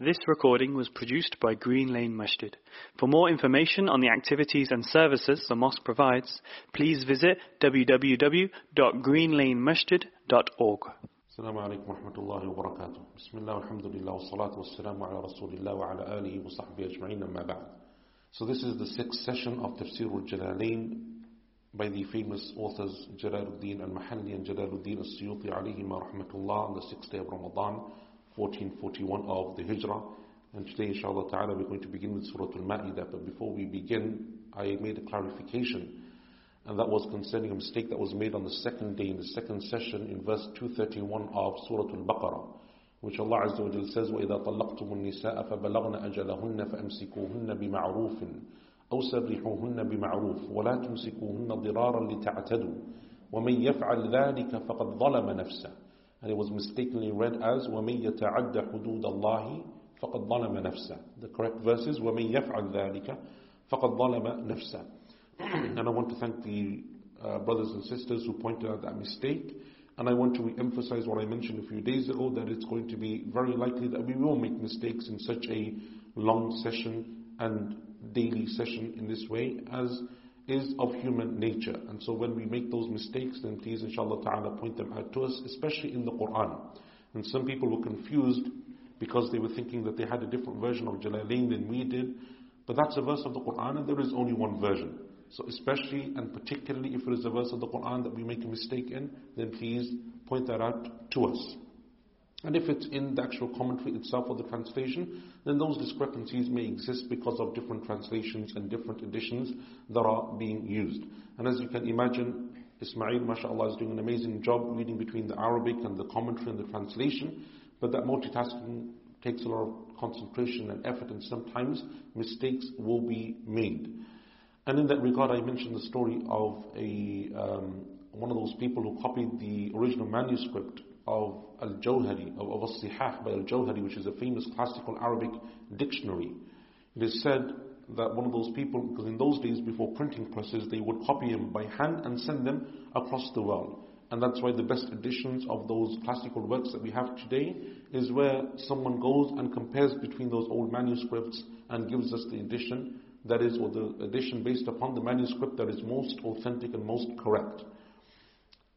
This recording was produced by Green Lane Masjid. For more information on the activities and services the mosque provides, please visit www.greenlanemasjid.org. السلام عليكم ورحمة الله وبركاته بسم الله والحمد لله والصلاة والسلام على رسول الله وعلى آله وصحبه أجمعين أما بعد So this is the sixth session of Tafsir al-Jalalain by the famous authors Jalaluddin al-Mahalli and Jalaluddin al-Suyuti alayhima rahmatullah on the sixth day of Ramadan 1441 of the Hijrah and today inshallah ta'ala we're going to begin with Surah Al-Ma'idah but before we begin I made a clarification and that was concerning a mistake that was made on the second day in the second session in verse 231 of Surah Al-Baqarah which Allah Azza wa Jalla says وَإِذَا طَلَّقْتُمُ النِّسَاءَ فَبَلَغْنَ أَجَلَهُنَّ فَأَمْسِكُوهُنَّ بِمَعْرُوفٍ أو سرحوهن بمعروف ولا تمسكوهن ضرارا لتعتدوا ومن يفعل ذلك فقد ظلم نفسه and it was mistakenly read as ومن يتعد حدود الله فقد ظلم نفسه the correct verse is ومن يفعل ذلك فقد ظلم نفسه and I want to thank the uh, brothers and sisters who pointed out that mistake and I want to re-emphasize what I mentioned a few days ago that it's going to be very likely that we will make mistakes in such a long session and daily session in this way as is of human nature. And so when we make those mistakes, then please inshallah ta'ala point them out to us, especially in the Quran. And some people were confused because they were thinking that they had a different version of Jalalain than we did. But that's a verse of the Quran and there is only one version. So especially and particularly if it is a verse of the Quran that we make a mistake in, then please point that out to us. And if it's in the actual commentary itself or the translation, then those discrepancies may exist because of different translations and different editions that are being used. And as you can imagine, Ismail, mashallah, is doing an amazing job reading between the Arabic and the commentary and the translation, but that multitasking takes a lot of concentration and effort and sometimes mistakes will be made. And in that regard, I mentioned the story of a um, one of those people who copied the original manuscript of Al-Jawhari, of, of Al-Sihah by Al-Jawhari, which is a famous classical Arabic dictionary. It is said that one of those people, because in those days before printing presses, they would copy them by hand and send them across the world. And that's why the best editions of those classical works that we have today is where someone goes and compares between those old manuscripts and gives us the edition that is, or the edition based upon the manuscript that is most authentic and most correct.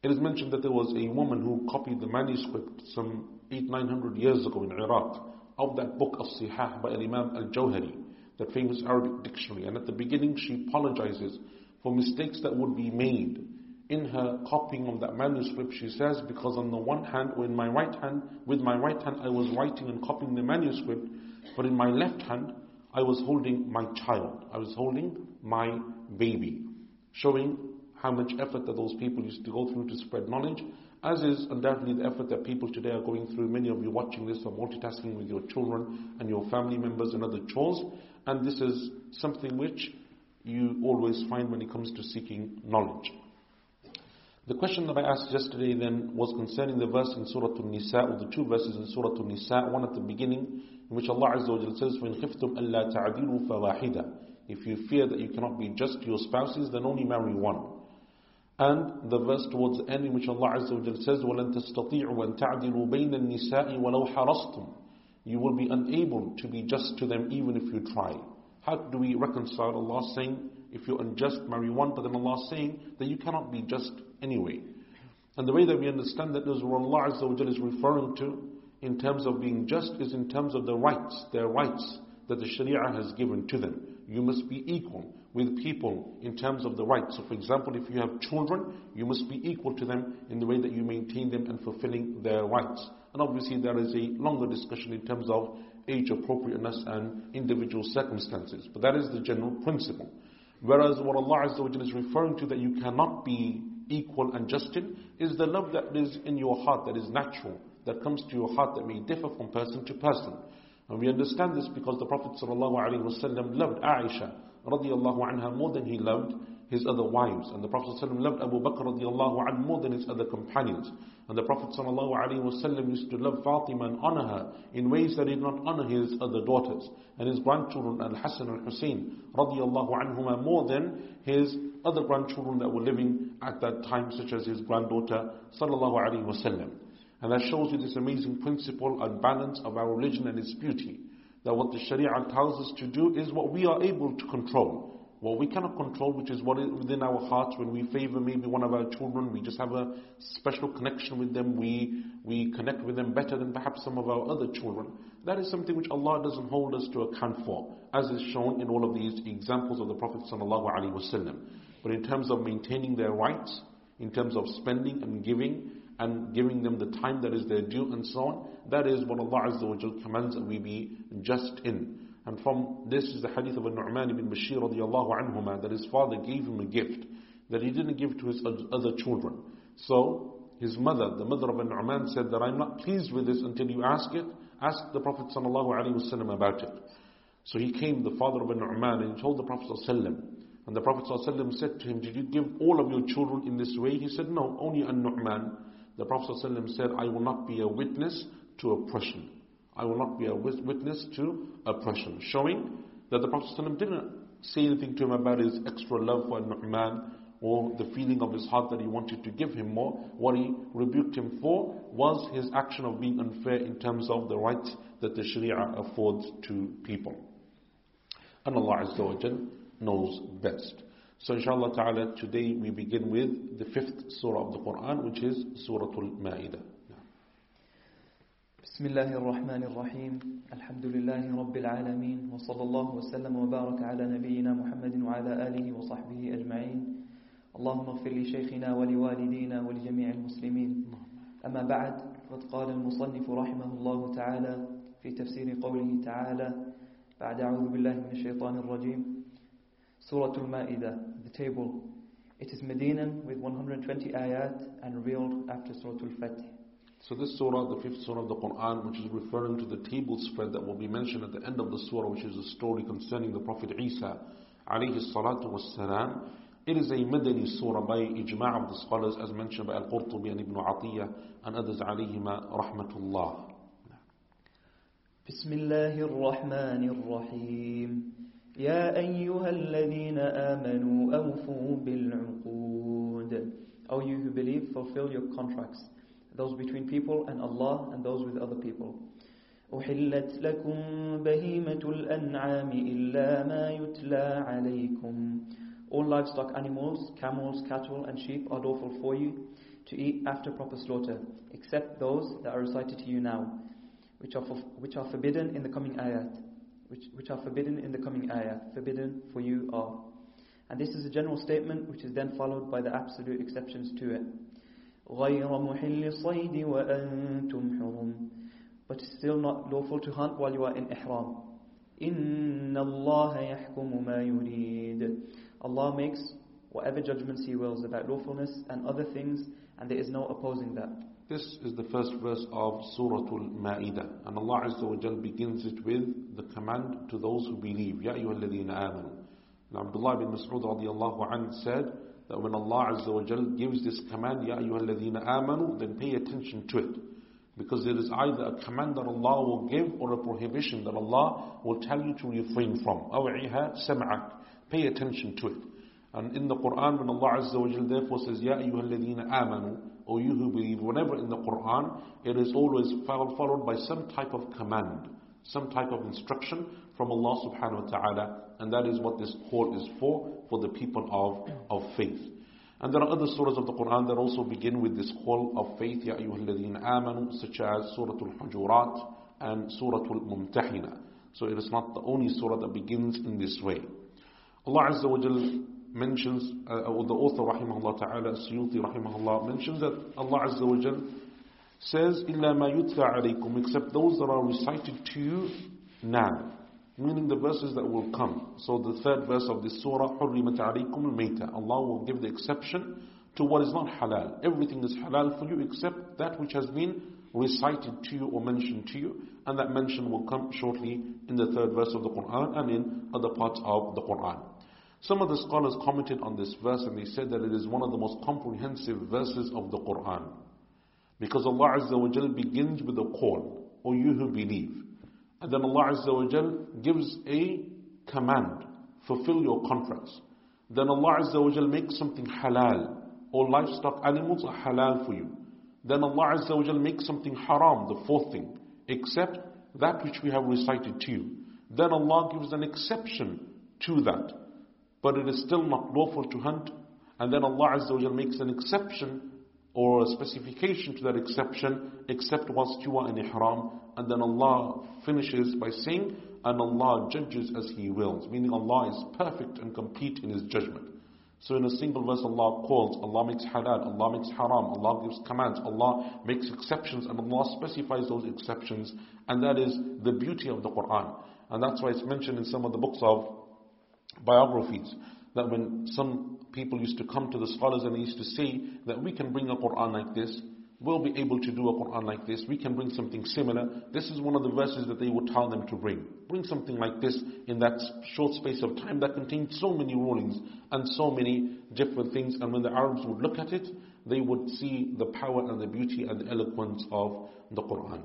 It is mentioned that there was a woman who copied the manuscript some eight, nine hundred years ago in Iraq of that book of Sihah by Imam Al-Jawhari, that famous Arabic dictionary. And at the beginning she apologizes for mistakes that would be made in her copying of that manuscript. She says, because on the one hand, or in my right hand, with my right hand I was writing and copying the manuscript, but in my left hand I was holding my child. I was holding my baby. Showing how much effort that those people used to go through to spread knowledge, as is undoubtedly the effort that people today are going through. Many of you watching this are multitasking with your children and your family members and other chores, and this is something which you always find when it comes to seeking knowledge. The question that I asked yesterday then was concerning the verse in Surah An-Nisa, or the two verses in Surah An-Nisa, one at the beginning, in which Allah Azza wa Jalla says, وَإِنْ خِفْتُمْ أَلَّا تَعْدِلُوا فَوَاحِدًا If you fear that you cannot be just to your spouses, then only marry one. And the verse towards the end in which Allah Azza wa Jalla says, وَلَن تَسْتَطِيعُوا أَن تَعْدِلُوا بَيْنَ النِّسَاءِ وَلَوْ حَرَصْتُمْ You will be unable to be just to them even if you try. How do we reconcile Allah saying, if you're unjust, marry one, but then Allah saying that you cannot be just anyway. And the way that we understand that is what Allah Azza wa Jalla is referring to in terms of being just is in terms of the rights, their rights that the Sharia has given to them. You must be equal with people in terms of the rights. So for example, if you have children, you must be equal to them in the way that you maintain them and fulfilling their rights. And obviously there is a longer discussion in terms of age appropriateness and individual circumstances. But that is the general principle. Whereas what Allah Azza is referring to that you cannot be equal and just in is the love that is in your heart, that is natural, that comes to your heart that may differ from person to person. And we understand this because the Prophet ﷺ loved Aisha radiallahu anha more than he loved his other wives. And the Prophet ﷺ loved Abu Bakr radiallahu anhu more than his other companions. And the Prophet ﷺ used to love Fatima and honor her in ways that he did not honor his other daughters. And his grandchildren, Al-Hassan and Hussein radiallahu anhuma more than his other grandchildren that were living at that time, such as his granddaughter sallallahu alaihi wasallam. And that shows you this amazing principle and balance of our religion and its beauty. That what the Sharia tells us to do is what we are able to control. What we cannot control, which is what is within our hearts, when we favor maybe one of our children, we just have a special connection with them, we, we connect with them better than perhaps some of our other children. That is something which Allah doesn't hold us to account for, as is shown in all of these examples of the Prophet ﷺ. But in terms of maintaining their rights, in terms of spending and giving, and giving them the time that is their due and so on. That is what Allah Azza wa commands that we be just in. And from this is the hadith of Nu'man ibn Bashir radiallahu anhuma that his father gave him a gift that he didn't give to his other children. So his mother, the mother of Nu'man said that I'm not pleased with this until you ask it. Ask the Prophet sallallahu alaihi wasallam about it. So he came, the father of Nu'man, and he told the Prophet sallallahu and the Prophet ﷺ said to him, Did you give all of your children in this way? He said, No, only an Nu'man. The Prophet ﷺ said, I will not be a witness to oppression. I will not be a witness to oppression. Showing that the Prophet ﷺ didn't say anything to him about his extra love for Nu'man or the feeling of his heart that he wanted to give him more. What he rebuked him for was his action of being unfair in terms of the rights that the Sharia affords to people. And Allah Azza wa Jal knows best. So inshallah ta'ala, today we begin with the fifth surah of the Quran, which is Surah Al-Ma'idah. بسم الله الرحمن الرحيم الحمد لله رب العالمين وصلى الله وسلم وبارك على نبينا محمد وعلى آله وصحبه أجمعين اللهم اغفر لشيخنا ولوالدينا ولجميع المسلمين أما بعد فقد قال المصنف رحمه الله تعالى في تفسير قوله تعالى بعد أعوذ بالله من الشيطان الرجيم Surah Al-Ma'idah, the table. It is Medinan with 120 ayat and revealed after Surah Al-Fatih. So this surah, the fifth surah of the Quran, which is referring to the table spread that will be mentioned at the end of the surah, which is a story concerning the Prophet Isa, alayhi salatu wassalam. It is a Madani surah by ijma' of the scholars, as mentioned by Al-Qurtubi and Ibn Atiyah and others, alayhima rahmatullah. بسم الله الرحمن الرحيم يا أيها الذين آمنوا أوفوا بالعقود O you who believe, fulfill your contracts, those between people and Allah and those with other people. أحلت لكم بهيمة الأنعام إلا ما يتلى عليكم All livestock animals, camels, cattle and sheep are lawful for you to eat after proper slaughter, except those that are recited to you now, which are, for, which are forbidden in the coming ayat which, which are forbidden in the coming ayah. Forbidden for you are. And this is a general statement which is then followed by the absolute exceptions to it. غَيْرَ مُحِلِّ الصَّيْدِ وَأَنْتُمْ حُرُمْ But it's still not lawful to hunt while you are in ihram. إِنَّ اللَّهَ يَحْكُمُ مَا يُرِيدُ Allah makes whatever judgments He wills about lawfulness and other things, and there is no opposing that. This is the first verse of Surah Al-Ma'idah. And Allah Azza wa Jal begins it with the command to those who believe. Ya ayyuhalladhina amanu. And Abdullah bin Mas'ud radiallahu an said that when Allah Azza wa Jal gives this command, Ya ayyuhalladhina amanu, then pay attention to it. Because it is either a command that Allah will give or a prohibition that Allah will tell you to refrain from. Aw'iha sam'ak. Pay attention to it. And in the Quran, when Allah Azza wa Jal therefore says, Ya ayyuhalladhina amanu, O you who believe, whenever in the Quran, it is always followed by some type of command, some type of instruction from Allah subhanahu wa ta'ala, and that is what this call is for, for the people of, of faith. And there are other surahs of the Quran that also begin with this call of faith, Ya ayyuhalladhina amanu, such as Surah Al-Hujurat and Surah Al-Mumtahina. So it is not the only surah that begins in this way. Allah Azza wa Jalla mentions, uh, or the author rahimahullah ta'ala, Suyuti rahimahullah, mentions that Allah Azza wa Jal says, إِلَّا مَا يُتْلَى عَلَيْكُمْ Except those that are recited to you now. Meaning the verses that will come. So the third verse of this surah, حُرِّمَتْ عَلَيْكُمُ الْمَيْتَةِ Allah will give the exception to what is not halal. Everything is halal for you except that which has been recited to you or mentioned to you. And that mention will come shortly in the third verse of the Quran and in other parts of the Quran. Some of the scholars commented on this verse and they said that it is one of the most comprehensive verses of the Quran. Because Allah Azza wa Jal begins with a call, O you who believe. And then Allah Azza wa Jal gives a command, fulfill your contracts. Then Allah Azza wa Jal makes something halal. All livestock animals are halal for you. Then Allah Azza wa Jal makes something haram, the fourth thing. Except that which we have recited to you. Then Allah gives an exception to that. But it is still not lawful to hunt. And then Allah Azza wa makes an exception or a specification to that exception except whilst you are in ihram. And then Allah finishes by saying, and Allah judges as He wills. Meaning Allah is perfect and complete in His judgment. So in a single verse Allah calls, Allah makes halal, Allah makes haram, Allah gives commands, Allah makes exceptions and Allah specifies those exceptions and that is the beauty of the Quran. And that's why it's mentioned in some of the books of biographies that when some people used to come to the scholars and they used to say that we can bring a Quran like this, we'll be able to do a Quran like this, we can bring something similar. This is one of the verses that they would tell them to bring. Bring something like this in that short space of time that contains so many rulings and so many different things. And when the Arabs would look at it, they would see the power and the beauty and the eloquence of the Quran.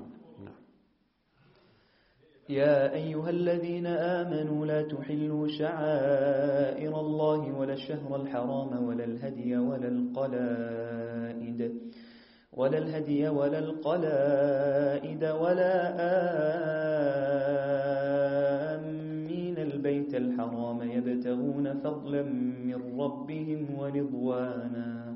يا أيها الذين آمنوا لا تحلوا شعائر الله ولا الشهر الحرام ولا الهدي ولا القلائد ولا الهدي ولا القلائد ولا آمين البيت الحرام يبتغون فضلا من ربهم ورضوانا.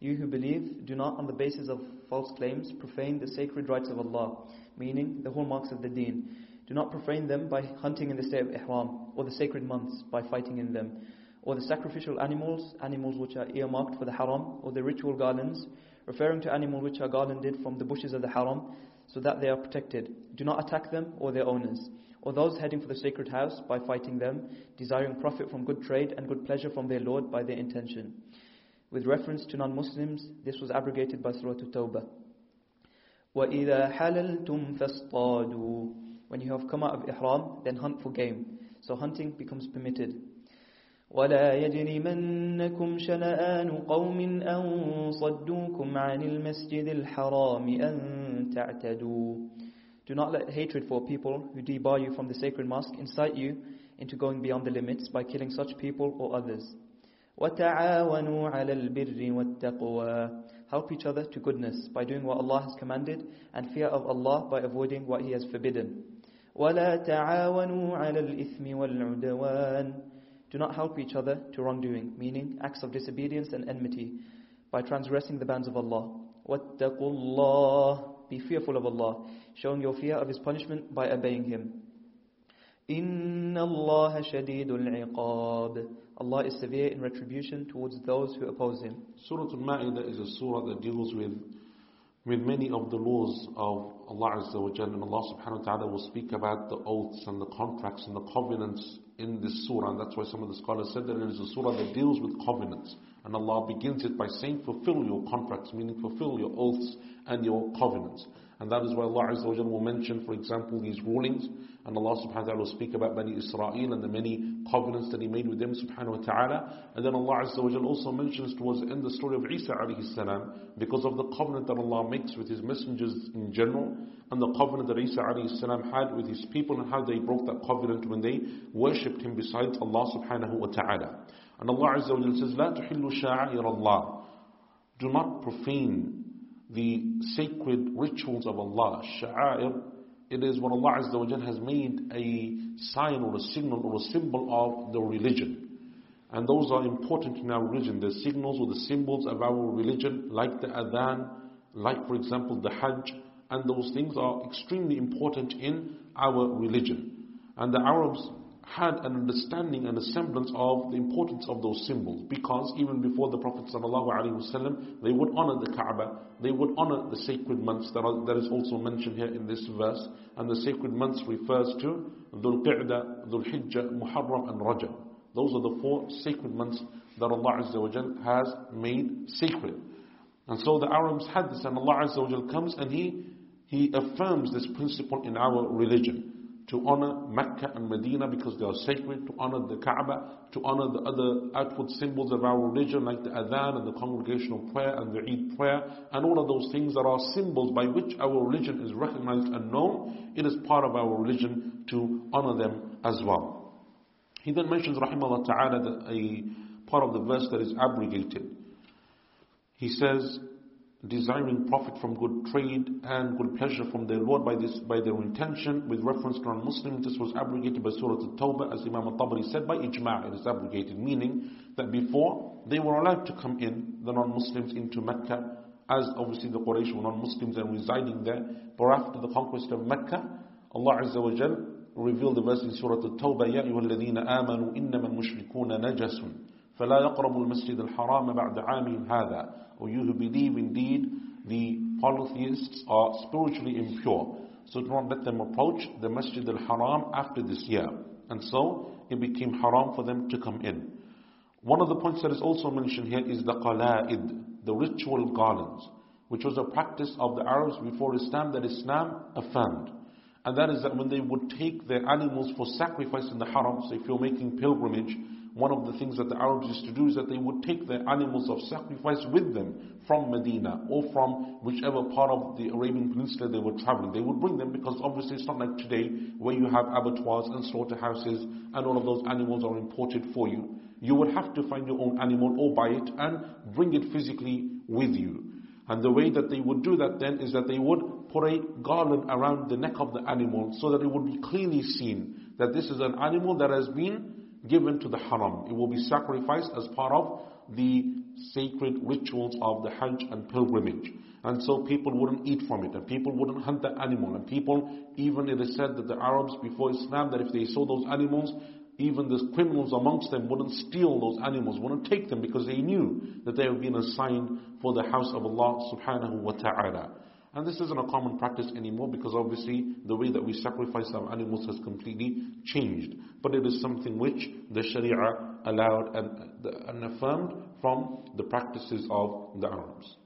You who believe, do not on the basis of false claims profane the sacred rites of Allah, meaning the hallmarks of the deen. Do not profane them by hunting in the state of ihram, or the sacred months by fighting in them, or the sacrificial animals, animals which are earmarked for the haram, or the ritual garlands, referring to animals which are garlanded from the bushes of the haram, so that they are protected. Do not attack them or their owners, or those heading for the sacred house by fighting them, desiring profit from good trade and good pleasure from their Lord by their intention. With reference to non-Muslims, this was abrogated by Surah At-Tawbah. وَإِذَا حَلَلْتُمْ فَاصْطَادُوا When you have come out of ihram, then hunt for game. So hunting becomes permitted. ولا يجرمنكم شنآن قوم أن صدوكم عن المسجد الحرام أن تعتدوا Do not let hatred for people who debar you from the sacred mosque incite you into going beyond the limits by killing such people or others. وَتَعَاوَنُوا عَلَى الْبِرِّ وَالتَّقْوَى Help each other to goodness by doing what Allah has commanded and fear of Allah by avoiding what He has forbidden. وَلَا تَعَاوَنُوا عَلَى الْإِثْمِ وَالْعُدْوَانِ do not help each other to wrongdoing, meaning acts of disobedience and enmity, by transgressing the bands of Allah. وَاتَّقُوا اللَّهِ Be fearful of Allah, showing your fear of His punishment by obeying Him. إِنَّ اللَّهَ شَدِيدُ الْعِقَابِ Allah is severe in retribution towards those who oppose Him. Surah Al-Ma'idah is a surah that deals with with many of the laws of Allah Azza wa Jalla and Allah subhanahu wa ta'ala will speak about the oaths and the contracts and the covenants in this surah. And that's why some of the scholars said that it is a surah that deals with covenants. And Allah begins it by saying, fulfill your contracts, meaning fulfill your oaths and your covenants. And that is why Allah Azza wa Jalla will mention, for example, these rulings. And Allah subhanahu wa ta'ala will speak about Bani Israel and the many covenants that He made with them subhanahu wa ta'ala. And then Allah Azza wa Jalla also mentions towards the end the story of Isa alayhi salam because of the covenant that Allah makes with His messengers in general and the covenant that Isa alayhi salam had with His people and how they broke that covenant when they worshipped Him besides Allah subhanahu wa ta'ala. And Allah Azza wa Jalla says, لا تحلوا شعائر الله Do not profane the sacred rituals of Allah, sha'air, it is what Allah Azza wa has made a sign or a signal or a symbol of the religion. And those are important in our religion. The signals or the symbols of our religion, like the adhan, like for example the hajj, and those things are extremely important in our religion. And the Arabs had an understanding and a semblance of the importance of those symbols because even before the Prophet ﷺ, they would honor the Kaaba, they would honor the sacred months that, are, that is also mentioned here in this verse and the sacred months refers to Dhul Qa'dah, Dhul Hijjah, Muharram and Rajab. Those are the four sacred months that Allah Azza has made sacred. And so the Arabs had this and Allah Azza comes and He, He affirms this principle in our religion to honor Mecca and Medina because they are sacred, to honor the Kaaba, to honor the other outward symbols of our religion like the Adhan and the congregational prayer and the Eid prayer and all of those things that are symbols by which our religion is recognized and known. It is part of our religion to honor them as well. He then mentions, rahimahullah ta'ala, that a part of the verse that is abrogated. He says, desiring profit from good trade and good pleasure from their Lord by this by their intention with reference to non-Muslims. This was abrogated by Surah Al-Tawbah as Imam Al-Tabari said by ijma' it is abrogated meaning that before they were allowed to come in the non-Muslims into Mecca as obviously the Quraysh were non-Muslims and residing there but after the conquest of Mecca Allah Azza wa Jal revealed the verse in Surah Al-Tawbah يَا أَيُّهَا الَّذِينَ آمَنُوا إِنَّمَا الْمُشْرِكُونَ نَجَسٌ فَلَا يَقْرَبُوا الْمَسْجِدَ الْحَرَامَ بَعْدَ عَامِهِمْ هَذَا or you who believe indeed the polytheists are spiritually impure. So do not let them approach the Masjid al-Haram after this year. And so it became haram for them to come in. One of the points that is also mentioned here is the qala'id, the ritual garlands, which was a practice of the Arabs before Islam that Islam affirmed. And that is that when they would take their animals for sacrifice in the haram, so if you're making pilgrimage, one of the things that the Arabs used to do is that they would take their animals of sacrifice with them from Medina or from whichever part of the Arabian Peninsula they were traveling. They would bring them because obviously it's not like today where you have abattoirs and slaughterhouses and all of those animals are imported for you. You would have to find your own animal or buy it and bring it physically with you. And the way that they would do that then is that they would put a garland around the neck of the animal so that it would be clearly seen that this is an animal that has been given to the haram. It will be sacrificed as part of the sacred rituals of the Hajj and pilgrimage. And so people wouldn't eat from it, and people wouldn't hunt the animal, and people, even it is said that the Arabs before Islam, that if they saw those animals, even the criminals amongst them wouldn't steal those animals, wouldn't take them because they knew that they have been assigned for the house of Allah subhanahu wa ta'ala. And this isn't a common practice anymore because obviously the way that we sacrifice our animals has completely changed. But it is something which the Sharia allowed and, and affirmed from the practices of the Arabs.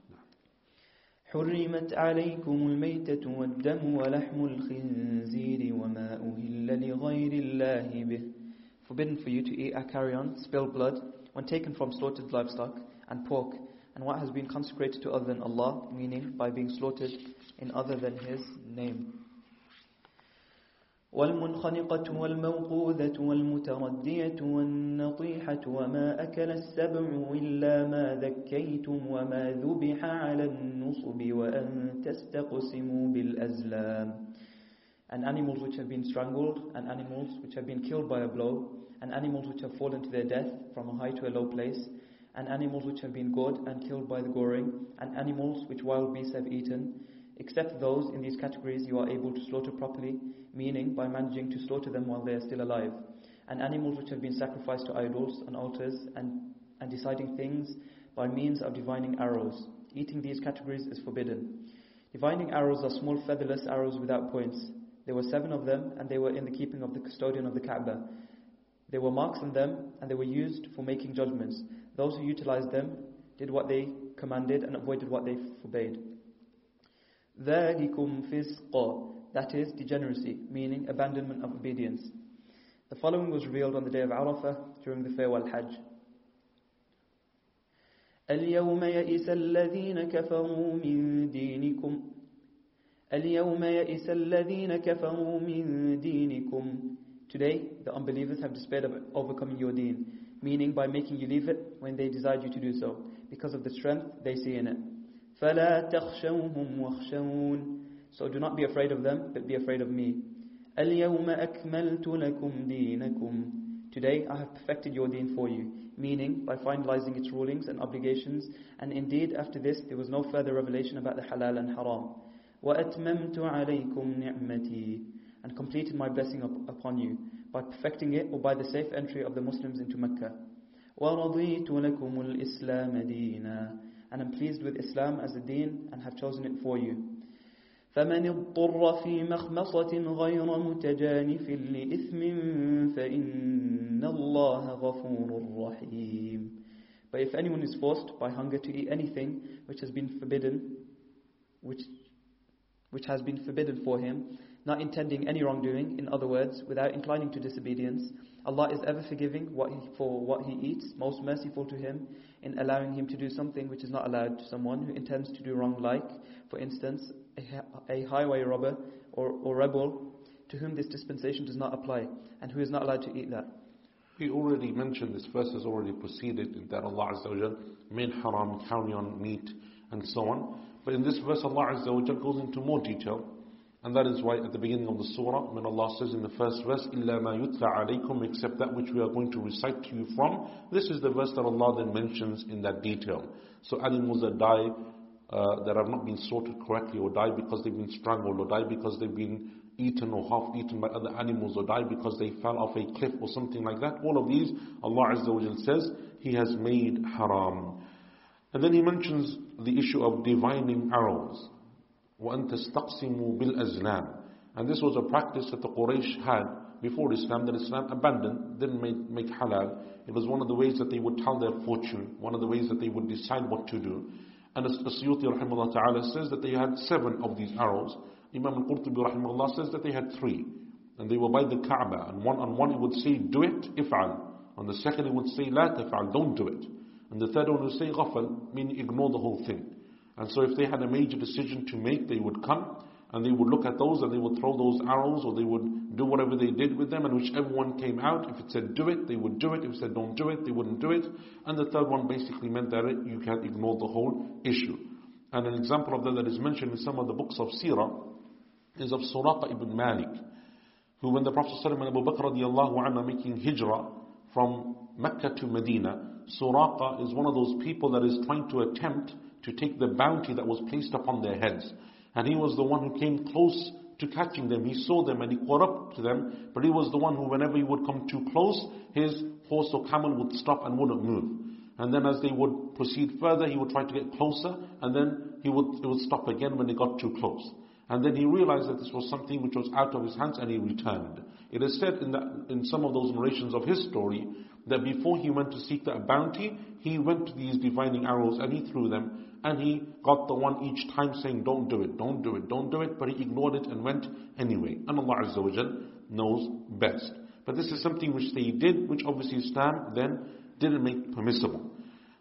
حرمت عليكم الميتة والدم ولحم الخنزير وما أهل لغير الله به Forbidden for you to eat a carrion, spilled blood, when taken from slaughtered livestock, and pork, and what has been consecrated to other than Allah, meaning by being slaughtered in other than His name. والمنخنقة والموقوذة والمتردية والنطيحة وما أكل السبع إلا ما ذكيتم وما ذبح على النصب وأن تستقسموا بالأزلام and animals which have been strangled, and animals which have been killed by a blow, and animals which have fallen to their death from a high to a low place, and animals which have been gored and killed by the goring, and animals which wild beasts have eaten, except those in these categories you are able to slaughter properly, meaning by managing to slaughter them while they are still alive, and animals which have been sacrificed to idols and altars, and, and deciding things by means of divining arrows. Eating these categories is forbidden. Divining arrows are small featherless arrows without points. There were seven of them, and they were in the keeping of the custodian of the Kaaba. There were marks on them, and they were used for making judgments. Those who utilized them did what they commanded and avoided what they forbade. ذَلِكُمْ فِسْقًا That is degeneracy, meaning abandonment of obedience. The following was revealed on the day of Arafah during the farewell Hajj. اليوم يئس الذين كفروا من دينكم اليوم يئس الذين كفروا من دينكم Today, the unbelievers have despaired of overcoming your deen, meaning by making you leave it when they desired you to do so, because of the strength they see in it. فَلَا تَخْشَوْهُمْ وَخْشَوْنَ So do not be afraid of them, but be afraid of me. الْيَوْمَ أَكْمَلْتُ لَكُمْ دِينَكُمْ Today I have perfected your deen for you, meaning by finalizing its rulings and obligations, and indeed after this there was no further revelation about the halal and haram. وَأَتْمَمْتُ عَلَيْكُمْ نِعْمَتِي and completed my blessing up, upon you by perfecting it or by the safe entry of the Muslims into Mecca. وَرَضِيتُ لَكُمُ الْإِسْلَامَ دِينًا And I'm pleased with Islam as a deen and have chosen it for you. فمن اضطر في مخمصة غير متجانف لإثم فإن الله غفور رحيم But if anyone is forced by hunger to eat anything which has been forbidden, which, which has been forbidden for him, not intending any wrongdoing, in other words, without inclining to disobedience. Allah is ever forgiving what he, for what he eats, most merciful to him in allowing him to do something which is not allowed to someone who intends to do wrong, like, for instance, a, a highway robber or, or rebel to whom this dispensation does not apply and who is not allowed to eat that. We already mentioned this verse has already proceeded that Allah Azza made haram carrion meat and so on. But in this verse, Allah Azza goes into more detail. And that is why at the beginning of the surah, when Allah says in the first verse, إِلَّا مَا يُتْلَى عَلَيْكُمْ Except that which we are going to recite to you from. This is the verse that Allah then mentions in that detail. So animals that die, uh, that have not been sorted correctly, or die because they've been strangled, or die because they've been eaten or half eaten by other animals, or die because they fell off a cliff or something like that. All of these, Allah Azza wa says, He has made haram. And then He mentions the issue of divining arrows. وَأَن تَسْتَقْسِمُوا بِالْأَزْلَامِ And this was a practice that the Quraysh had before Islam, that Islam abandoned, didn't make, make halal. It was one of the ways that they would tell their fortune, one of the ways that they would decide what to do. And As-Suyuti rahimahullah ta'ala says that they had seven of these arrows. Imam al-Qurtubi rahimahullah says that they had three. And they were by the Kaaba. And one on one he would say, do it, if'al. On the second he would say, la taf'al, don't do it. And the third one would say, ghafal, meaning ignore the whole thing. And so if they had a major decision to make, they would come and they would look at those and they would throw those arrows or they would do whatever they did with them and whichever one came out, if it said do it, they would do it. If it said don't do it, they wouldn't do it. And the third one basically meant that you can ignore the whole issue. And an example of that that is mentioned in some of the books of Sirah is of Suraqa ibn Malik, who when the Prophet ﷺ and Abu Bakr making hijrah from Mecca to Medina, Suraqa is one of those people that is trying to attempt to take the bounty that was placed upon their heads. And he was the one who came close to catching them. He saw them and he caught up to them, but he was the one who, whenever he would come too close, his horse or camel would stop and wouldn't move. And then as they would proceed further, he would try to get closer, and then he would, would stop again when they got too close. And then he realized that this was something which was out of his hands and he returned. It is said in, in some of those narrations of his story that before he went to seek that bounty, he went to these divining arrows and he threw them and he got the one each time saying, don't do it, don't do it, don't do it, but he ignored it and went anyway. And Allah Azza wa knows best. But this is something which they did, which obviously Islam then didn't make permissible.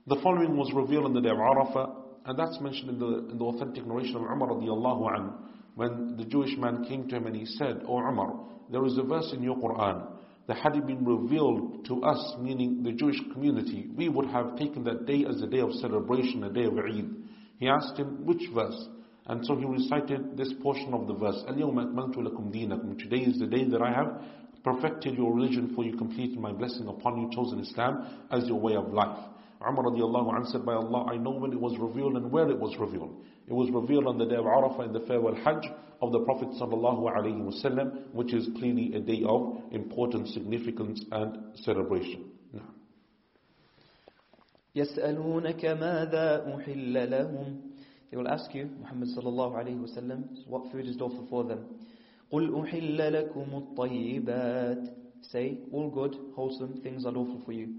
The following was revealed on the day of Arafah, and that's mentioned in the, in the authentic narration of Umar radiallahu anhu, when the Jewish man came to him and he said, O Umar, there is a verse in your Quran that had it been revealed to us, meaning the Jewish community, we would have taken that day as a day of celebration, a day of Eid. He asked him, which verse? And so he recited this portion of the verse, الْيَوْمَ أَكْمَلْتُ لَكُمْ دِينَكُمْ Today is the day that I have perfected your religion for you, completed my blessing upon you, chosen Islam as your way of life. Umar radiallahu anhu said, by Allah, I know when it was revealed and where it was revealed. It was revealed on the day of Arafah in the farewell Hajj of the Prophet sallallahu alaihi wasallam, which is clearly a day of importance, significance and celebration. Now. يسألونك ماذا أحل لهم They will ask you, Muhammad sallallahu alayhi wasallam, what food is lawful for them. قل أحل لكم الطيبات Say, all good, wholesome things are lawful for you.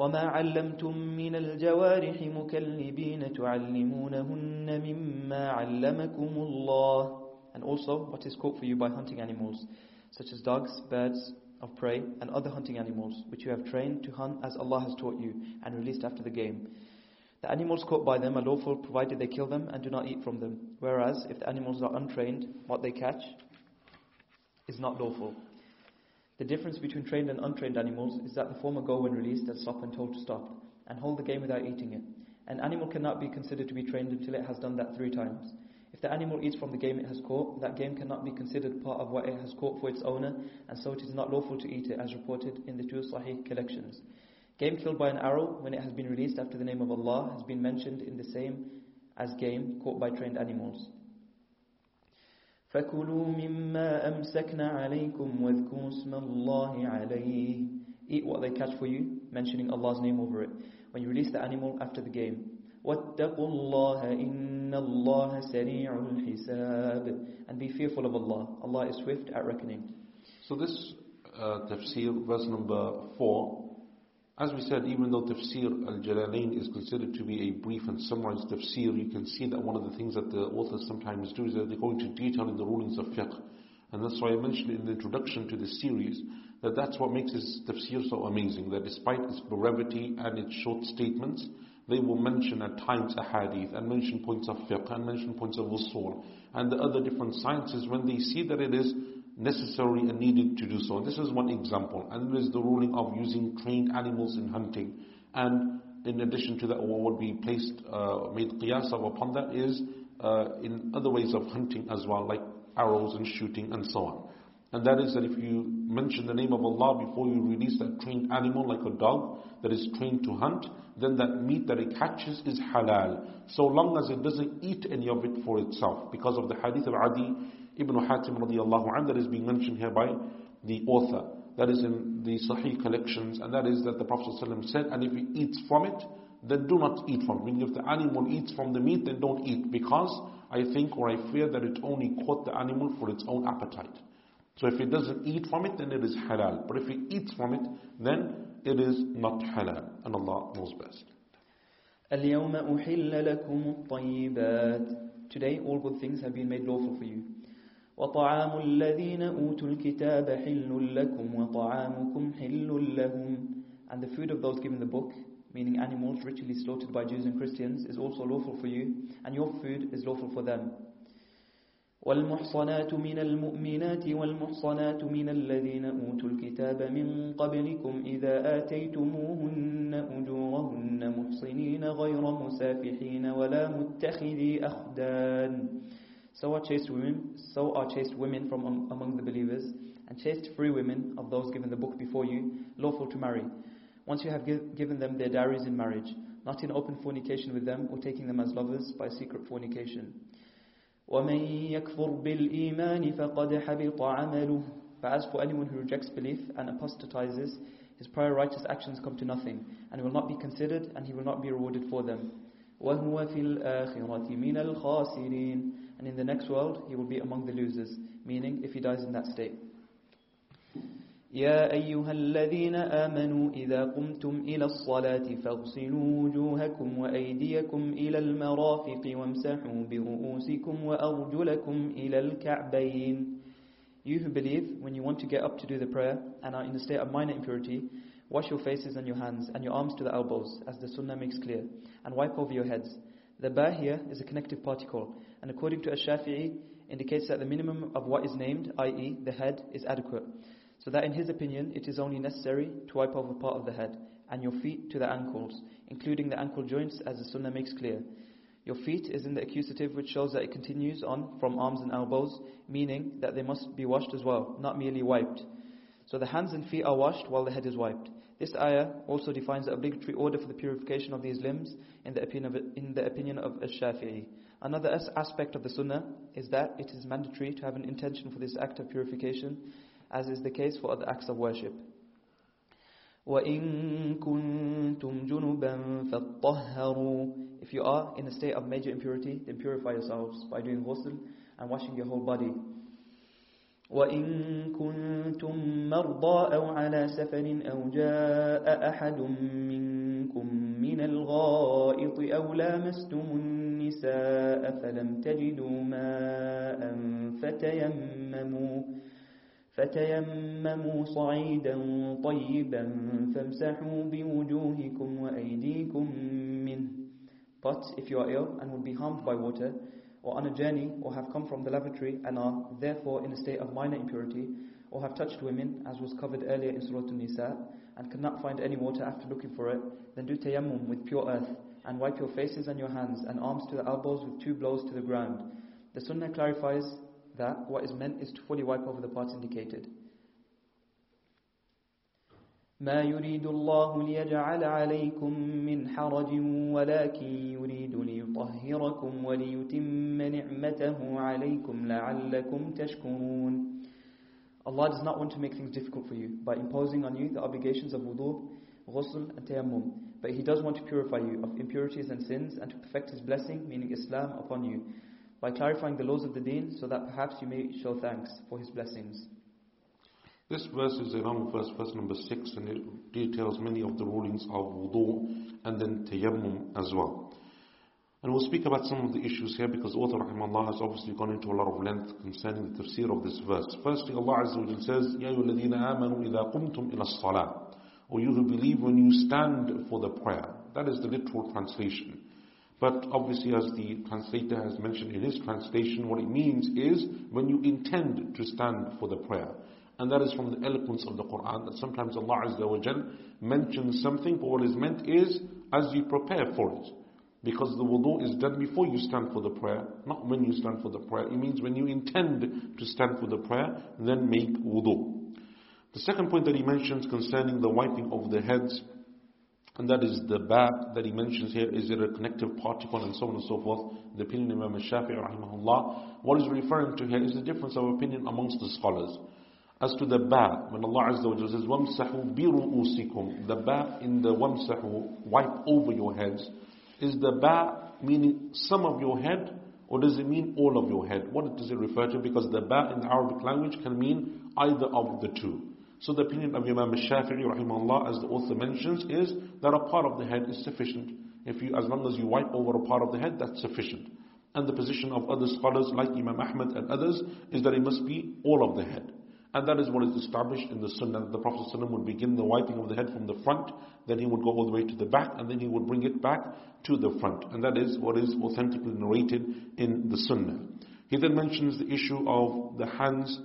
وما علمتم من الجوارح مكلبين تعلمونهن مما علمكم الله And also what is caught for you by hunting animals, such as dogs, birds of prey, and other hunting animals, which you have trained to hunt as Allah has taught you, and released after the game. The animals caught by them are lawful provided they kill them and do not eat from them. Whereas, if the animals are untrained, what they catch is not lawful. The difference between trained and untrained animals is that the former go when released and stop when told to stop, and hold the game without eating it. An animal cannot be considered to be trained until it has done that three times. If the animal eats from the game it has caught, that game cannot be considered part of what it has caught for its owner, and so it is not lawful to eat it, as reported in the two Sahih collections. Game killed by an arrow, when it has been released after the name of Allah, has been mentioned in the same as game caught by trained animals. فكلوا مما أمسكنا عليكم واذكروا اسم الله عليه Eat what they catch for you, mentioning Allah's name over it. When you release the animal after the game. واتقوا الله إن الله سريع الحساب And be fearful of Allah. Allah is swift at reckoning. So this uh, tafsir, verse number 4, as we said, even though tafsir al-Jalalain is considered to be a brief and summarized tafsir, you can see that one of the things that the authors sometimes do is that they go into detail in the rulings of fiqh. And that's why I mentioned in the introduction to this series that that's what makes this tafsir so amazing, that despite its brevity and its short statements, they will mention at times a hadith and mention points of fiqh and mention points of usul and the other different sciences when they see that it is necessary and needed to do so. This is one example. And there is the ruling of using trained animals in hunting. And in addition to that, what would be placed, uh, made qiyas upon that is uh, in other ways of hunting as well, like arrows and shooting and so on. And that is that if you mention the name of Allah before you release that trained animal like a dog that is trained to hunt, then that meat that it catches is halal. So long as it doesn't eat any of it for itself. Because of the hadith of Adi ibn Hatim radiallahu anhu that is being mentioned here by the author. That is in the Sahih collections, and that is that the Prophet ﷺ said, and if he eats from it, then do not eat from it. Meaning if the animal eats from the meat, then don't eat, because I think or I fear that it only caught the animal for its own appetite. So if it doesn't eat from it, then it is halal. But if it eats from it, then it is not halal. And Allah knows best. اليوم أحل لكم الطيبات Today all good things have been made lawful for you. وطعام الذين أوتوا الكتاب حل لكم وطعامكم حل لهم And the food of those given the book, meaning animals ritually slaughtered by Jews and Christians, is also lawful for you, and your food is lawful for them. والمحصنات من المؤمنات والمحصنات من الذين أوتوا الكتاب من قبلكم إذا آتيتموهن أجورهن محصنين غير مسافحين ولا متخذي أخدان So are chaste women, so are chaste women from among the believers, and chaste free women of those given the book before you, lawful to marry. Once you have give, given them their dowries in marriage, not in open fornication with them or taking them as lovers by secret fornication. وَمَن يَكْفُرْ بِالْإِيمَانِ فَقَدْ حَبِطَ عَمَلُهُ But as for anyone who rejects belief and apostatizes, his prior righteous actions come to nothing, and he will not be considered, and he will not be rewarded for them. وَهُوَ فِي الْآخِرَةِ مِنَ الْخَاسِرِينَ And in the next world, he will be among the losers, meaning if he dies in that state. يا أيها الذين آمنوا إذا قمتم إلى الصلاة فاغسلوا وجوهكم وأيديكم إلى المرافق وامسحوا برؤوسكم وأرجلكم إلى الكعبين You who believe, when you want to get up to do the prayer and are in a state of minor impurity, wash your faces and your hands and your arms to the elbows, as the sunnah makes clear, and wipe over your heads. The ba here is a connective particle, and according to Ash-Shafi'i, indicates that the minimum of what is named, i.e. the head, is adequate. So that in his opinion, it is only necessary to wipe off a part of the head and your feet to the ankles, including the ankle joints as the sunnah makes clear. Your feet is in the accusative which shows that it continues on from arms and elbows, meaning that they must be washed as well, not merely wiped. So the hands and feet are washed while the head is wiped. This ayah also defines the obligatory order for the purification of these limbs in the opinion of, in the opinion of Ash-Shafi'i. Another aspect of the sunnah is that it is mandatory to have an intention for this act of purification as is the case for other acts of worship. وَإِن كُنتُمْ جُنُبًا فَطَهَّرُوا If you are in a state of major impurity, then purify yourselves by doing ghusl and washing your whole body. وَإِن كُنتُم مَّرْضَىٰ أَوْ عَلَىٰ سَفَرٍ أَوْ جَاءَ أَحَدٌ مِّنكُم مِّنَ الْغَائِطِ أَوْ لَامَسْتُمُ النِّسَاءَ فَلَمْ تَجِدُوا مَاءً فَتَيَمَّمُوا فتيمموا صعيدا طيبا فامسحوا بوجوهكم وأيديكم منه. But if you are ill and will be harmed by water, or on a journey, or have come from the lavatory and are therefore in a state of minor impurity, or have touched women, as was covered earlier in Surah An-Nisa, and cannot find any water after looking for it, then do tayammum with pure earth, and wipe your faces and your hands and arms to the elbows with two blows to the ground. The Sunnah clarifies that what is meant is to fully wipe over the parts indicated. ما يريد الله ليجعل عليكم من حرج ولكن يريد ليطهركم وليتم نعمته عليكم لعلكم تشكرون Allah does not want to make things difficult for you by imposing on you the obligations of wudu, ghusl and tayammum. But He does want to purify you of impurities and sins and to perfect His blessing, meaning Islam, upon you by clarifying the laws of the deen so that perhaps you may show thanks for his blessings. This verse is a long verse, verse number 6, and it details many of the rulings of wudu and then tayammum as well. And we'll speak about some of the issues here because author rahimahullah has obviously gone into a lot of length concerning the tafsir of this verse. Firstly, Allah Azza wa says, يَا الَّذِينَ آمَنُوا إِذَا قُمْتُمْ إِلَى الصَّلَاةِ Or you who believe when you stand for the prayer. That is the literal translation. But obviously, as the translator has mentioned in his translation, what it means is when you intend to stand for the prayer. And that is from the eloquence of the Quran, that sometimes Allah Azza wa Jal mentions something, but what is meant is, as you prepare for it. Because the wudu is done before you stand for the prayer, not when you stand for the prayer. It means when you intend to stand for the prayer, then make wudu. The second point that he mentions concerning the wiping of the heads, and that is the ba that he mentions here, is it a connective particle and so on and so forth. The opinion of Imam Shafi'i rahimahullah. What he's referring to here is the difference of opinion amongst the scholars. As to the ba, when Allah Azza wa says, وَامْسَحُوا بِرُؤُوسِكُمْ The ba in the وَامْسَحُوا, wipe over your heads. Is the ba meaning some of your head or does it mean all of your head? What does it refer to? Because the ba in the Arabic language can mean either of the two. So the opinion of Imam Shafi'i rahimahullah as the author mentions is that a part of the head is sufficient. If you, as long as you wipe over a part of the head, that's sufficient. And the position of other scholars like Imam Ahmad and others is that it must be all of the head. And that is what is established in the Sunnah that the Prophet ﷺ would begin the wiping of the head from the front, then he would go all the way to the back, and then he would bring it back to the front. And that is what is authentically narrated in the Sunnah. He then mentions the issue of the hands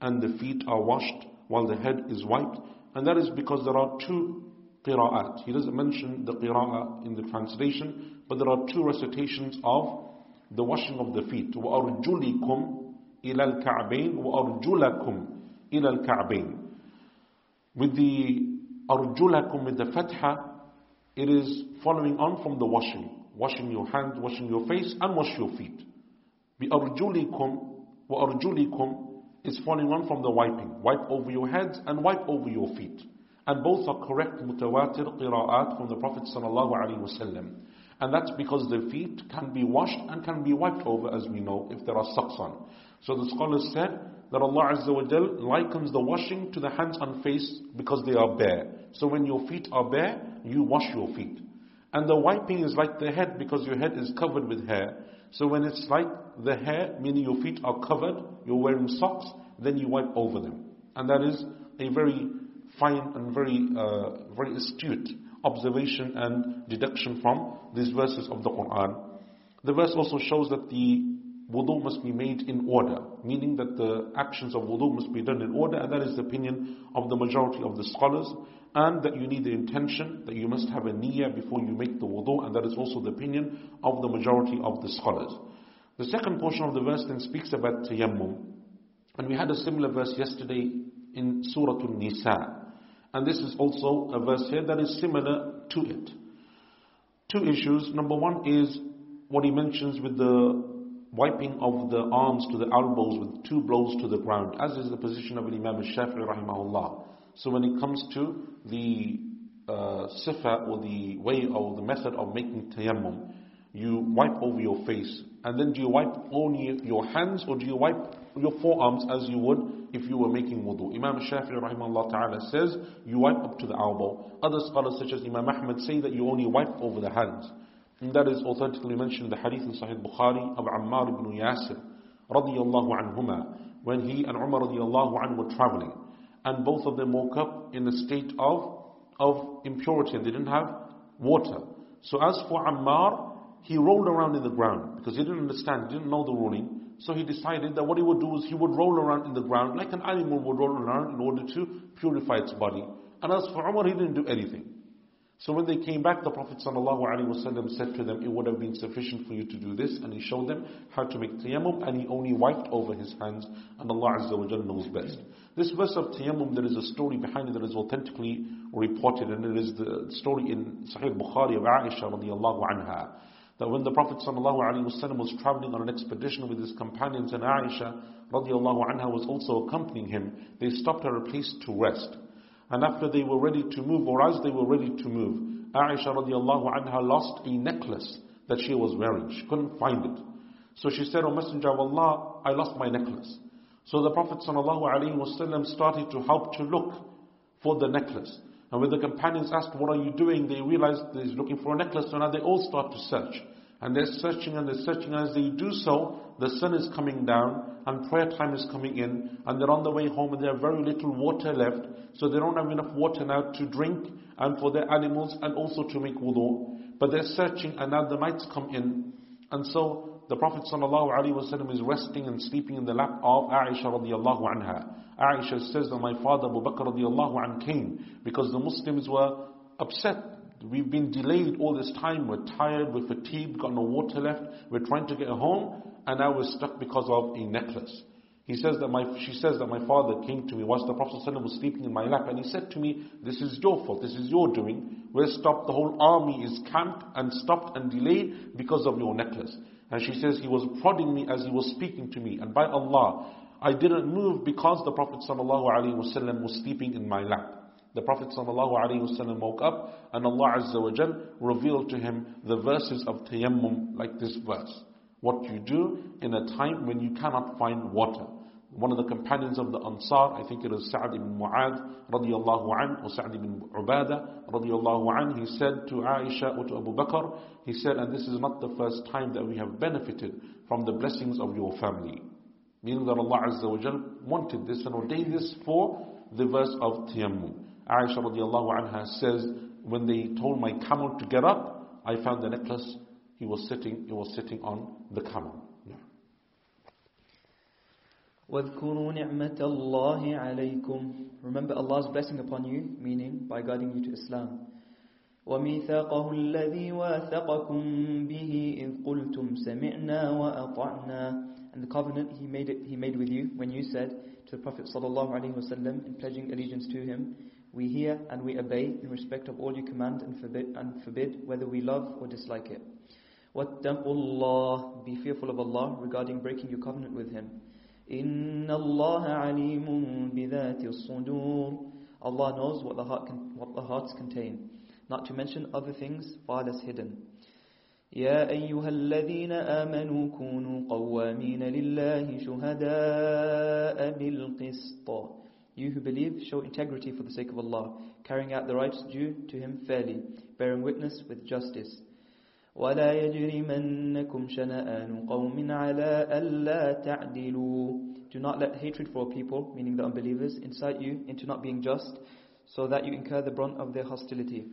and the feet are washed while the head is wiped, and that is because there are two qira'at. He doesn't mention the qira'ah in the translation, but there are two recitations of the washing of the feet. وَأَرْجُلِكُمْ إِلَى الْكَعْبَيْنِ وَأَرْجُلَكُمْ إلى الكعبين with the arjulakum with the fatha it is following on from the washing washing your hands washing your face and wash your feet بأرجلكم وأرجلكم is following on from the wiping wipe over your heads and wipe over your feet and both are correct mutawatir qira'at from the Prophet sallallahu alaihi wasallam and that's because the feet can be washed and can be wiped over as we know if there are socks on so the scholars said that Allah Azza wa Jal likens the washing to the hands and face because they are bare. So when your feet are bare, you wash your feet. And the wiping is like the head because your head is covered with hair. So when it's like the hair, meaning your feet are covered, you're wearing socks, then you wipe over them. And that is a very fine and very, uh, very astute observation and deduction from these verses of the Quran. The verse also shows that the wudu must be made in order, meaning that the actions of wudu must be done in order, and that is the opinion of the majority of the scholars, and that you need the intention, that you must have a niyyah before you make the wudu, and that is also the opinion of the majority of the scholars. The second portion of the verse then speaks about tayammum, and we had a similar verse yesterday in Surah An-Nisa, and this is also a verse here that is similar to it. Two issues. Number one is what he mentions with the wiping of the arms to the elbows with two blows to the ground, as is the position of Imam al-Shafi'i rahimahullah. So when it comes to the uh, sifa or the way or the method of making tayammum, you wipe over your face, and then do you wipe only your hands or do you wipe your forearms as you would if you were making wudu? Imam Shafi'i rahimahullah ta'ala says you wipe up to the elbow. Other scholars such as Imam Ahmad say that you only wipe over the hands. And that is authentically mentioned in the hadith in Sahih Bukhari of Ammar ibn Yasir radiyallahu anhuma when he and Umar radiyallahu anhu were traveling and both of them woke up in a state of of impurity and they didn't have water. So as for Ammar, he rolled around in the ground because he didn't understand, didn't know the ruling. So he decided that what he would do is he would roll around in the ground like an animal would roll around in order to purify its body. And as for Umar, he didn't do anything. So when they came back, the Prophet ﷺ said to them, it would have been sufficient for you to do this, and he showed them how to make tayammum, and he only wiped over his hands, and Allah Azza wa Jalla knows best. This verse of tayammum, there is a story behind it that is authentically reported, and it is the story in Sahih Bukhari of Aisha radiallahu anha, that when the Prophet ﷺ was traveling on an expedition with his companions, and Aisha radiallahu anha was also accompanying him, they stopped at a place to rest. And after they were ready to move, or as they were ready to move, Aisha radiallahu anha lost a necklace that she was wearing. She couldn't find it. So she said, O Messenger of Allah, I lost my necklace. So the Prophet ﷺ started to help to look for the necklace. And when the companions asked, what are you doing? They realized he's looking for a necklace. So now they all start to search. And they're searching and they're searching. As they do so, the sun is coming down and prayer time is coming in. And they're on the way home and they have very little water left. So they don't have enough water now to drink and for their animals and also to make wudu. But they're searching and now the mites come in. And so the Prophet ﷺ is resting and sleeping in the lap of Aisha radiallahu anha. Aisha says that my father Abu Bakr radiallahu anh came because the Muslims were upset we've been delayed all this time, we're tired, we're fatigued, got no water left, we're trying to get home, and now we're stuck because of a necklace. He says that my, she says that my father came to me whilst the Prophet ﷺ was sleeping in my lap and he said to me, this is your fault, this is your doing. We're stopped, the whole army is camped and stopped and delayed because of your necklace. And she says he was prodding me as he was speaking to me. And by Allah, I didn't move because the Prophet ﷺ was sleeping in my lap. The Prophet ﷺ woke up and Allah Azza wa Jal revealed to him the verses of tayammum like this verse. What you do in a time when you cannot find water. One of the companions of the Ansar, I think it was Sa'd ibn Mu'adh radiallahu an, or Sa'd ibn Ubadah radiallahu an, he said to Aisha or to Abu Bakr, he said, and this is not the first time that we have benefited from the blessings of your family. Meaning that Allah Azza wa Jal wanted this and ordained this for the verse of Tayammum. Aisha radiallahu anha says, when they told my camel to get up, I found the necklace he was sitting, he was sitting on the camel. وَاذْكُرُوا نِعْمَةَ اللَّهِ عَلَيْكُمْ Remember Allah's blessing upon you, meaning by guiding you to Islam. وميثاقه الذي واثقكم به إذ قلتم سمعنا وأطعنا and the covenant he made, it, he made with you when you said to the Prophet ﷺ in pledging allegiance to him, we hear and we obey in respect of all you command and forbid, and forbid whether we love or dislike it. وَاتَّقُوا اللَّهِ Be fearful of Allah regarding breaking your covenant with Him. إِنَّ اللَّهَ عَلِيمٌ بِذَاتِ الصُّدُورِ Allah knows what the, heart can, what the hearts contain, not to mention other things far less hidden. يا أيها الذين آمنوا كونوا قوامين لله شهداء بالقسط You who believe, show integrity for the sake of Allah, carrying out the rights due to Him fairly, bearing witness with justice. ولا يجرمنكم شنآن قوم على ألا تعدلوا Do not let hatred for a people, meaning the unbelievers, incite you into not being just, so that you incur the brunt of their hostility.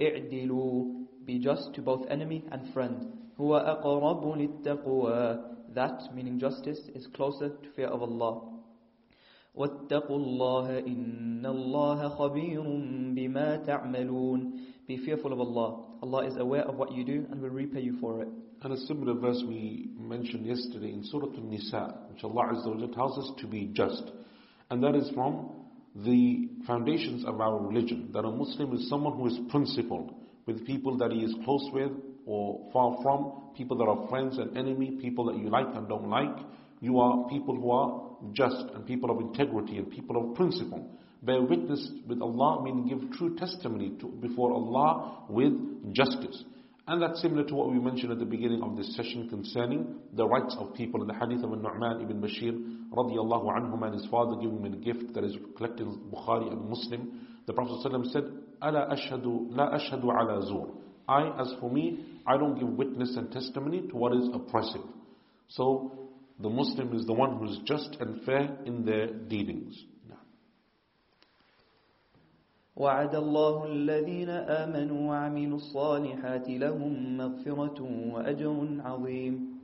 اعدلوا Be just to both enemy and friend. هو أقرب للتقوى That, meaning justice, is closer to fear of Allah. واتقوا الله إن الله خبير بما تعملون Be fearful of Allah. Allah is aware of what you do and will repay you for it. And a similar verse we mentioned yesterday in Surah An-Nisa, which Allah Azza wa tells us to be just. And that is from the foundations of our religion, that a Muslim is someone who is principled with people that he is close with or far from, people that are friends and enemy, people that you like and don't like. You are people who are just and people of integrity and people of principle. Bear witness with Allah, meaning give true testimony to, before Allah with justice. And that's similar to what we mentioned at the beginning of this session concerning the rights of people in the hadith of Nu'man ibn Bashir radiallahu anhum and his father giving him a gift that is collected in Bukhari and Muslim. The Prophet ﷺ said, أَلَا أَشْهَدُ لَا أَشْهَدُ عَلَى زُورٍ I, as for me, I don't give witness and testimony to what is oppressive. So, the Muslim is the one who is just and fair in their dealings. وعد الله الذين آمنوا وعملوا الصالحات لهم مغفرة وأجر عظيم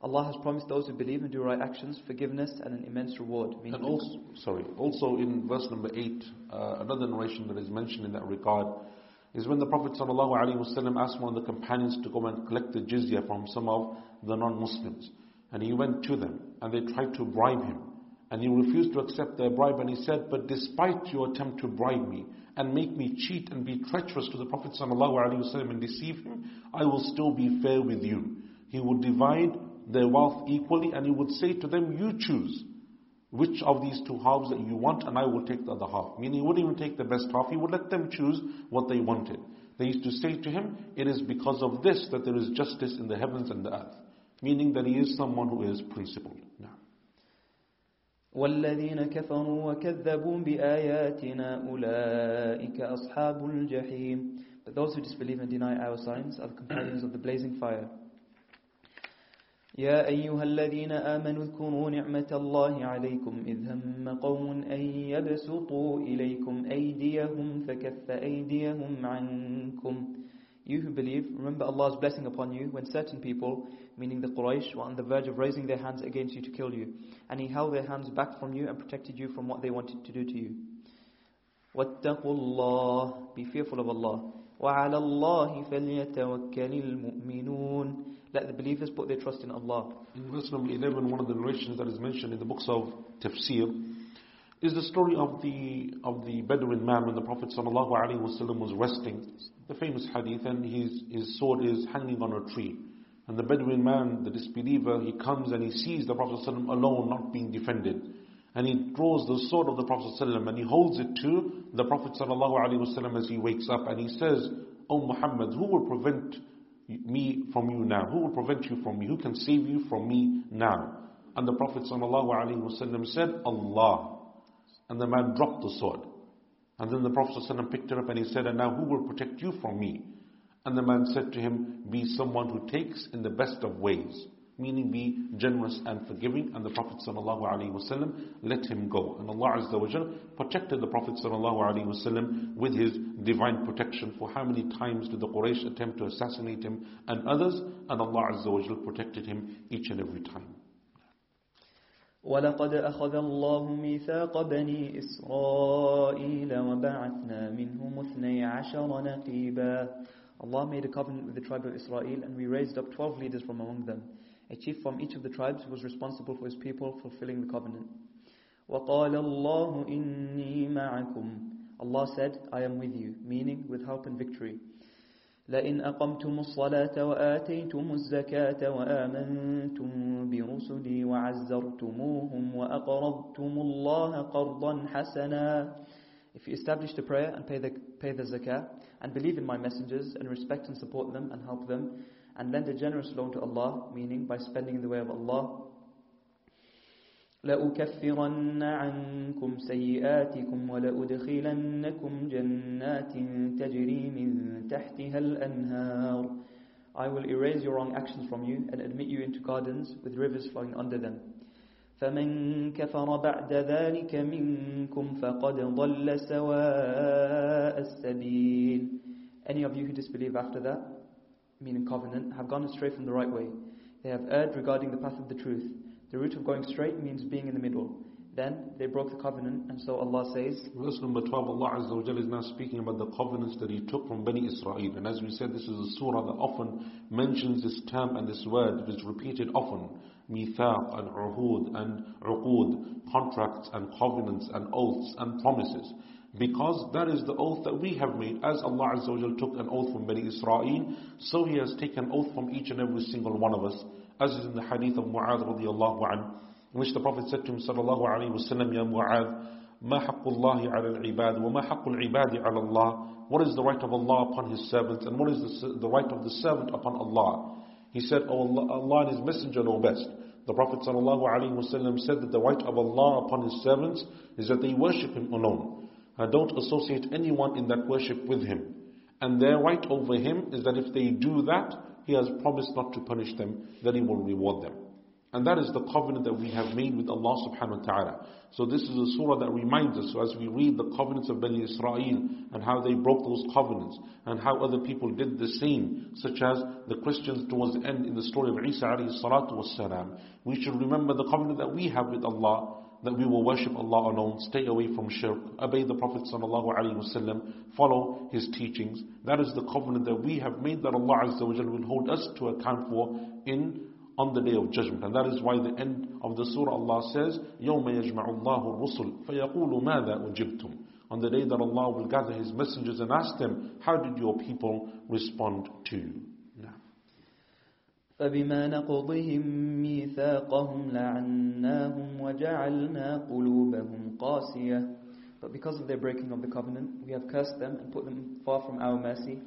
Allah has promised those who believe and do right actions forgiveness and an immense reward. And also, sorry, also in verse number 8, uh, another narration that is mentioned in that regard is when the Prophet ﷺ asked one of the companions to go and collect the jizya from some of the non-Muslims. And he went to them and they tried to bribe him. And he refused to accept their bribe and he said, But despite your attempt to bribe me and make me cheat and be treacherous to the Prophet ﷺ and deceive him, I will still be fair with you. He would divide their wealth equally and he would say to them, You choose which of these two halves that you want and I will take the other half. Meaning he wouldn't even take the best half, he would let them choose what they wanted. They used to say to him, It is because of this that there is justice in the heavens and the earth Meaning that he is someone who is principled. Now. والذين كفروا وكذبوا بآياتنا أولئك أصحاب الجحيم But those who disbelieve and deny our signs are the companions of the blazing fire. يا أيها الذين آمنوا اذكروا نعمة الله عليكم إذ هم قوم أن يبسطوا إليكم أيديهم فكف أيديهم عنكم You who believe, remember Allah's blessing upon you when certain people, meaning the Quraysh, were on the verge of raising their hands against you to kill you. And He held their hands back from you and protected you from what they wanted to do to you. وَاتَّقُوا اللَّهِ Be fearful of Allah. وعلى الله فليتوكل المؤمنون Let the believers put their trust in Allah. In verse number 11, one of the narrations that is mentioned in the books of Tafsir is the story of the of the Bedouin man when the Prophet ﷺ was resting. The famous hadith, and his, his sword is hanging on a tree. And the Bedouin man, the disbeliever, he comes and he sees the Prophet ﷺ alone, not being defended. And he draws the sword of the Prophet ﷺ and he holds it to the Prophet ﷺ as he wakes up and he says, O Muhammad, who will prevent me from you now? Who will prevent you from me? Who can save you from me now? And the Prophet ﷺ said, Allah. And the man dropped the sword. And then the Prophet ﷺ picked it up and he said, And now who will protect you from me? And the man said to him, Be someone who takes in the best of ways meaning be generous and forgiving. And the Prophet ﷺ let him go. And Allah Azza wa Jal protected the Prophet ﷺ with his divine protection. For how many times did the Quraysh attempt to assassinate him and others? And Allah Azza wa Jal protected him each and every time. ولقد أخذ الله ميثاق بني إسرائيل وبعثنا منهم اثني عشر نقيبا Allah made a covenant with the tribe of Israel and we raised up 12 leaders from among them a chief from each of the tribes who was responsible for his people fulfilling the covenant. وَقَالَ اللَّهُ إِنِّي مَعَكُمْ Allah said, I am with you, meaning with help and victory. لئن أقمتم الصلاة وآتيتم الزكاة وآمنتم برسلي وعزرتموهم وأقرضتم الله قرضا حسنا If you establish the prayer and pay the, pay the zakah and believe in my messengers and respect and support them and help them and lend a generous loan to Allah, meaning by spending in the way of Allah. لأكفرن عنكم سيئاتكم ولأدخلنكم جنات تجري من تحتها الأنهار I will erase your wrong actions from you and admit you into gardens with rivers flowing under them. فمن كفر بعد ذلك منكم فقد ضل سواء السبيل Any of you who disbelieve after that meaning covenant, have gone astray from the right way. They have erred regarding the path of the truth. The root of going straight means being in the middle. Then they broke the covenant, and so Allah says, Verse number 12, Allah Azza wa is now speaking about the covenants that He took from Bani Israel. And as we said, this is a surah that often mentions this term and this word. It is repeated often. Mithaq and uhud and uqud, contracts and covenants and oaths and promises. Because that is the oath that we have made. As Allah Azza wa took an oath from Bani Israel, so He has taken oath from each and every single one of us. As is in the hadith of Mu'adh radiallahu anhu, in which the Prophet said to him sallallahu alayhi wa sallam, Ya Mu'adh, ما حق الله على العباد وما حق العباد على الله What is the right of Allah upon His servants and what is the, the right of the servant upon Allah? He said, Oh Allah, Allah and His Messenger know best. The Prophet ﷺ said that the right of Allah upon His servants is that they worship Him alone. and don't associate anyone in that worship with him. And their right over him is that if they do that, he has promised not to punish them, that he will reward them. And that is the covenant that we have made with Allah subhanahu wa ta'ala. So this is a surah that reminds us, so as we read the covenants of Bani Israel and how they broke those covenants and how other people did the same, such as the Christians towards the end in the story of Isa alayhi salatu was salam, we should remember the covenant that we have with Allah that we will worship Allah alone, stay away from shirk, obey the Prophet ﷺ, follow his teachings. That is the covenant that we have made that Allah Azza wa will hold us to account for in on the day of judgment. And that is why the end of the surah Allah says, يَوْمَ يَجْمَعُ اللَّهُ الرُّسُلِ فَيَقُولُ مَاذَا أُجِبْتُمْ On the day that Allah will gather His messengers and ask them, how did your people respond to you? فبما نقضهم ميثاقهم لعناهم وجعلنا قلوبهم قاسية But because of their breaking of the covenant, we have cursed them and put them far from our mercy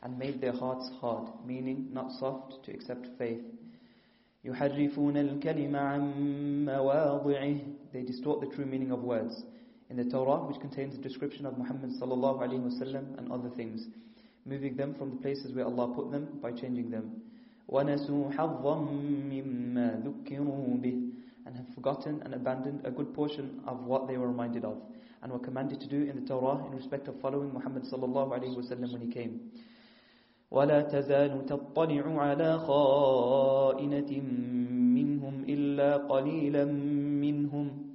and made their hearts hard, meaning not soft to accept faith. يحرفون الكلم عن مواضعه They distort the true meaning of words. In the Torah, which contains a description of Muhammad sallallahu alaihi wasallam and other things, moving them from the places where Allah put them by changing them. ونسوا حظا مما ذكروا به and have forgotten and abandoned a good portion of what they were reminded of and were commanded to do in the Torah in respect of following Muhammad sallallahu alayhi wasallam when he came. ولا تزال تطلع على خائنة منهم إلا قليلا منهم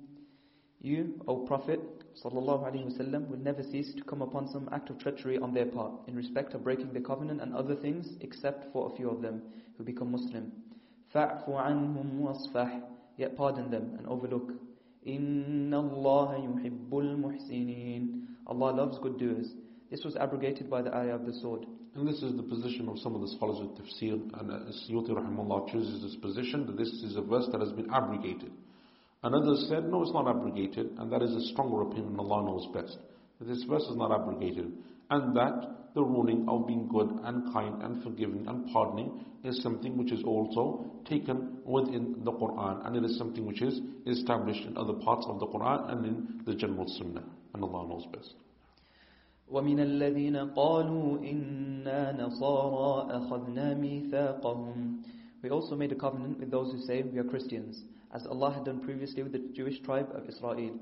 You, O Prophet, sallallahu alaihi wasallam will never cease to come upon some act of treachery on their part in respect of breaking the covenant and other things except for a few of them who become Muslim. فَاعْفُ عَنْهُمْ وَاصْفَحْ Yet pardon them and overlook. إِنَّ اللَّهَ يُحِبُّ الْمُحْسِنِينَ Allah loves good doers. This was abrogated by the ayah of the sword. And this is the position of some of the scholars of tafsir, and uh, Suyuti rahimahullah chooses this position, that this is a verse that has been abrogated. And others said, no, it's not abrogated, and that is a stronger opinion, Allah knows best. That this verse is not abrogated, and that the ruling of being good and kind and forgiving and pardoning is something which is also taken within the Quran, and it is something which is established in other parts of the Quran and in the general Sunnah, and Allah knows best. ومن الذين قالوا إنا نصارى أخذنا ميثاقهم We also made a covenant with those who say we are Christians, as Allah had done previously with the Jewish tribe of Israel.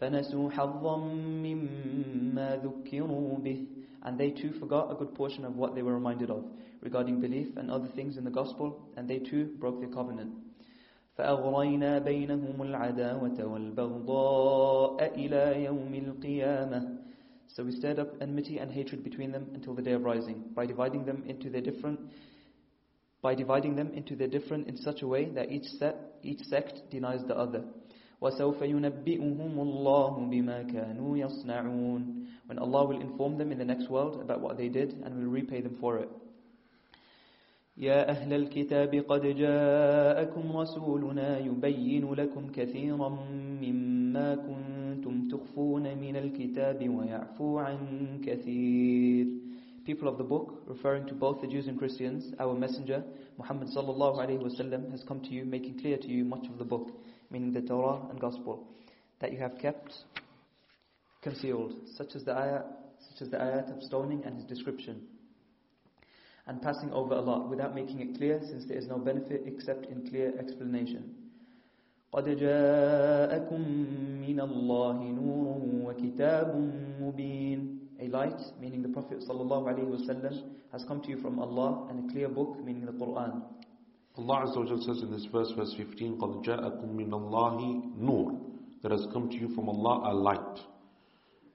فَنَسُوا حَظًّا مِّمَّا ذُكِّرُوا بِهِ And they too forgot a good portion of what they were reminded of regarding belief and other things in the gospel, and they too broke their covenant. فأغرينا بينهم العداوة والبغضاء إلى يوم القيامة So we stirred up enmity and hatred between them until the day of rising, by dividing them into their different by dividing them into their different in such a way that each sect, each sect denies the other. وَسَوْفَ يُنَبِّئُهُمُ اللَّهُ بِمَا كَانُوا يَصْنَعُونَ When Allah will inform them in the next world about what they did and will repay them for it. يا أهل الكتاب قد جاءكم رسولنا يبين لكم كثيرا مما كنتم تخفون من الكتاب ويعفو عن كثير People of the book, referring to both the Jews and Christians, our messenger, Muhammad sallallahu alayhi wasallam, has come to you, making clear to you much of the book, meaning the Torah and Gospel, that you have kept concealed, such as the ayat, such as the ayat of stoning and his description and passing over a lot without making it clear since there is no benefit except in clear explanation. قد جاءكم من الله نور وكتاب مبين A light, meaning the Prophet ﷺ, has come to you from Allah and a clear book, meaning the Quran. Allah Azza wa says in this verse, verse 15, قَدْ جَاءَكُم مِّنَ اللَّهِ نُورٌ There has come to you from Allah a light.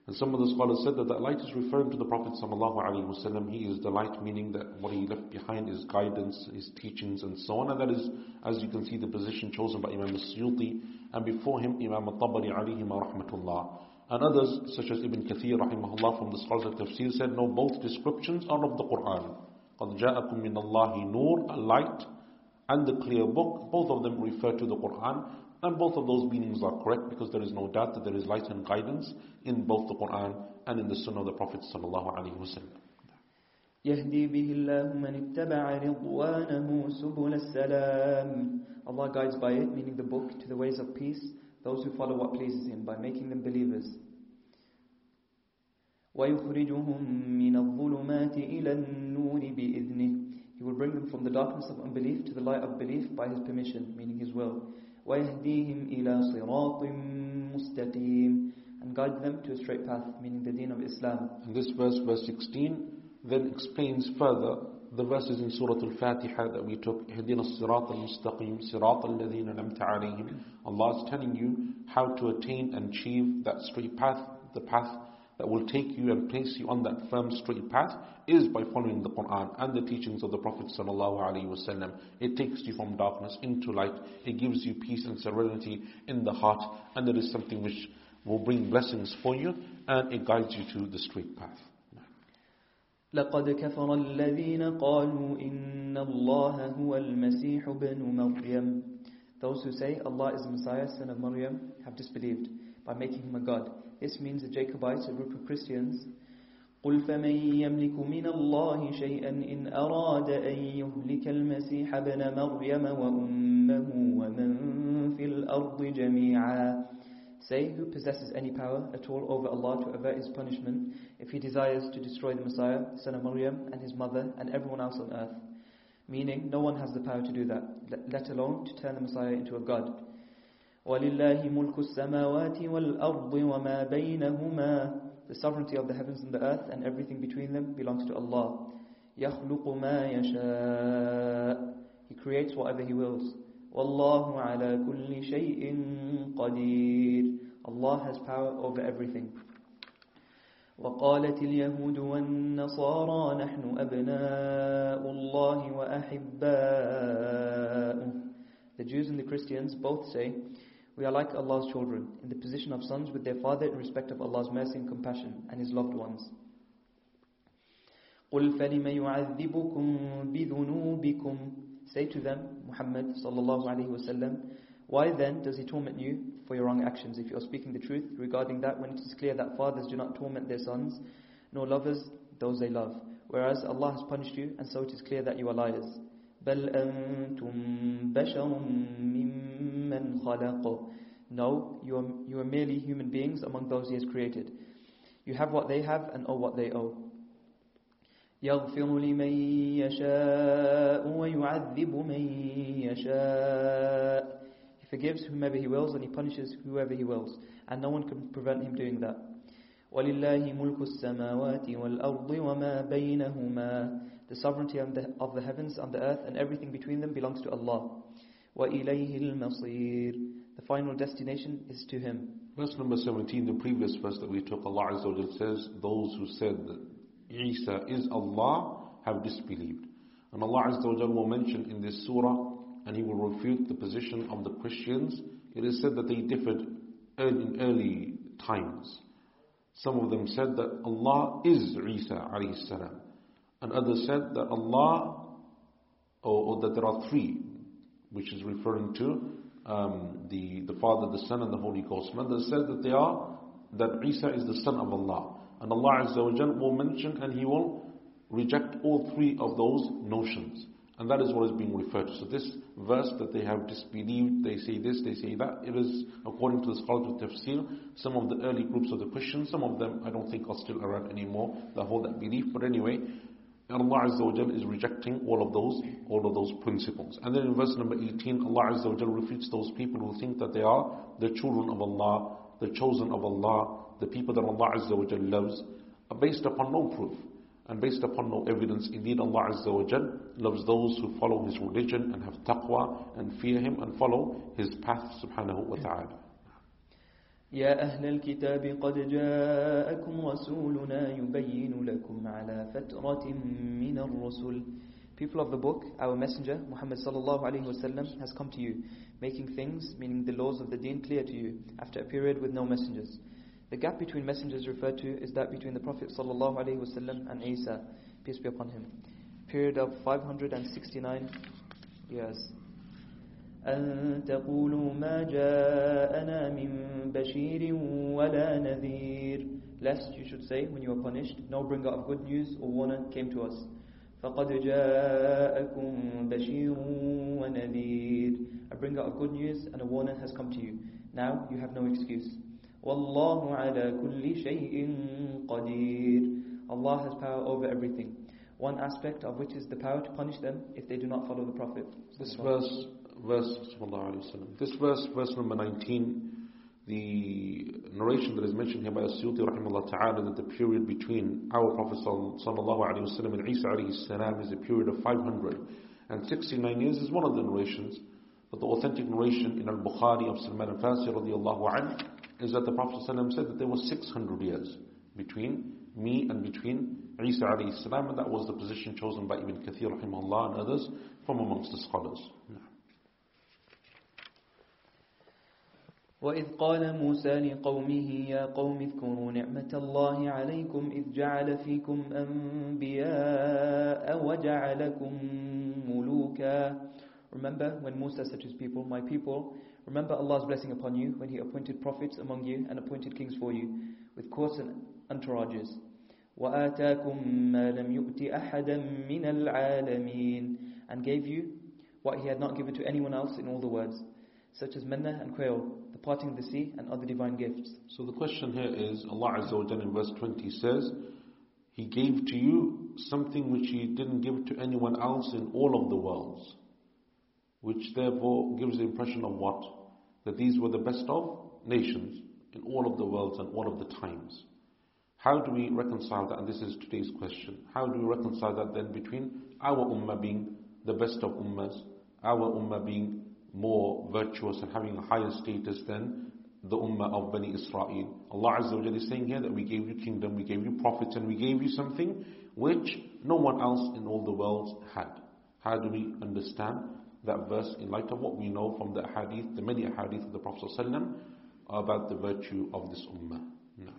And some of the scholars said that that light is referring to the Prophet ﷺ. He is the light, meaning that what he left behind is guidance, his teachings, and so on. And that is, as you can see, the position chosen by Imam al-Suyuti, and before him, Imam al-Tabari alayhima rahmatullah. And others, such as Ibn Kathir rahimahullah from the scholars of tafsir, said, no, both descriptions are of the Quran. قَدْ جَاءَكُم مِّنَ اللَّهِ نُورٌ A light and the clear book, both of them refer to the Quran. And both of those meanings are correct because there is no doubt that there is light and guidance in both the Quran and in the Sunnah of the Prophet sallallahu alaihi wasallam. يهدي به الله من اتبع رضوانه سبل السلام Allah guides by it, meaning the book, to the ways of peace, those who follow what pleases Him, by making them believers. ويخرجهم من الظلمات إلى النور بإذنه He will bring them from the darkness of unbelief to the light of belief by His permission, meaning His will. ويهديهم إلى صراط مستقيم and guide them to a straight path, meaning the deen of Islam. And this verse, verse 16, then explains further the verses in Surah Al-Fatiha that we took, اهدنا الصراط المستقيم صراط الذين أنعمت عليهم. Allah is telling you how to attain and achieve that straight path, the path that will take you and place you on that firm straight path is by following the Quran and the teachings of the Prophet ﷺ. It takes you from darkness into light. It gives you peace and serenity in the heart and it is something which will bring blessings for you and it guides you to the straight path. لقد كفر الذين قالوا إن الله هو المسيح ابن مريم Those who say Allah is the Messiah, son of Maryam, have disbelieved by making him a god. This means the Jacobites, a group of Christians, قل فمن يملك من الله شيئا إن أراد أن يهلك المسيح ابن مريم وأمه ومن في الأرض جميعا Say, who possesses any power at all over Allah to avert His punishment if He desires to destroy the Messiah, son of Maryam, and His mother, and everyone else on earth? Meaning, no one has the power to do that, let alone to turn the Messiah into a god. وَلِلَّهِ مُلْكُ السَّمَاوَاتِ وَالْأَرْضِ وَمَا بَيْنَهُمَا The sovereignty of the heavens and the earth and everything between them belongs to Allah. يَخْلُقُ مَا يَشَاءُ He creates whatever He wills. وَاللَّهُ عَلَى كُلِّ شَيْءٍ قَدِيرٌ Allah has power over everything. وقالت اليهود والنصارى نحن أبناء الله وأحباؤه The Jews and the Christians both say, We are like Allah's children, in the position of sons with their father in respect of Allah's mercy and compassion and His loved ones. قل فلم يعذبكم بذنوبكم Say to them, Muhammad sallallahu alayhi wasallam, why then does he torment you for your wrong actions if you are speaking the truth regarding that when it is clear that fathers do not torment their sons, nor lovers those they love, whereas Allah has punished you and so it is clear that you are liars. بل أنتم بشر ممن خلق No, you are, you are merely human beings among those He has created. You have what they have and owe what they owe. يغفر لمن يشاء ويعذب من يشاء He forgives whomever He wills and He punishes whoever He wills. And no one can prevent Him doing that. ولله ملك السماوات والأرض وما بينهما The sovereignty of the, of the heavens and the earth and everything between them belongs to Allah. وإليه المصير The final destination is to Him. Verse number 17, the previous verse that we took, Allah Azza wa says, Those who said that Isa is Allah have disbelieved. And Allah Azza wa will mention in this surah, and He will refute the position of the Christians. It is said that they differed in early times. Some of them said that Allah is Isa alayhi salam. And others said that Allah, or, or that there are three, which is referring to um, the, the Father, the Son, and the Holy Ghost. And others said that they are, that Isa is the Son of Allah. And Allah Azza wa will mention and He will reject all three of those notions. And that is what is being referred to. So this verse that they have disbelieved, they say this, they say that, it is according to the scholars of tafsir, some of the early groups of the Christians, some of them I don't think are still around anymore, that hold that belief. But anyway, Allah Azza wa is rejecting all of those, all of those principles. And then in verse number 18, Allah Azza wa refutes those people who think that they are the children of Allah, the chosen of Allah, the people that Allah Azza wa loves, are based upon no proof and based upon no evidence. Indeed, Allah Azza wa loves those who follow His religion and have taqwa and fear Him and follow His path subhanahu wa ta'ala. يا أهل الكتاب قد جاءكم رسولنا يبين لكم على فترة من الرسل People of the book, our messenger, Muhammad sallallahu alayhi wasallam, has come to you, making things, meaning the laws of the deen, clear to you, after a period with no messengers. The gap between messengers referred to is that between the Prophet sallallahu alaihi wasallam and Isa, peace be upon him. Period of 569 years. أن تقولوا ما جاءنا من بشير ولا نذير Lest you should say, when you are punished, no bringer of good news or warner came to us. فقد جاءكم بشير ونذير A bringer of good news and a warner has come to you. Now you have no excuse. والله على كل شيء قدير Allah has power over everything. One aspect of which is the power to punish them if they do not follow the Prophet. This verse, verse, this verse, verse number 19, the narration that is mentioned here by As-Suyuti rahimahullah ta'ala that the period between our Prophet sallallahu alayhi wasallam and Isa alayhi salam is a period of 569 years is one of the narrations. But the authentic narration in Al-Bukhari of Salman al-Farsi radiallahu anhu is that the Prophet said that there was 600 years between me and between Isa alayhi salam, and that was the position chosen by Ibn Kathir rahimahullah and others from amongst the scholars. وإذ قال موسى لقومه يا قوم اذكروا نعمة الله عليكم إذ جعل فيكم أنبياء وجعلكم ملوكا Remember when Musa said to his people, My people, remember Allah's blessing upon you when He appointed prophets among you and appointed kings for you, with courts and entourages. وآتاكم ما لم يؤت أحدا من العالمين and gave you what He had not given to anyone else in all the worlds, such as manna and quail, parting the sea and other divine gifts. So the question here is, Allah Azza wa in verse 20 says, He gave to you something which He didn't give to anyone else in all of the worlds which therefore gives the impression of what? That these were the best of nations in all of the worlds and all of the times. How do we reconcile that? And this is today's question. How do we reconcile that then between our ummah being the best of ummahs, our ummah being more virtuous and having a higher status than the ummah of Bani Israel. Allah Azza wa is saying here that we gave you kingdom, we gave you prophets, and we gave you something which no one else in all the world had. How do we understand that verse in light of what we know from the hadith, the many hadith of the Prophet ﷺ about the virtue of this ummah? No.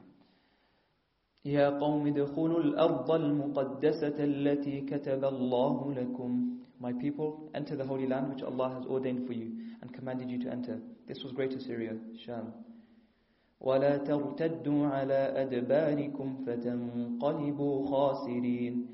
يا قوم ادخلوا الأرض المقدسة التي كتب الله لكم My people, enter the holy land which Allah has ordained for you and commanded you to enter. This was Greater Syria, Sham. ولا ترتدوا على أدباركم فتنقلبوا خاسرين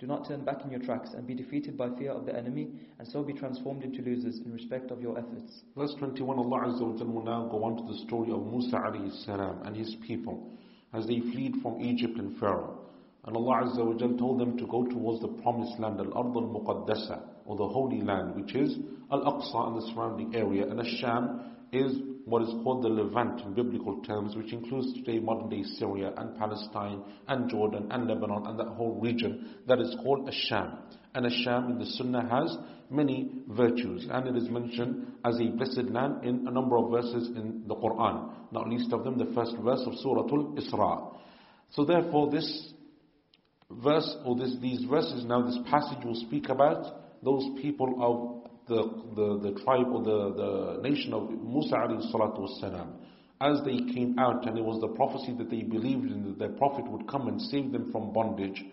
Do not turn back in your tracks and be defeated by fear of the enemy and so be transformed into losers in respect of your efforts. Verse 21 Allah Azza wa will now go on to the story of Musa alayhi salam and his people as they fled from Egypt and Pharaoh. And Allah Azza wa told them to go towards the promised land, Al-Ard al-Muqaddasa, or the holy land, which is Al-Aqsa and the surrounding area. And Asham is what is called the Levant in biblical terms, which includes today modern day Syria and Palestine and Jordan and Lebanon and that whole region that is called Asham. And Asham in the Sunnah has many virtues and it is mentioned as a blessed land in a number of verses in the Quran, not least of them the first verse of Surah Al-Isra. So therefore this verse or this, these verses now, this passage will speak about those people of the, the, the tribe or the, the nation of Musa alayhi salatu wasalam, as they came out and it was the prophecy that they believed in that their prophet would come and save them from bondage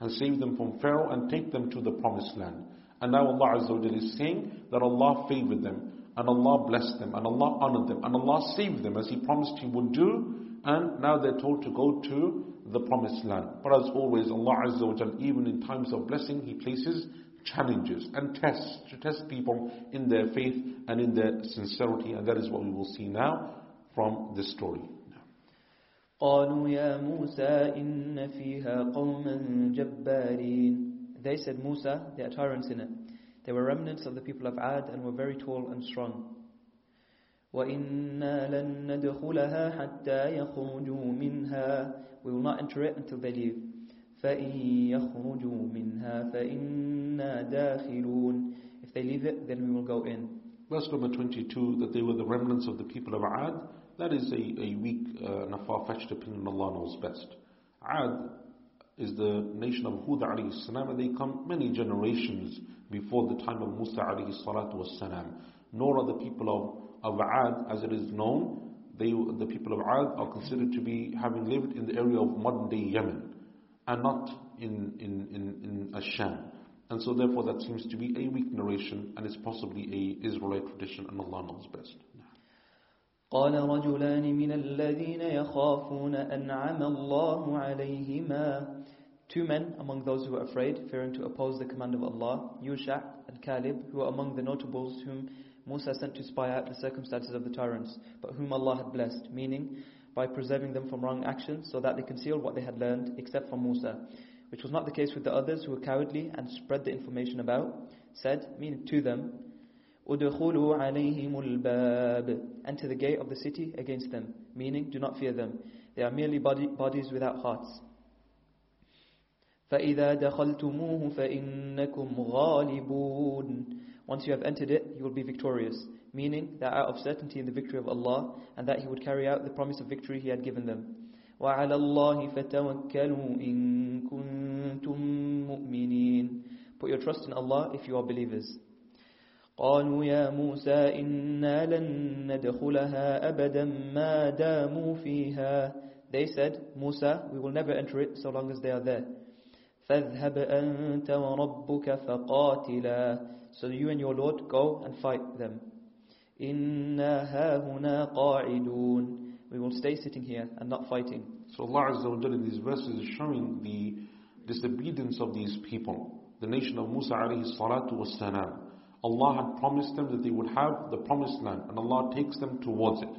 and save them from Pharaoh and take them to the promised land. And now Allah Azza wa is saying that Allah favored them and Allah blessed them and Allah honored them and Allah saved them as He promised He would do and now they're told to go to the promised land. But as always, Allah Azza wa even in times of blessing, He places challenges and tests to test people in their faith and in their sincerity. And that is what we will see now from this story. قالوا يا موسى إن فيها قوما جبارين They said, Musa, there are tyrants in it. They were remnants of the people of Ad and were very tall and strong. وَإِنَّا لَن نَّدْخُلَهَا حَتَّى يَخْرُجُوا مِنْهَا We will not enter it until they leave. فَإِن يَخْرُجُوا مِنْهَا فَإِنَّا دَاخِلُونَ If they leave it, then we will go in. Verse number 22, that they were the remnants of the people of Ad, that is a, a weak uh, and a far-fetched opinion, Allah knows best. Ad is the nation of Hud alayhi salam, and they come many generations before the time of Musa alayhi salatu was salam. Nor are the people of, of Ad, as it is known, they, the people of Ad are considered to be having lived in the area of modern day Yemen and not in, in, in, in Asham. And so therefore that seems to be a weak narration and is possibly a Israelite tradition and Allah knows best. قال رجلان من الذين يخافون أنعم الله عليهما Two men among those who were afraid, fearing to oppose the command of Allah, Yusha and Caleb, who were among the notables whom Musa sent to spy out the circumstances of the tyrants, but whom Allah had blessed, meaning by preserving them from wrong actions so that they concealed what they had learned except from Musa, which was not the case with the others who were cowardly and spread the information about, said, meaning to them, Udkhulu alayhim al Enter the gate of the city against them, meaning do not fear them. They are merely body, bodies without hearts. فَإِذَا دَخَلْتُمُوهُ فَإِنَّكُمْ غَالِبُونَ Once you have entered it, you will be victorious meaning that out of certainty in the victory of Allah and that He would carry out the promise of victory He had given them. وَعَلَى اللَّهِ فَتَوَكَّلُوا إِن كُنتُم مُؤْمِنِينَ Put your trust in Allah if you are believers. قالوا يا موسى إنا لن ندخلها أبدا ما داموا فيها They said, Musa, we will never enter it so long as they are there. فاذهب أنت وربك فقاتلا So you and your Lord go and fight them. إِنَّا هَاهُنَا قَاعِدُونَ We will stay sitting here and not fighting. So Allah Azza wa in these verses is showing the disobedience of these people. The nation of Musa alayhi salatu was salam. Allah had promised them that they would have the promised land and Allah takes them towards it.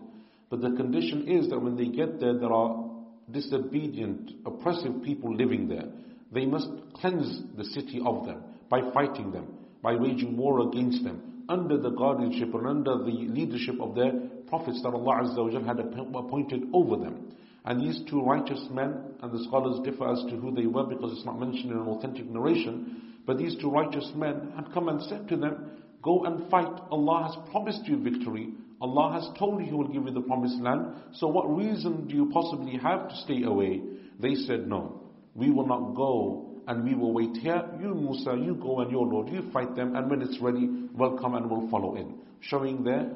But the condition is that when they get there, there are disobedient, oppressive people living there. They must cleanse the city of them by fighting them, by waging war against them, under the guardianship and under the leadership of their prophets that Allah Azza had appointed over them. And these two righteous men, and the scholars differ as to who they were because it's not mentioned in an authentic narration, but these two righteous men had come and said to them, Go and fight. Allah has promised you victory. Allah has told you He will give you the promised land, so what reason do you possibly have to stay away? They said, No, we will not go and we will wait here. You, Musa, you go and your Lord, you fight them, and when it's ready, we'll come and we'll follow in. Showing their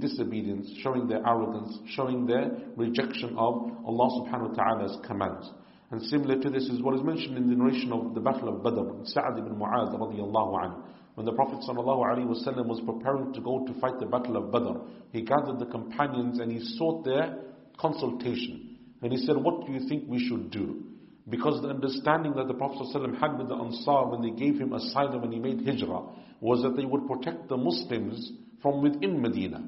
disobedience, showing their arrogance, showing their rejection of Allah subhanahu wa ta'ala's commands. And similar to this is what is mentioned in the narration of the Battle of Badr, Sa'ad ibn Mu'adh radiallahu anhu. When the Prophet ﷺ was preparing to go to fight the Battle of Badr, he gathered the companions and he sought their consultation. And he said, What do you think we should do? Because the understanding that the Prophet ﷺ had with the Ansar when they gave him asylum and he made hijrah was that they would protect the Muslims from within Medina.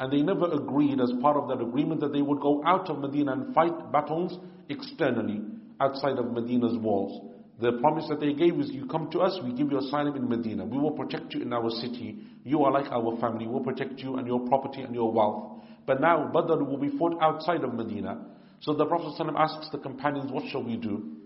And they never agreed as part of that agreement that they would go out of Medina and fight battles externally outside of Medina's walls. The promise that they gave is, you come to us, we give you asylum in Medina. We will protect you in our city. You are like our family. We will protect you and your property and your wealth. But now Badr will be fought outside of Medina. So the Prophet ﷺ asks the companions, what shall we do?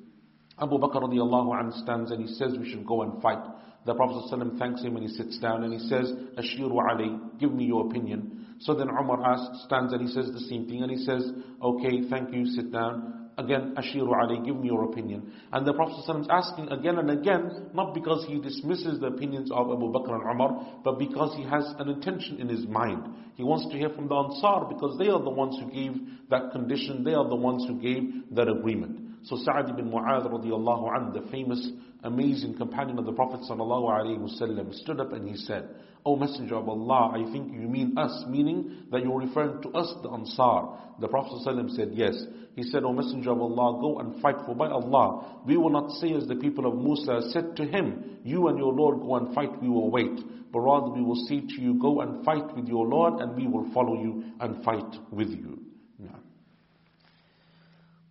Abu Bakr radiallahu anh stands and he says we should go and fight. The Prophet ﷺ thanks him and he sits down and he says, Ashiru Ali, give me your opinion. So then Umar asks, stands and he says the same thing and he says, okay, thank you, sit down. Again, Ashiru Ali, give me your opinion. And the Prophet is asking again and again, not because he dismisses the opinions of Abu Bakr and Umar, but because he has an intention in his mind. He wants to hear from the Ansar because they are the ones who gave that condition, they are the ones who gave that agreement. So Sa'ad ibn Mu'adh radiallahu anh, the famous, amazing companion of the Prophet sallallahu stood up and he said, O Messenger of Allah, I think you mean us, meaning that you're referring to us, the Ansar. The Prophet ﷺ said, yes. He said, O Messenger of Allah, go and fight, for by Allah, we will not say as the people of Musa said to him, you and your Lord go and fight, we will wait. But rather we will say to you, go and fight with your Lord, and we will follow you and fight with you.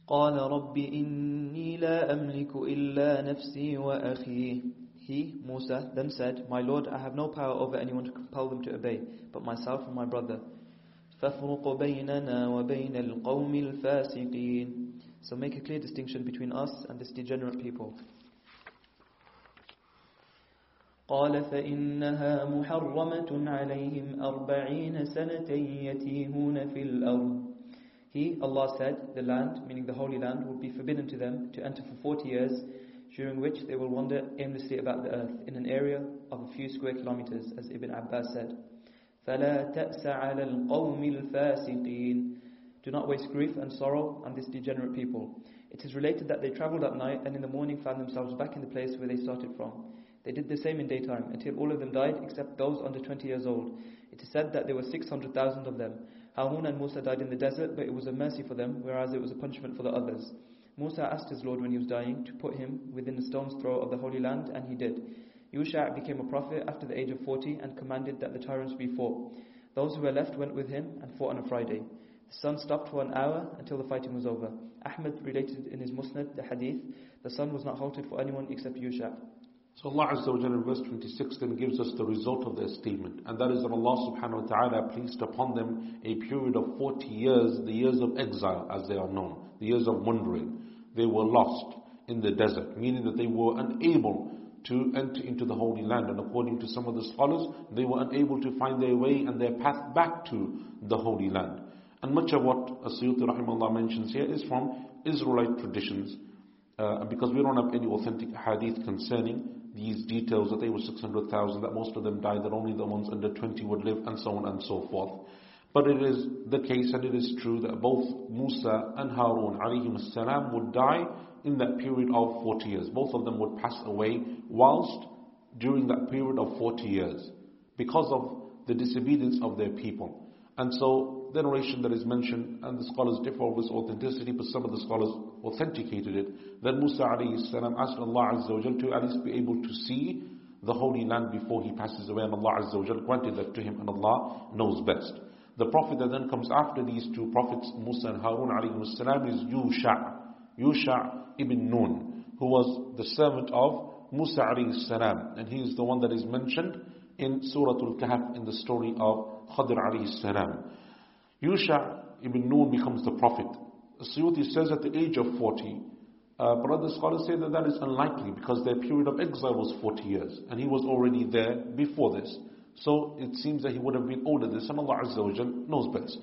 قال رب إني لا أملك إلا نفسي وأخي He, Musa, then said, My Lord, I have no power over anyone to compel them to obey, but myself and my brother. فَفْرُقُ بَيْنَنَا وَبَيْنَ الْقَوْمِ الْفَاسِقِينَ So make a clear distinction between us and this degenerate people. قال فإنها محرمة عليهم أربعين سنة يتيهون في الأرض He, Allah said, the land, meaning the Holy Land, would be forbidden to them to enter for 40 years, during which they will wander aimlessly about the earth in an area of a few square kilometers, as Ibn Abbas said. فَلَا تَأْسَ عَلَى الْقَوْمِ الْفَاسِقِينَ Do not waste grief and sorrow on this degenerate people. It is related that they travelled at night and in the morning found themselves back in the place where they started from. They did the same in daytime until all of them died except those under 20 years old. It is said that there were 600,000 of them. Harun and Musa died in the desert, but it was a mercy for them, whereas it was a punishment for the others. Musa asked his Lord when he was dying to put him within a stone's throw of the Holy Land, and he did. Yusha became a prophet after the age of 40 and commanded that the tyrants be fought. Those who were left went with him and fought on a Friday. The sun stopped for an hour until the fighting was over. Ahmed related in his Musnad the hadith, the sun was not halted for anyone except Yusha. So Allah Azza wa Jalla in verse 26 then gives us the result of their statement. And that is that Allah subhanahu wa ta'ala placed upon them a period of 40 years, the years of exile as they are known, the years of wandering. They were lost in the desert, meaning that they were unable to enter into the Holy Land. And according to some of the scholars, they were unable to find their way and their path back to the Holy Land. And much of what As-Suyuti rahimahullah mentions here is from Israelite traditions. Uh, because we don't have any authentic hadith concerning these details that they were 600,000, that most of them died, that only the ones under 20 would live, and so on and so forth. But it is the case and it is true that both Musa and Harun alayhim salam would die in that period of 40 years. Both of them would pass away whilst during that period of 40 years because of the disobedience of their people. And so the narration that is mentioned, and the scholars differ over its authenticity, but some of the scholars authenticated it, that Musa alayhi salam asked Allah Azza wa to at least be able to see the Holy Land before he passes away, and Allah Azza wa granted that to him, and Allah knows best. The prophet that then comes after these two prophets, Musa and Harun alayhi salam, is Yusha, Yusha ibn Nun, who was the servant of Musa alayhi salam, and he is the one that is mentioned in Surah Al-Kahf in the story of Khadr alayhi salam. Yusha ibn Nun becomes the prophet. Suyuti says at the age of 40, uh, but other scholars say that that is unlikely because their period of exile was 40 years and he was already there before this. So it seems that he would have been older this, and Allah Azza wa knows best.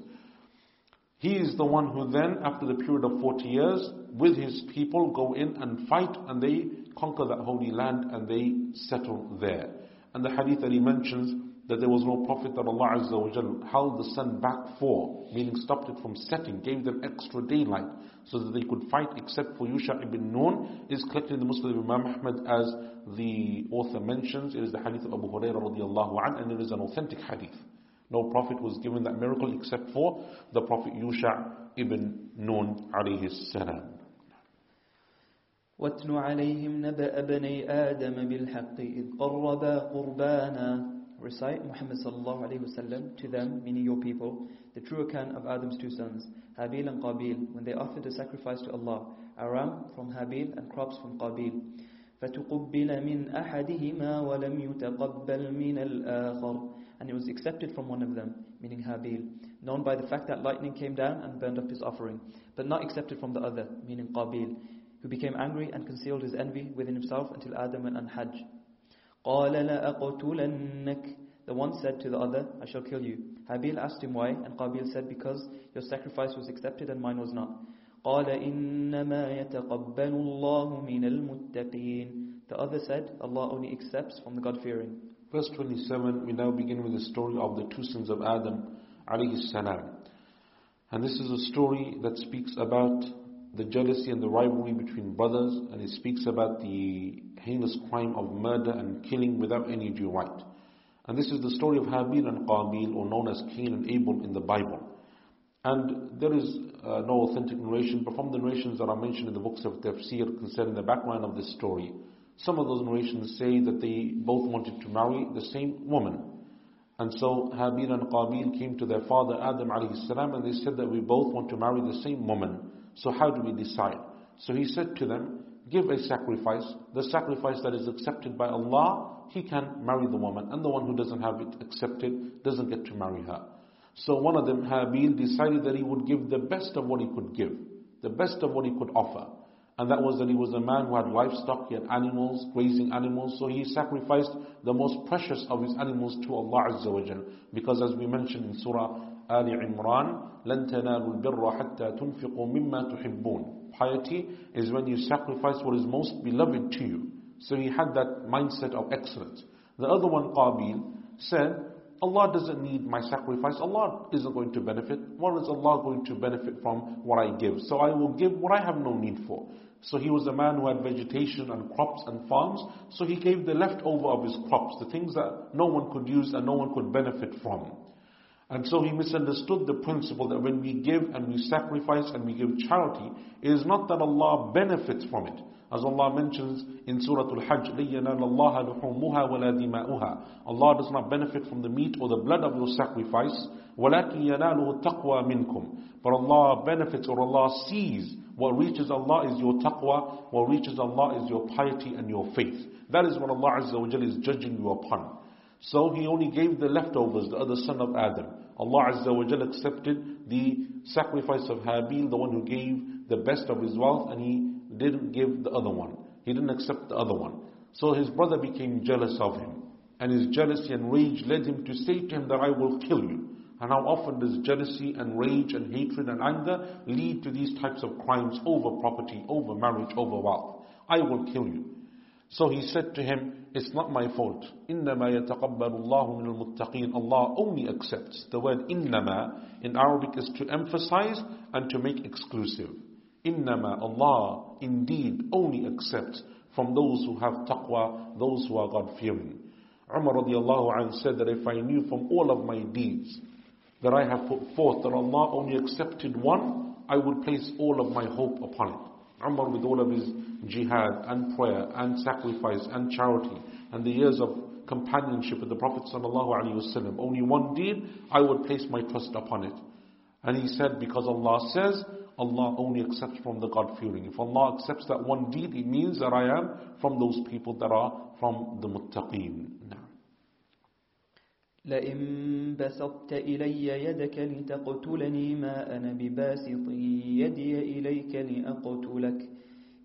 He is the one who then, after the period of 40 years, with his people go in and fight and they conquer that holy land and they settle there. And the hadith that he mentions that there was no prophet that Allah Azza wa held the sun back for, meaning stopped it from setting, gave them extra daylight so that they could fight except for Yusha ibn Nun, is collected in the Musnad Imam Ahmad as the author mentions. It is the hadith of Abu Hurairah radiallahu anhu and it is an authentic hadith. No prophet was given that miracle except for the Prophet Yusha ibn Nun alayhi salam. واتل عليهم نبأ بني آدم بالحق إذ قربا قربانا Recite Muhammad sallallahu alayhi wasallam to them, meaning your people, the true account of Adam's two sons, Habil and Qabil, when they offered a sacrifice to Allah, Aram from Habil and crops from Qabil. فتقبل من أحدهما ولم يتقبل من الآخر and it was accepted from one of them, meaning Habil, known by the fact that lightning came down and burned up his offering, but not accepted from the other, meaning Qabil, who became angry and concealed his envy within himself until Adam went on Hajj. The one said to the other, I shall kill you. Habil asked him why, and Qabil said, Because your sacrifice was accepted and mine was not. The other said, Allah only accepts from the God-fearing. Verse 27, we now begin with the story of the two sons of Adam, alayhi salam. And this is a story that speaks about the jealousy and the rivalry between brothers, and it speaks about the heinous crime of murder and killing without any due right. And this is the story of Habil and Qabil, or known as Cain and Abel in the Bible. And there is uh, no authentic narration, but from the narrations that are mentioned in the books of tafsir concerning the background of this story, some of those narrations say that they both wanted to marry the same woman. And so Habil and Qabil came to their father Adam alayhi salam and they said that we both want to marry the same woman. So how do we decide? So he said to them, give a sacrifice. The sacrifice that is accepted by Allah, he can marry the woman. And the one who doesn't have it accepted doesn't get to marry her. So one of them, Habil, decided that he would give the best of what he could give. The best of what he could offer. And that was that he was a man who had livestock, he had animals, grazing animals, so he sacrificed the most precious of his animals to Allah Azza wa Jal. Because as we mentioned in Surah Ali Imran, لَن تَنَالُوا الْبِرَّ حَتَّى تُنْفِقُوا مِمَّا تُحِبُّونَ Piety is when you sacrifice what is most beloved to you. So he had that mindset of excellence. The other one, Qabil, said, Allah doesn't need my sacrifice. Allah isn't going to benefit. What is Allah going to benefit from what I give? So I will give what I have no need for. So he was a man who had vegetation and crops and farms. So he gave the leftover of his crops, the things that no one could use and no one could benefit from. And so he misunderstood the principle that when we give and we sacrifice and we give charity, it is not that Allah benefits from it. As Allah mentions in Surah Al-Hajj, لَيَنَالَ اللَّهَ لُحُومُهَا وَلَا دِمَاؤُهَا Allah does not benefit from the meat or the blood of your sacrifice. وَلَكِنْ يَنَالُهُ التَّقْوَى مِنْكُمْ But Allah benefits or Allah sees what reaches Allah is your taqwa, what reaches Allah is your piety and your faith. That is what Allah Azza wa is judging you upon. So He only gave the leftovers, the other son of Adam. Allah Azza wa accepted the sacrifice of Habil, the one who gave the best of his wealth, and He didn't give the other one. He didn't accept the other one. So his brother became jealous of him. And his jealousy and rage led him to say to him that I will kill you. And how often does jealousy and rage and hatred and anger lead to these types of crimes over property, over marriage, over wealth? I will kill you. So he said to him, It's not my fault. إِنَّمَا يَتَقَبَّلُ اللَّهُ مِنَ الْمُتَّقِينَ Allah only accepts. The word إِنَّمَا in Arabic is to emphasize and to make exclusive. Innama Allah indeed only accepts from those who have taqwa, those who are God fearing. Umar radiallahu anh said that if I knew from all of my deeds that I have put forth that Allah only accepted one, I would place all of my hope upon it. Umar with all of his jihad and prayer and sacrifice and charity and the years of companionship with the Prophet ﷺ, only one deed, I would place my trust upon it. And he said, because Allah says, Allah only accepts from the God-fearing. If Allah accepts that one deed, it means that I am from those people that are from the muttaqeen. لئن بسطت إلي يدك لتقتلني ما أنا بباسط يدي إليك لأقتلك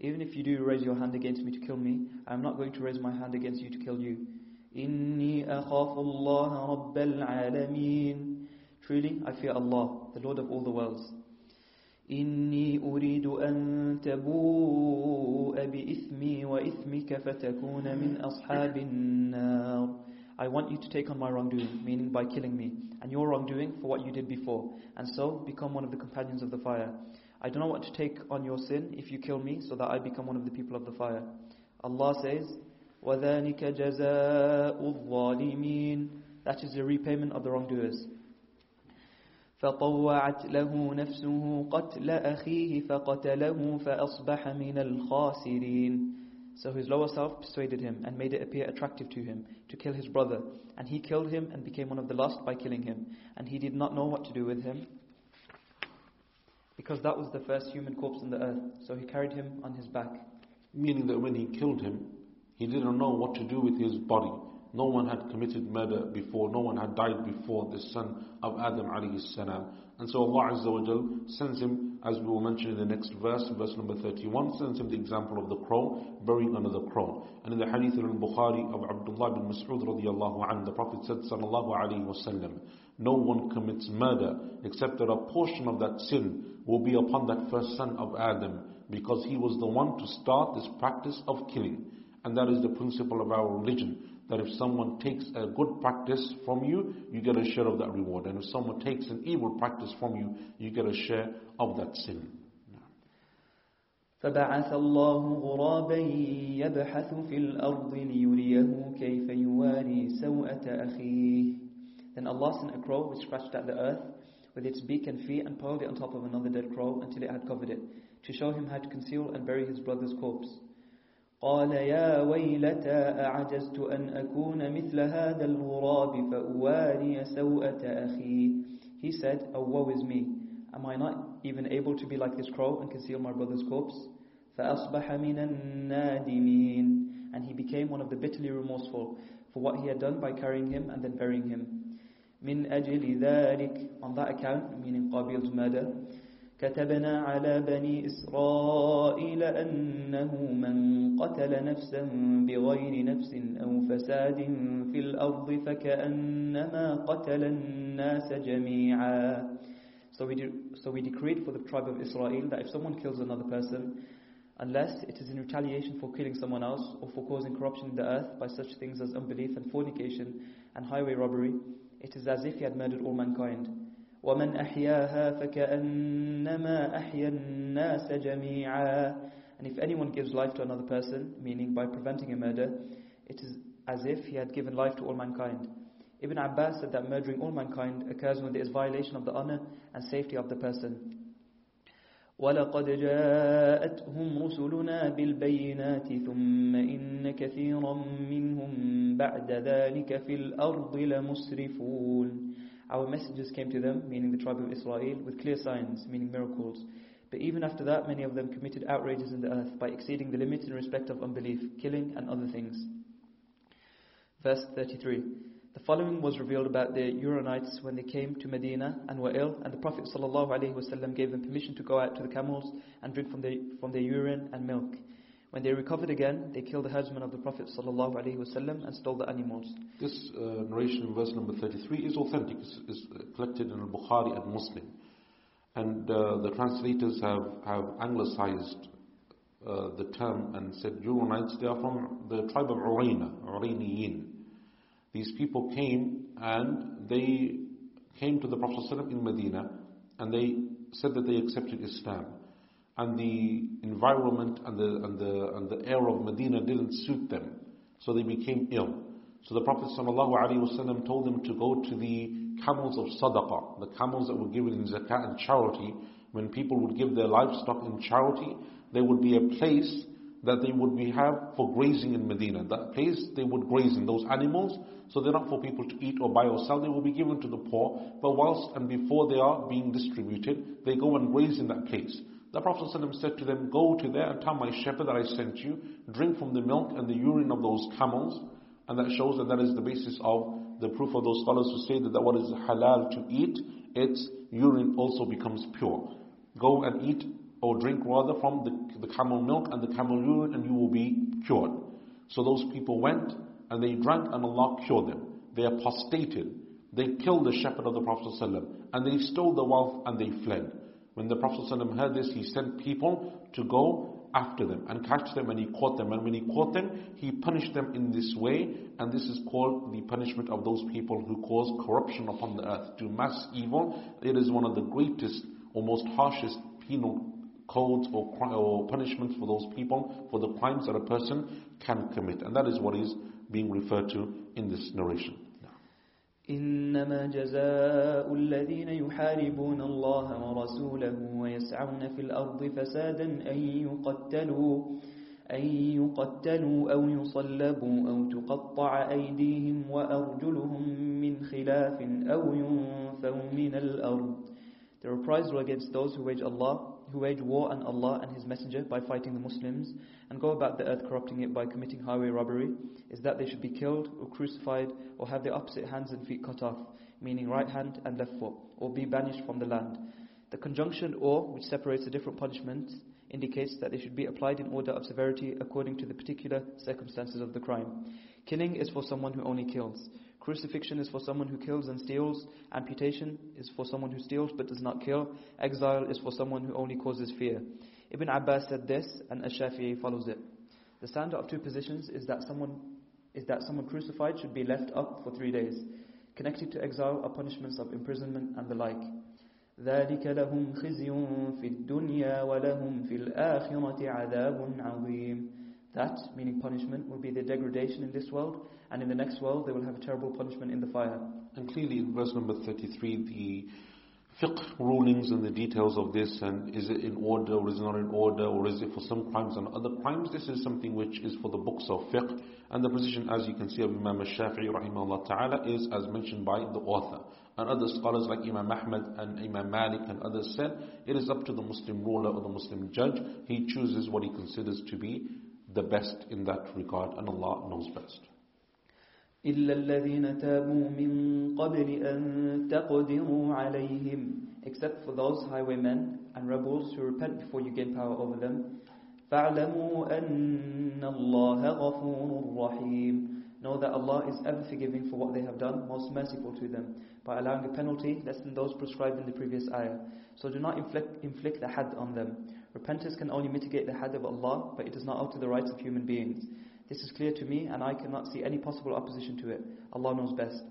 Even if you do raise your hand against me to kill me, I am not going to raise my hand against you to kill you. إني أخاف الله رب العالمين Truly, I fear Allah, the Lord of all the worlds. إني أريد أن تبوء بإثمي وإثمك فتكون من أصحاب النار I want you to take on my wrongdoing, meaning by killing me, and your wrongdoing for what you did before, and so become one of the companions of the fire. I do not want to take on your sin if you kill me, so that I become one of the people of the fire. Allah says, وَذَلِكَ جَزَاءُ الظَّالِمِينَ That is the repayment of the wrongdoers. فطوعت له نفسه قتل أخيه فقتله فأصبح من الخاسرين So his lower self persuaded him and made it appear attractive to him to kill his brother. And he killed him and became one of the lost by killing him. And he did not know what to do with him because that was the first human corpse on the earth. So he carried him on his back. Meaning that when he killed him, he didn't know what to do with his body. No one had committed murder before, no one had died before the son of Adam alayhi salam. And so Allah Azza wa Jal sends him, as we will mention in the next verse, verse number 31, sends him the example of the crow, burying another crow. And in the hadith of Bukhari of Abdullah bin Mas'ud radiallahu anhu, the Prophet said, sallallahu alayhi wa sallam, no one commits murder except that a portion of that sin will be upon that first son of Adam because he was the one to start this practice of killing. And that is the principle of our religion That if someone takes a good practice from you, you get a share of that reward. And if someone takes an evil practice from you, you get a share of that sin. فبعث الله غرابا يبحث في الأرض ليريه كيف يواري سوءة أخيه Then Allah sent a crow which scratched at the earth with its beak and feet and piled it on top of another dead crow until it had covered it, to show him how to conceal and bury his brother's corpse. قال يا ويلتى أعجزت أن أكون مثل هذا الغراب فأواري سوءة أخي He said, Oh woe is me, am I not even able to be like this crow and conceal my brother's corpse? فأصبح من النادمين And he became one of the bitterly remorseful for what he had done by carrying him and then burying him. من أجل ذلك on that account meaning Qabil's murder كتبنا على بني إسرائيل أنه من قتل نفسا بغير نفس أو فساد في الأرض فكأنما قتل الناس جميعا So we, so we decreed for the tribe of Israel that if someone kills another person, unless it is in retaliation for killing someone else or for causing corruption in the earth by such things as unbelief and fornication and highway robbery, it is as if he had murdered all mankind. وَمَنْ أَحْيَاهَا فَكَأَنَّمَا أَحْيَا النَّاسَ جَمِيعًا And if anyone gives life to another person, meaning by preventing a murder, it is as if he had given life to all mankind. Ibn Abbas said that murdering all mankind occurs when there is violation of the honor and safety of the person. ولقد جاءتهم رسلنا بالبينات ثم إن كثيرا منهم بعد ذلك في الأرض لمسرفون Our messengers came to them, meaning the tribe of Israel, with clear signs, meaning miracles. But even after that, many of them committed outrages in the earth by exceeding the limits in respect of unbelief, killing, and other things. Verse 33. The following was revealed about the Uranites when they came to Medina and were ill, and the Prophet ﷺ gave them permission to go out to the camels and drink from, the, from their urine and milk. When they recovered again, they killed the herdsmen of the Prophet ﷺ and stole the animals. This uh, narration in verse number 33 is authentic, it's, it's collected in Al-Bukhari and Muslim. And uh, the translators have, have anglicized uh, the term and said Uranites, they are from the tribe of Urayna, Urayniyin. These people came and they came to the Prophet ﷺ in Medina and they said that they accepted Islam. And the environment and the, and, the, and the air of Medina didn't suit them. So they became ill. So the Prophet ﷺ told them to go to the camels of sadaqah, the camels that were given in zakat and charity. When people would give their livestock in charity, there would be a place that they would be have for grazing in Medina. That place they would graze in those animals, so they're not for people to eat or buy or sell. They will be given to the poor. But whilst and before they are being distributed, they go and graze in that place. The Prophet ﷺ said to them, Go to there and tell my shepherd that I sent you, drink from the milk and the urine of those camels. And that shows that that is the basis of the proof of those scholars who say that, that what is halal to eat, its urine also becomes pure. Go and eat or drink rather from the, the camel milk and the camel urine and you will be cured. So those people went and they drank and Allah cured them. They apostated. They killed the shepherd of the Prophet ﷺ, and they stole the wealth and they fled. When the Prophet ﷺ heard this, he sent people to go after them and catch them and he caught them. And when he caught them, he punished them in this way. And this is called the punishment of those people who cause corruption upon the earth, do mass evil. It is one of the greatest or most harshest penal codes or, or punishments for those people for the crimes that a person can commit. And that is what is being referred to in this narration. إنما جزاء الذين يحاربون الله ورسوله ويسعون في الأرض فسادا أن يقتلوا أن يقتلوا أو يصلبوا أو تقطع أيديهم وأرجلهم من خلاف أو ينفوا من الأرض. The reprisal against those who wage Allah who wage war on Allah and His Messenger by fighting the Muslims and go about the earth corrupting it by committing highway robbery is that they should be killed or crucified or have their opposite hands and feet cut off, meaning right hand and left foot, or be banished from the land. The conjunction or, which separates the different punishments, indicates that they should be applied in order of severity according to the particular circumstances of the crime. Killing is for someone who only kills. Crucifixion is for someone who kills and steals. Amputation is for someone who steals but does not kill. Exile is for someone who only causes fear. Ibn Abbas said this, and Ash-Shafi'i follows it. The standard of two positions is that someone is that someone crucified should be left up for three days. Connected to exile are punishments of imprisonment and the like. ذلك لهم خزي في الدنيا ولهم في الآخرة عذاب عظيم that, meaning punishment, will be their degradation in this world, and in the next world they will have a terrible punishment in the fire. And clearly in verse number 33, the fiqh rulings and the details of this, and is it in order or is it not in order, or is it for some crimes and other crimes, this is something which is for the books of fiqh. And the position, as you can see, of Imam al-Shafi'i rahimahullah ta'ala is as mentioned by the author. And other scholars like Imam Ahmad and Imam Malik and others said, it is up to the Muslim ruler or the Muslim judge. He chooses what he considers to be the best in that regard and Allah knows best. إلا الذين تابوا من قبل أن تقدروا عليهم except for those highwaymen and rebels who repent before you gain power over them فاعلموا أن الله غفور رحيم Know that Allah is ever forgiving for what they have done, most merciful to them, by allowing a penalty less than those prescribed in the previous ayah. So do not inflict, inflict the had on them. Repentance can only mitigate the had of Allah, but it does not alter the rights of human beings. This is clear to me, and I cannot see any possible opposition to it. Allah knows best.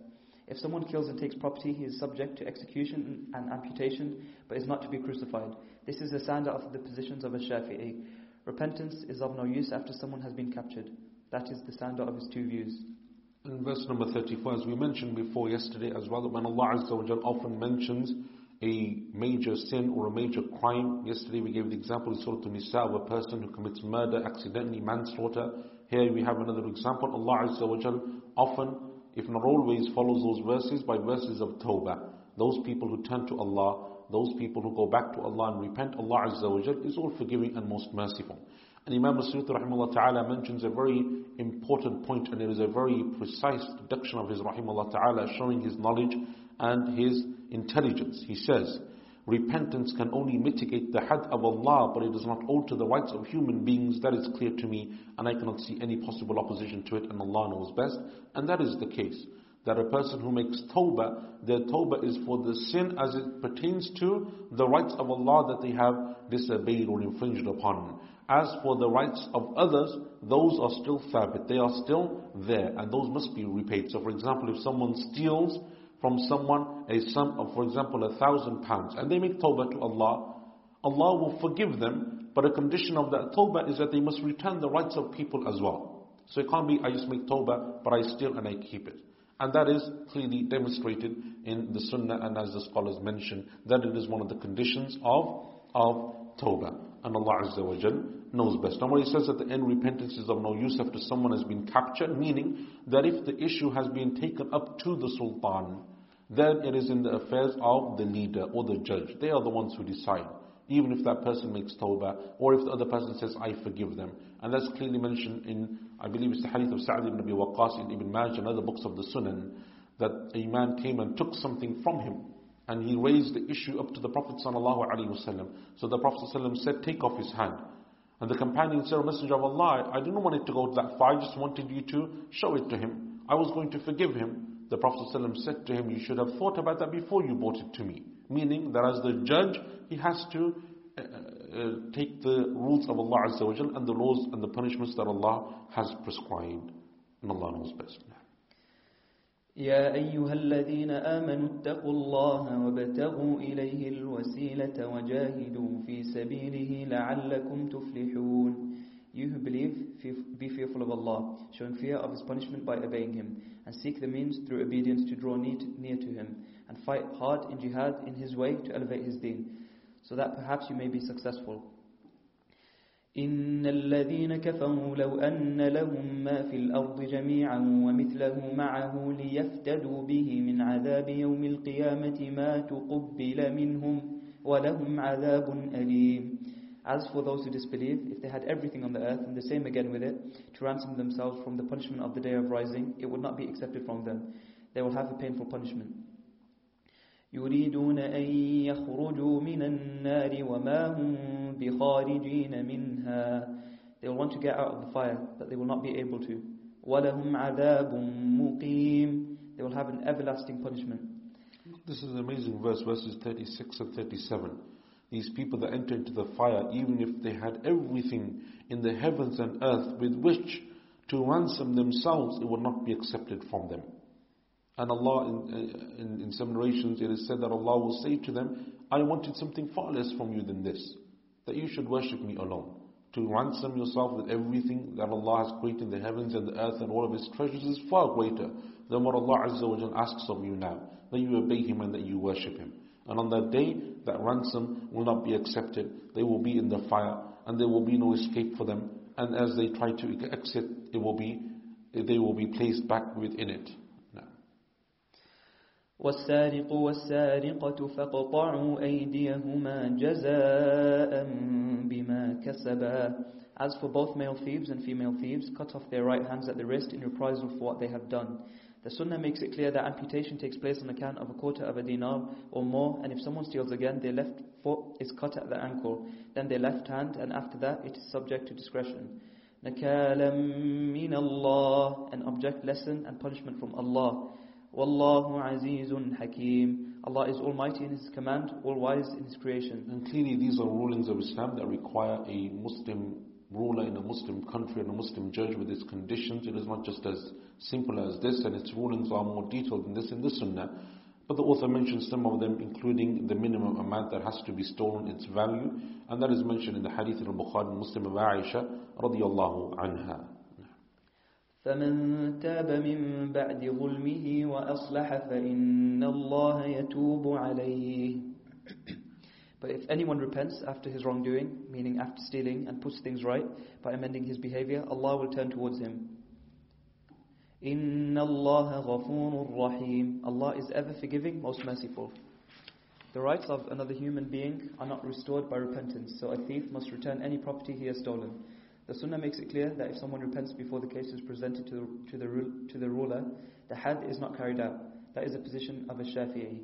If someone kills and takes property, he is subject to execution and amputation, but is not to be crucified. This is the standard of the positions of ash-Shafi'i. Repentance is of no use after someone has been captured. That is the standard of his two views. In verse number 34, as we mentioned before yesterday as well, when Allah Azza wa often mentions a major sin or a major crime. Yesterday we gave the example of Surah Nisa of a person who commits murder, accidentally manslaughter. Here we have another example. Allah Azza wa Jal often, if not always, follows those verses by verses of Tawbah. Those people who turn to Allah, those people who go back to Allah and repent, Allah Azza wa Jal is all forgiving and most merciful. And Imam Suyuti rahimahullah ta'ala mentions a very important point and it is a very precise deduction of his rahimahullah ta'ala showing his knowledge and his intelligence. He says, repentance can only mitigate the had of Allah, but it does not alter the rights of human beings. That is clear to me, and I cannot see any possible opposition to it, and Allah knows best. And that is the case. That a person who makes tawbah, their tawbah is for the sin as it pertains to the rights of Allah that they have disobeyed or infringed upon. As for the rights of others, those are still thabit. They are still there, and those must be repaid. So for example, if someone steals from someone a sum of, for example, a thousand pounds, and they make tawbah to Allah, Allah will forgive them, but a condition of that tawbah is that they must return the rights of people as well. So it can't be, I just make tawbah, but I steal and I keep it. And that is clearly demonstrated in the sunnah and as the scholars mention, that it is one of the conditions of, of tawbah. And Allah Azza wa Jal knows best. Now he says at the end, repentance is of no use after someone has been captured, meaning that if the issue has been taken up to the sultan, then it is in the affairs of the leader or the judge. They are the ones who decide. Even if that person makes tawbah, or if the other person says, I forgive them. And that's clearly mentioned in, I believe it's the hadith of Sa'd ibn Abi Waqqas in Ibn Majah and other books of the Sunan, that a man came and took something from him. And he raised the issue up to the Prophet ﷺ. So the Prophet ﷺ said, take off his hand. And the companion said, O Messenger of Allah, I didn't want it to go that far, I just wanted you to show it to him. I was going to forgive him. The Prophet ﷺ said to him, You should have thought about that before you brought it to me. Meaning that as the judge, he has to uh, uh, take the rules of Allah and the laws and the punishments that Allah has prescribed. And Allah knows best. يا أيها الذين آمنوا اتقوا الله وابتغوا إليه الوسيلة وجاهدوا في سبيله لعلكم تفلحون You who believe, be fearful of Allah, showing fear of His punishment by obeying Him, and seek the means through obedience to draw near to Him, and fight hard in jihad in His way to elevate His deen, so that perhaps you may be successful. إن الذين كفروا لو أن لهم ما في الأرض جميعا ومثله معه ليفتدوا به من عذاب يوم القيامة ما تقبل منهم ولهم عذاب أليم As for those who disbelieve, if they had everything on the earth and the same again with it, to ransom themselves from the punishment of the day of rising, it would not be accepted from them. They will have a painful punishment. يريدون أن يخرجوا من النار وما هم بخارجين منها They will want to get out of the fire, but they will not be able to. وَلَهُمْ عَذَابٌ مُقِيمٌ They will have an everlasting punishment. This is an amazing verse, verses 36 and 37. These people that enter into the fire, even if they had everything in the heavens and earth with which to ransom themselves, it would not be accepted from them. And Allah, in, in, in some narrations, it is said that Allah will say to them, I wanted something far less from you than this, that you should worship me alone. To ransom yourself with everything that Allah has created in the heavens and the earth and all of His treasures is far greater than what Allah Azza wa asks of you now, that you obey Him and that you worship Him. And on that day, that ransom will not be accepted. They will be in the fire, and there will be no escape for them. And as they try to exit, it will be, they will be placed back within it. والسارق والسارقة فاقطعوا أيديهما جزاء بما كسبا As for both male thieves and female thieves, cut off their right hands at the wrist in reprisal for what they have done. The Sunnah makes it clear that amputation takes place on account of a quarter of a dinar or more, and if someone steals again, their left foot is cut at the ankle, then their left hand, and after that it is subject to discretion. نَكَالًا مِّنَ اللَّهِ An object lesson and punishment from Allah. Wallahu azizun hakim. Allah is almighty in His command, all wise in His creation. And clearly these are rulings of Islam that require a Muslim ruler in a Muslim country and a Muslim judge with its conditions. It is not just as simple as this, and its rulings are more detailed than this in the Sunnah. But the author mentions some of them, including the minimum amount that has to be stolen, its value, and that is mentioned in the Hadith of Bukhari Muslim of Aisha radiallahu anha. فمن تاب من بعد ظلمه وأصلح فإن الله يتوب عليه But if anyone repents after his wrongdoing, meaning after stealing, and puts things right by amending his behavior, Allah will turn towards him. إِنَّ اللَّهَ غَفُورٌ رَحِيمٌ Allah is ever forgiving, most merciful. The rights of another human being are not restored by repentance, so a thief must return any property he has stolen. The Sunnah makes it clear that if someone repents before the case is presented to the, to the, to the ruler, the had is not carried out. That is the position of ash-Shafi'i.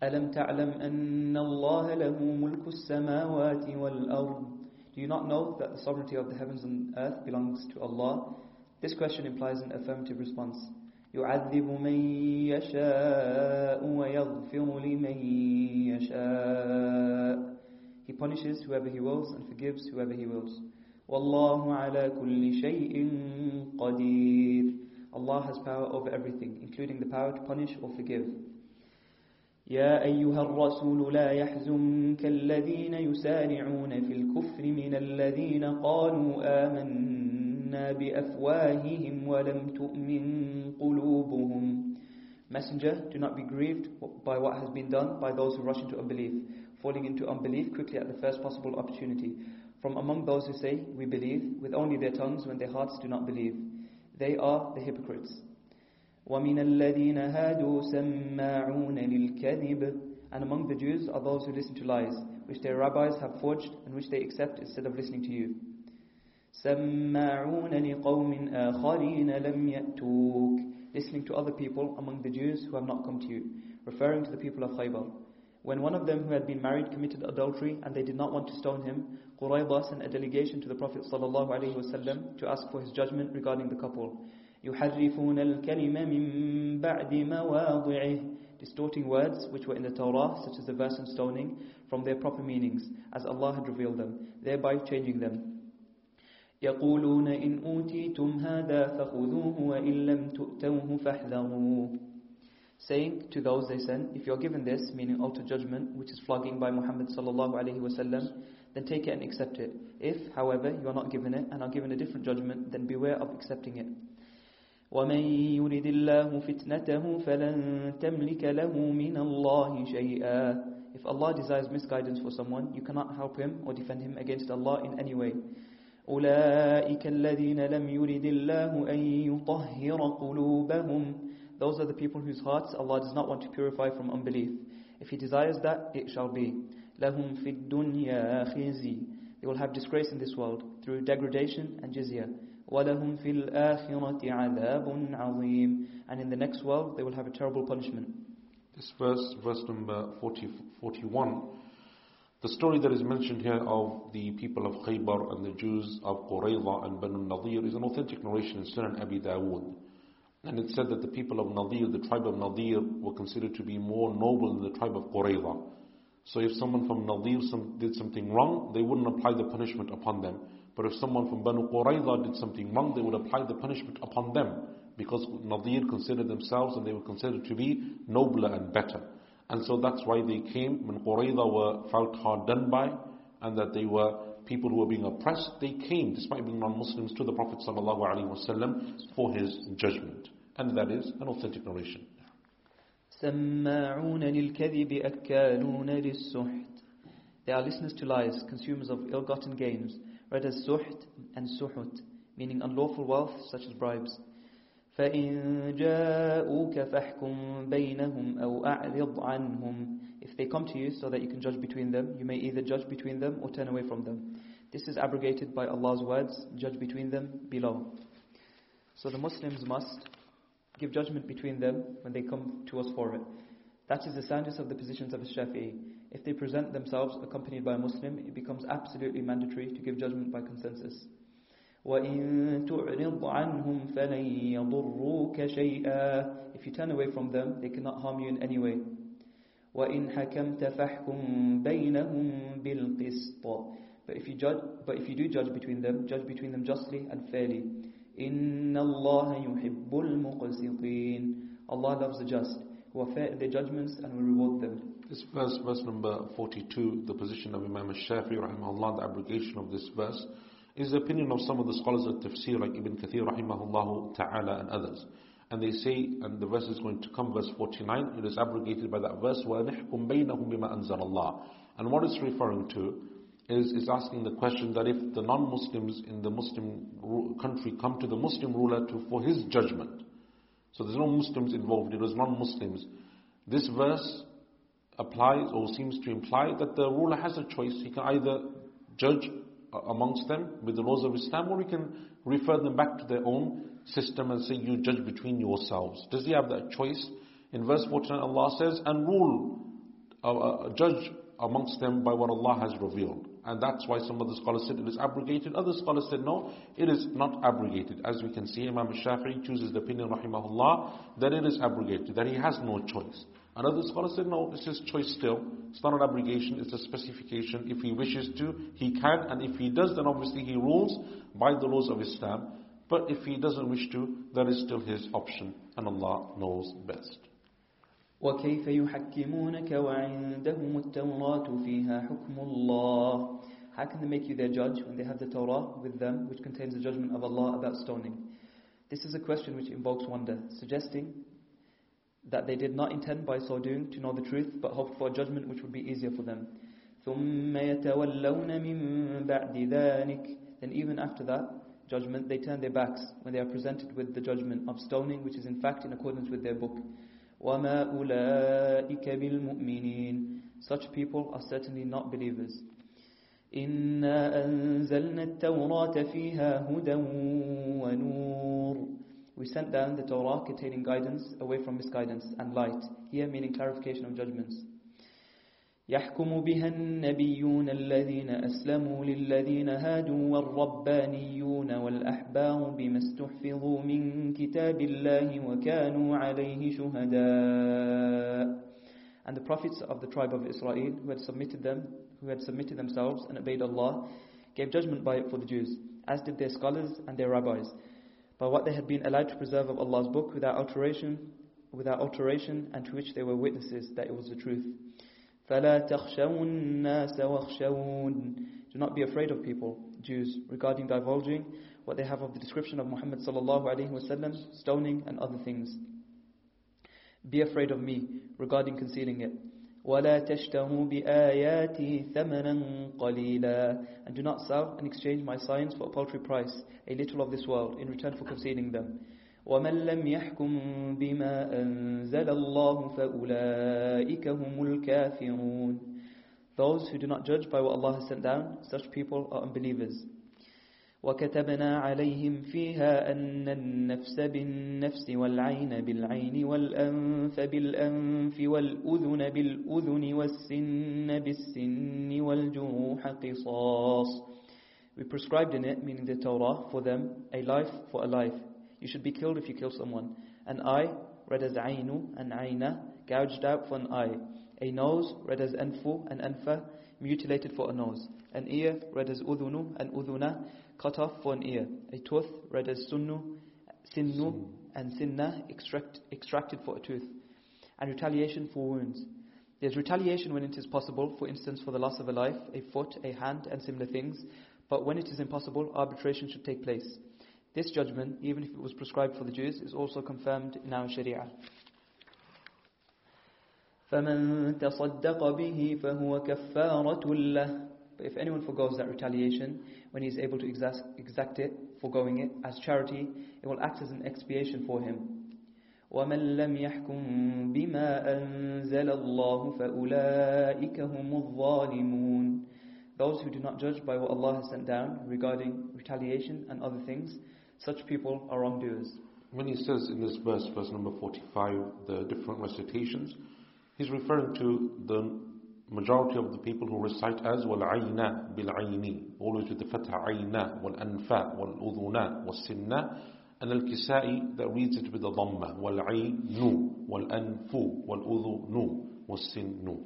أَلَمْ تَعْلَمْ أَنَّ اللَّهَ لَهُ مُلْكُ السَّمَاوَاتِ وَالْأَرْضِ Do you not know that the sovereignty of the heavens and earth belongs to Allah? This question implies an affirmative response. يُعَذِّبُ مَن يَشَاءُ وَيَغْفِرُ لِمَن يَشَاءُ He punishes whoever he wills and forgives whoever he wills. والله على كل شيء قدير Allah has power over everything, including the power to punish or forgive. يا أيها الرسول لا يحزنك الذين يسارعون في الكفر من الذين قالوا آمنا بأفواههم ولم تؤمن قلوبهم Messenger, do not be grieved by what has been done by those who rush into unbelief, falling into unbelief quickly at the first possible opportunity. From among those who say, we believe, with only their tongues when their hearts do not believe. They are the hypocrites. وَمِنَ الَّذِينَ هَادُوا سَمَّاعُونَ لِلْكَذِبِ And among the Jews are those who listen to lies, which their rabbis have forged and which they accept instead of listening to you. سَمَّاعُونَ لِقَوْمٍ آخَرِينَ لَمْ يَأْتُوكَ listening to other people among the Jews who have not come to you, referring to the people of Khaybar. When one of them who had been married committed adultery and they did not want to stone him, Qurayza sent a delegation to the Prophet ﷺ to ask for his judgment regarding the couple. يحرفون الكلم من بعد مواضعه. Distorting words which were in the Torah such as the verse on stoning from their proper meanings as Allah had revealed them thereby changing them. يقولون إن أوتيتم هذا فخذوه وإن لم تؤتوه فاحذروه. Saying to those they sent if you are given this meaning altar judgment which is flogging by Muhammad sallallahu alayhi wa sallam, then take it and accept it. If, however, you are not given it and are given a different judgment, then beware of accepting it. ومن يرد الله فتنته فلن تملك له من الله شيئا If Allah desires misguidance for someone, you cannot help him or defend him against Allah in any way. أولئك الذين لم يرد الله أن يطهر قلوبهم Those are the people whose hearts Allah does not want to purify from unbelief. If He desires that, it shall be. لهم في الدنيا خزي They will have disgrace in this world through degradation and jizya. وَلَهُمْ فِي الْآخِرَةِ عَذَابٌ عَظِيمٌ And in the next world, they will have a terrible punishment. This verse, verse number 40, 41, the story that is mentioned here of the people of Khaybar and the Jews of Qurayza and Banu Nadir is an authentic narration in Sunan Abi Dawood. And it said that the people of Nadir, the tribe of Nadir, were considered to be more noble than the tribe of Qurayza. So if someone from Nadir some, did something wrong, they wouldn't apply the punishment upon them. But if someone from Banu Qurayza did something wrong, they would apply the punishment upon them because Nadir considered themselves and they were considered to be nobler and better. And so that's why they came when Qurayza were felt hard done by and that they were people who were being oppressed. They came, despite being non-Muslims, to the Prophet ﷺ for his judgment. And that is an authentic narration. سماعون للكذب أكالون للسحت They are listeners to lies, consumers of ill-gotten gains read as suht and suhut, meaning unlawful wealth such as bribes. فَإِن جَاءُوكَ فَاحْكُم بَيْنَهُمْ أَوْ أَعْرِضْ عَنْهُمْ If they come to you so that you can judge between them, you may either judge between them or turn away from them. This is abrogated by Allah's words, judge between them below. So the Muslims must give judgment between them when they come to us for it. That is the soundness of the positions of Shafi'i. If they present themselves accompanied by a Muslim, it becomes absolutely mandatory to give judgment by consensus. If you turn away from them, they cannot harm you in any way. But if you judge, but if you do judge between them, judge between them justly and fairly. إِنَّ اللَّهَ يُحِبُّ الْمُقْسِطِينَ Allah loves the just, who are fair in their judgments and will reward them. This verse, verse number 42, the position of Imam al-Shafi'i rahimahullah, the abrogation of this verse, is the opinion of some of the scholars of tafsir like Ibn Kathir rahimahullah ta'ala and others. And they say, and the verse is going to come, verse 49, it is abrogated by that verse, وَنِحْكُمْ بَيْنَهُمْ بِمَا أَنزَلَ اللَّهِ And what it's referring to is, is asking the question that if the non-Muslims in the Muslim country come to the Muslim ruler to, for his judgment, so there's no Muslims involved, it was non-Muslims, this verse applies or seems to imply that the ruler has a choice. He can either judge amongst them with the laws of Islam or he can refer them back to their own system and say, You judge between yourselves. Does he have that choice? In verse 49, Allah says, And rule, uh, uh, judge amongst them by what Allah has revealed. And that's why some of the scholars said it is abrogated. Other scholars said no, it is not abrogated. As we can see, Imam Shafi'i chooses the opinion, rahimahullah, that it is abrogated, that he has no choice. Another scholar said, no, this is choice still. It's not an abrogation, it's a specification. If he wishes to, he can, and if he does, then obviously he rules by the laws of Islam. But if he doesn't wish to, that is still his option, and Allah knows best. وكيف يحكمونك وعندهم التوراة فيها حكم الله How can they make you their judge when they have the Torah with them which contains the judgment of Allah about stoning? This is a question which invokes wonder, suggesting that they did not intend by so doing to know the truth, but hoped for a judgment which would be easier for them. ثُمَّ يَتَوَلَّوْنَ مِن بَعْدِ ذَلِكَ Then even after that judgment, they turn their backs when they are presented with the judgment of stoning, which is in fact in accordance with their book. وَمَا أُولَٰئِكَ بِالْمُؤْمِنِينَ Such people are certainly not believers. إِنَّا أَنزَلْنَا التَّوْرَاةَ فِيهَا هُدًى وَنُورٌ we sent down the Torah containing guidance away from misguidance and light, here meaning clarification of judgments. يحكم بها النبيون الذين أسلموا للذين هادوا والربانيون والأحبار بما استحفظوا من كتاب الله وكانوا عليه شهداء And the prophets of the tribe of Israel who had submitted them, who had submitted themselves and obeyed Allah, gave judgment by it for the Jews, as did their scholars and their rabbis, by what they had been allowed to preserve of Allah's book without alteration, without alteration, and to which they were witnesses that it was the truth. فَلَا تَخْشَوُا النَّاسَ وَاخْشَوُونَ Do not be afraid of people, Jews, regarding divulging what they have of the description of Muhammad sallallahu alaihi wasallam, stoning and other things. Be afraid of me regarding concealing it. وَلَا تَشْتَهُوا بِآيَاتِي ثَمَنًا قَلِيلًا And do not sell and exchange my signs for a paltry price, a little of this world, in return for concealing them. ومن لم يحكم بما أنزل الله فأولئك هم الكافرون. Those who do not judge by what Allah has sent down, such people are unbelievers. وكتبنا عليهم فيها أن النفس بالنفس والعين بالعين والأنف بالأنف والأذن بالأذن والسن بالسن والجروح قصاص. We prescribed in it, meaning the Torah, for them, a life for a life, You should be killed if you kill someone. An eye, read as ainu, an aina, gouged out for an eye. A nose, read as anfu, an anfa, mutilated for a nose. An ear, read as udhunu, an udhuna, cut off for an ear. A tooth, read as sunnu, sinnu, and sinna, extract, extracted for a tooth. And retaliation for wounds. There's retaliation when it is possible, for instance, for the loss of a life, a foot, a hand, and similar things. But when it is impossible, arbitration should take place. This judgment, even if it was prescribed for the Jews, is also confirmed in our Sharia. فَمَن تَصَدَّقَ بِهِ فَهُوَ كَفَّارَةٌ لَهُ But if anyone forgoes that retaliation, when he is able to exact, exact it, foregoing it, as charity, it will act as an expiation for him. وَمَن لَّمْ يَحْكُم بِمَا أَنزَلَ اللَّهُ فَأُولَٰئِكَ هُمُ الظَّالِمُونَ Those who do not judge by what Allah has sent down regarding retaliation and other things, such people are wrongdoers. When he says in this verse, verse number 45, the different recitations, he's referring to the majority of the people who recite as وَالْعَيْنَ بِالْعَيْنِ always with the fatha عَيْنَ وَالْأَنْفَ وَالْأُذُنَ وَالسِّنَّ and Al-Kisai that reads it with the dhamma وَالْعَيْنُ وَالْأَنْفُ وَالْأُذُنُ وَالسِّنُّ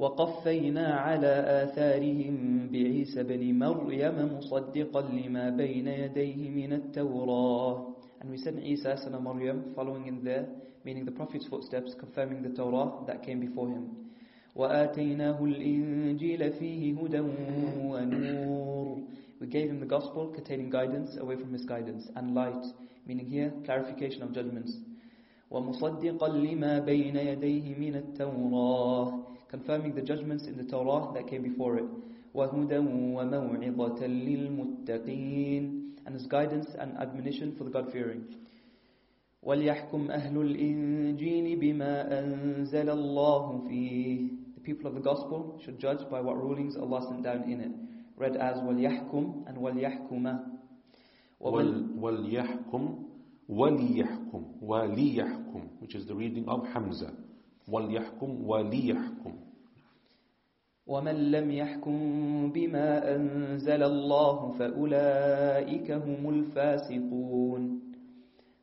وقفينا على آثارهم بعيسى بن مريم مصدقا لما بين يديه من التوراة And we sent Isa son of Maryam following in there, meaning the Prophet's footsteps, confirming the Torah that came before him. وآتيناه الإنجيل فيه هدى ونور We gave him the gospel containing guidance away from misguidance and light, meaning here clarification of judgments. ومصدقا لما بين يديه من التوراة confirming the judgments in the Torah that came before it. وَهُدًى وَمَوْعِظَةً لِلْمُتَّقِينَ And as guidance and admonition for the God-fearing. وَلْيَحْكُمْ أَهْلُ الْإِنجِيلِ بِمَا أَنزَلَ اللَّهُ فِيهِ The people of the Gospel should judge by what rulings Allah sent down in it. Read as وَلْيَحْكُمْ and وَلْيَحْكُمَ وَلْيَحْكُمْ وَلِيَحْكُمْ وَلِيَحْكُمْ which is the reading of Hamza. وليحكم وليحكم ومن لم يحكم بما أنزل الله فأولئك هم الفاسقون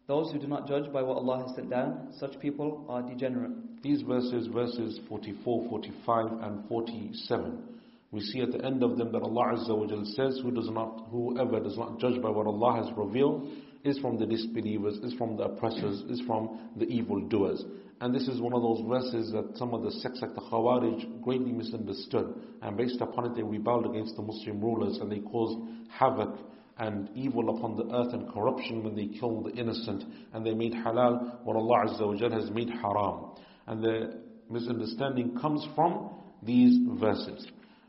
Those who do not judge by what Allah has sent down, such people are degenerate. These verses, verses 44, 45 and 47, we see at the end of them that Allah Azza wa Jal says, Who does not, whoever does not judge by what Allah has revealed is from the disbelievers, is from the oppressors, is from the evildoers. And this is one of those verses that some of the sects like the Khawarij greatly misunderstood. And based upon it, they rebelled against the Muslim rulers and they caused havoc and evil upon the earth and corruption when they killed the innocent. And they made halal what Allah Azza wa has made haram. And the misunderstanding comes from these verses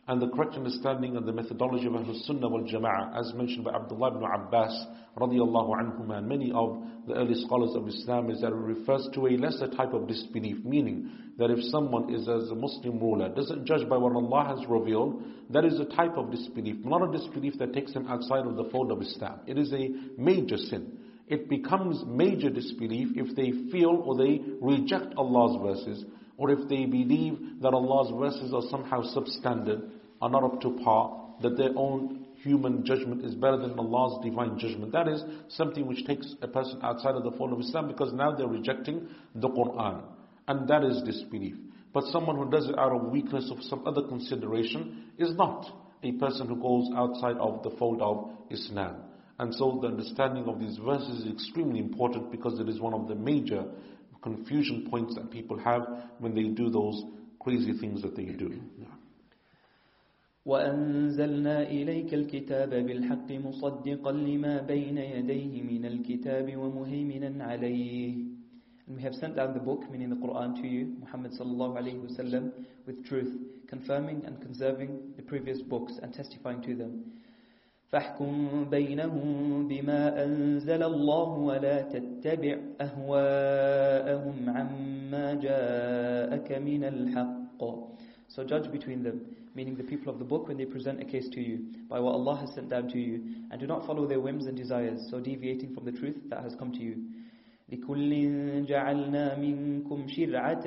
and the correct understanding of the methodology of Ahlul Sunnah wal Jama'ah, as mentioned by Abdullah ibn Abbas radiallahu anhuma, and many of the early scholars of Islam, is that it refers to a lesser type of disbelief, meaning that if someone is as a Muslim ruler, doesn't judge by what Allah has revealed, that is a type of disbelief, not a disbelief that takes him outside of the fold of Islam. It is a major sin. It becomes major disbelief if they feel or they reject Allah's verses, or if they believe that Allah's verses are somehow substandard, are not up to par, that their own human judgment is better than Allah's divine judgment. That is something which takes a person outside of the fold of Islam because now they're rejecting the Quran. And that is disbelief. But someone who does it out of weakness or some other consideration is not a person who goes outside of the fold of Islam. And so the understanding of these verses is extremely important because it is one of the major confusion points that people have when they do those crazy things that they do. وأنزلنا إليك الكتاب بالحق مصدقا لما بين يديه من الكتاب ومهيمنا عليه And we have sent down the book, meaning the Quran to you, Muhammad sallallahu alayhi wasallam, with truth, confirming and conserving the previous books and testifying to them. فاحكم بينهم بما أنزل الله ولا تتبع أهواءهم عما جاءك من الحق So judge between them, meaning the people of the book when they present a case to you, by what Allah has sent down to you, and do not follow their whims and desires, so deviating from the truth that has come to you. لكل جعلنا منكم شرعة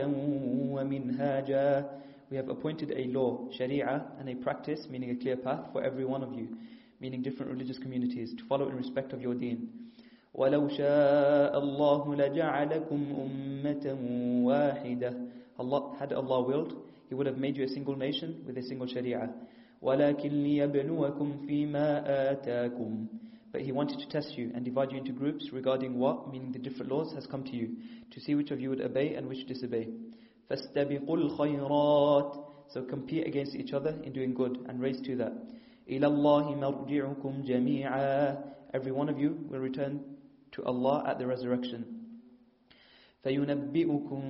ومنهاجا We have appointed a law, sharia, and a practice, meaning a clear path for every one of you, meaning different religious communities, to follow in respect of your deen. ولو شاء الله لجعلكم أمة واحدة Allah, had Allah willed, He would have made you a single nation with a single sharia. ولكن ليبلوكم فيما آتاكم but he wanted to test you and divide you into groups regarding what, meaning the different laws, has come to you, to see which of you would obey and which disobey. فَاسْتَبِقُوا الْخَيْرَاتِ So compete against each other in doing good and race to that. إِلَى اللَّهِ مَرْجِعُكُمْ جَمِيعًا Every one of you will return to Allah at the resurrection. فَيُنَبِّئُكُم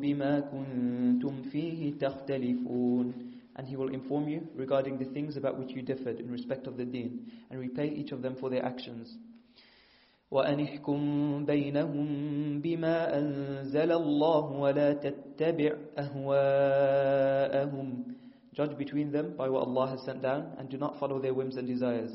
بِمَا كُنتُمْ فِيهِ تَخْتَلِفُونَ and he will inform you regarding the things about which you differed in respect of the deen, and repay each of them for their actions. وأنحكم بينهم بما أنزل الله ولا تتبع أهواءهم Judge between them by what Allah has sent down and do not follow their whims and desires.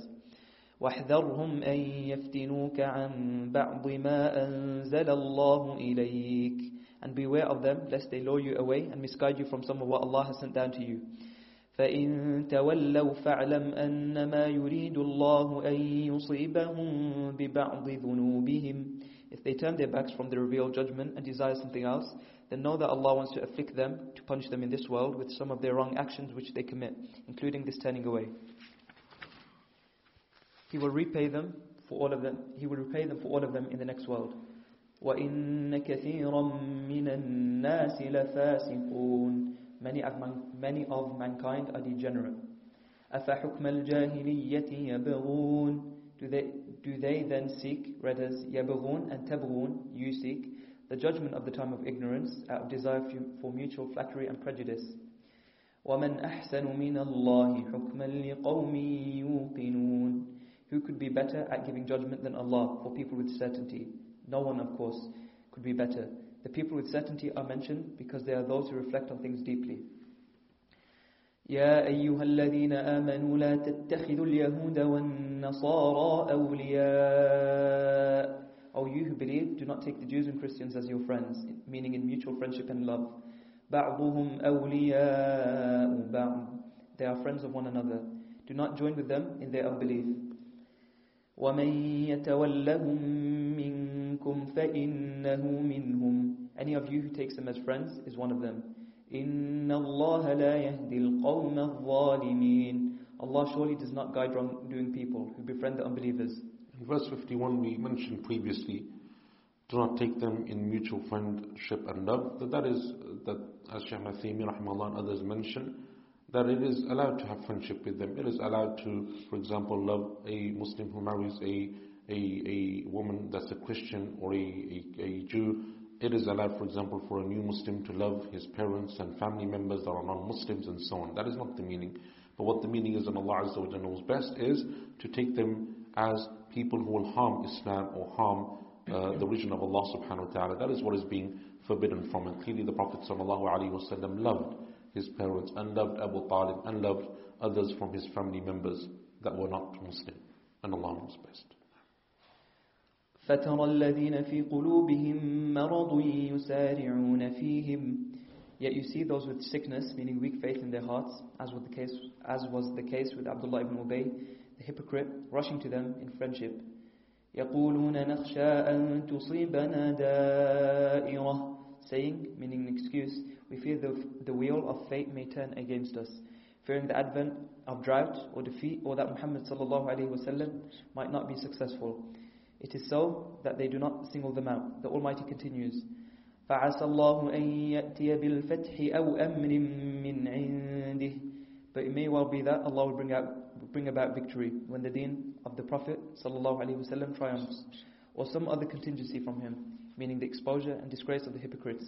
واحذرهم أن يفتنوك عن بعض ما أنزل الله إليك And beware of them lest they lure you away and misguide you from some of what Allah has sent down to you. فإن تولوا فاعلم أنما يريد الله أن يصيبهم ببعض ذنوبهم If they turn their backs from the revealed judgment and desire something else, then know that Allah wants to afflict them, to punish them in this world with some of their wrong actions which they commit, including this turning away. He will repay them for all of them. He will repay them for all of them in the next world. وَإِنَّ كَثِيرًا مِنَ النَّاسِ لَفَاسِقُونَ Many of, man, many of mankind are degenerate. أَفَحُكْمَ الْجَاهِلِيَّةِ يَبْغُونَ do they, do they then seek, read as يَبْغُونَ and تَبْغُونَ, you seek, the judgment of the time of ignorance out of desire for mutual flattery and prejudice. وَمَنْ أَحْسَنُ مِنَ اللَّهِ حُكْمًا لِقَوْمٍ يُوقِنُونَ Who could be better at giving judgment than Allah for people with certainty? No one, of course, could be better. The people with certainty are mentioned because they are those who reflect on things deeply. يا أيها الذين آمنوا لا تتخذوا اليهود والنصارى أولياء O you who believe, do not take the Jews and Christians as your friends, meaning in mutual friendship and love. بعضهم أولياء بعض They are friends of one another. Do not join with them in their unbelief. ومن يتولهم منكم فإنه منهم Any of you who takes them as friends is one of them. إن الله لا يهدي القوم الظالمين Allah surely does not guide wrongdoing people who befriend the unbelievers. In verse 51 we mentioned previously, do not take them in mutual friendship and love. That, that is, that as Shaykh Mathimi and others mention, that it is allowed to have friendship with them. It is allowed to, for example, love a Muslim who marries a, a, a woman that's a Christian or a, a, a Jew. It is allowed, for example, for a new Muslim to love his parents and family members that are non-Muslims and so on. That is not the meaning. But what the meaning is, and Allah Azza wa knows best, is to take them as people who will harm Islam or harm uh, the religion of Allah subhanahu wa ta'ala. That is what is being forbidden from. And clearly the Prophet sallallahu alaihi wasallam loved his parents and loved Abu Talib and loved others from his family members that were not Muslim. And Allah knows best. فترى الذين في قلوبهم مرض يسارعون فيهم Yet you see those with sickness, meaning weak faith in their hearts, as was the case, as was the case with Abdullah ibn Ubay, the hypocrite, rushing to them in friendship. يقولون نخشى أن تصيبنا دائرة saying, meaning an excuse, we fear the, the wheel of fate may turn against us, fearing the advent of drought or defeat, or that Muhammad sallallahu alaihi wasallam might not be successful. It is so that they do not single them out. The Almighty continues, فعسى الله أن يأتي بالفتح أو أمر من عنده But it may well be that Allah will bring, out, bring about victory when the deen of the Prophet ﷺ triumphs, or some other contingency from him, meaning the exposure and disgrace of the hypocrites.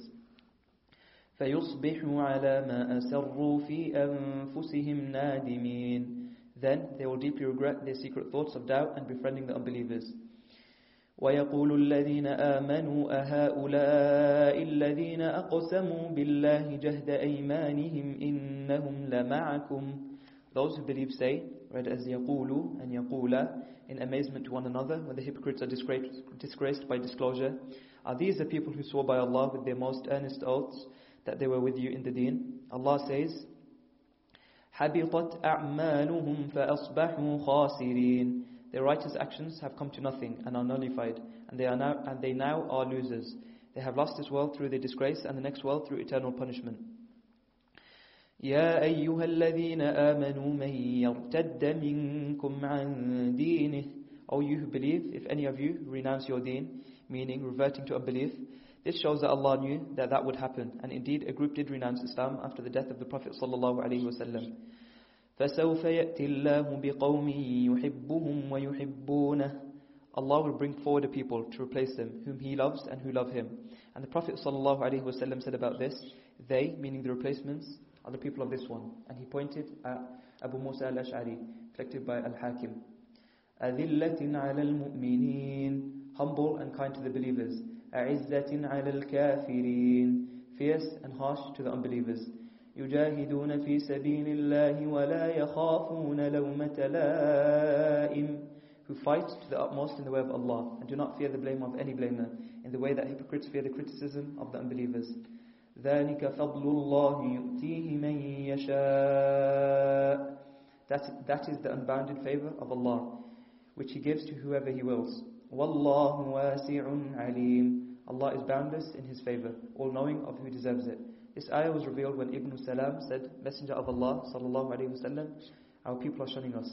فيصبحوا على ما أسروا في أنفسهم نادمين Then they will deeply regret their secret thoughts of doubt and befriending the unbelievers. ويقول الذين آمنوا أهؤلاء الذين أقسموا بالله جهد أيمانهم إنهم لمعكم Those who believe say, read as يقول and يقول in amazement to one another when the hypocrites are disgraced, disgraced by disclosure. Are these the people who swore by Allah with their most earnest oaths that they were with you in the deen? Allah says, حبطت أعمالهم فأصبحوا خاسرين Their righteous actions have come to nothing and are nullified, and they, are now, and they now are losers. They have lost this world through their disgrace and the next world through eternal punishment. يا أيها الذين آمنوا من يرتد منكم عن دينه O you who believe, if any of you renounce your deen, meaning reverting to unbelief, this shows that Allah knew that that would happen, and indeed a group did renounce Islam after the death of the Prophet sallallahu alaihi wasallam. فسوف يأتي الله بقوم يحبهم ويحبونه Allah will bring forward a people to replace them, whom He loves and who love Him. And the Prophet ﷺ said about this, they, meaning the replacements, are the people of this one. And he pointed at Abu Musa al-Ash'ari, collected by Al-Hakim. أذلة على المؤمنين Humble and kind to the believers. أعزة على الكافرين Fierce and harsh to the unbelievers. يجاهدون في سبيل الله ولا يخافون لومة لائم who fight to the utmost in the way of Allah and do not fear the blame of any blamer in the way that hypocrites fear the criticism of the unbelievers. ذلك فضل الله يؤتيه من يشاء that, that is the unbounded favor of Allah which He gives to whoever He wills. Wallahu wasi'un alim. Allah is boundless in His favor, all-knowing of who deserves it. This ayah was revealed when Ibn Salam said, Messenger of Allah sallallahu alayhi wasallam, our people are shunning us.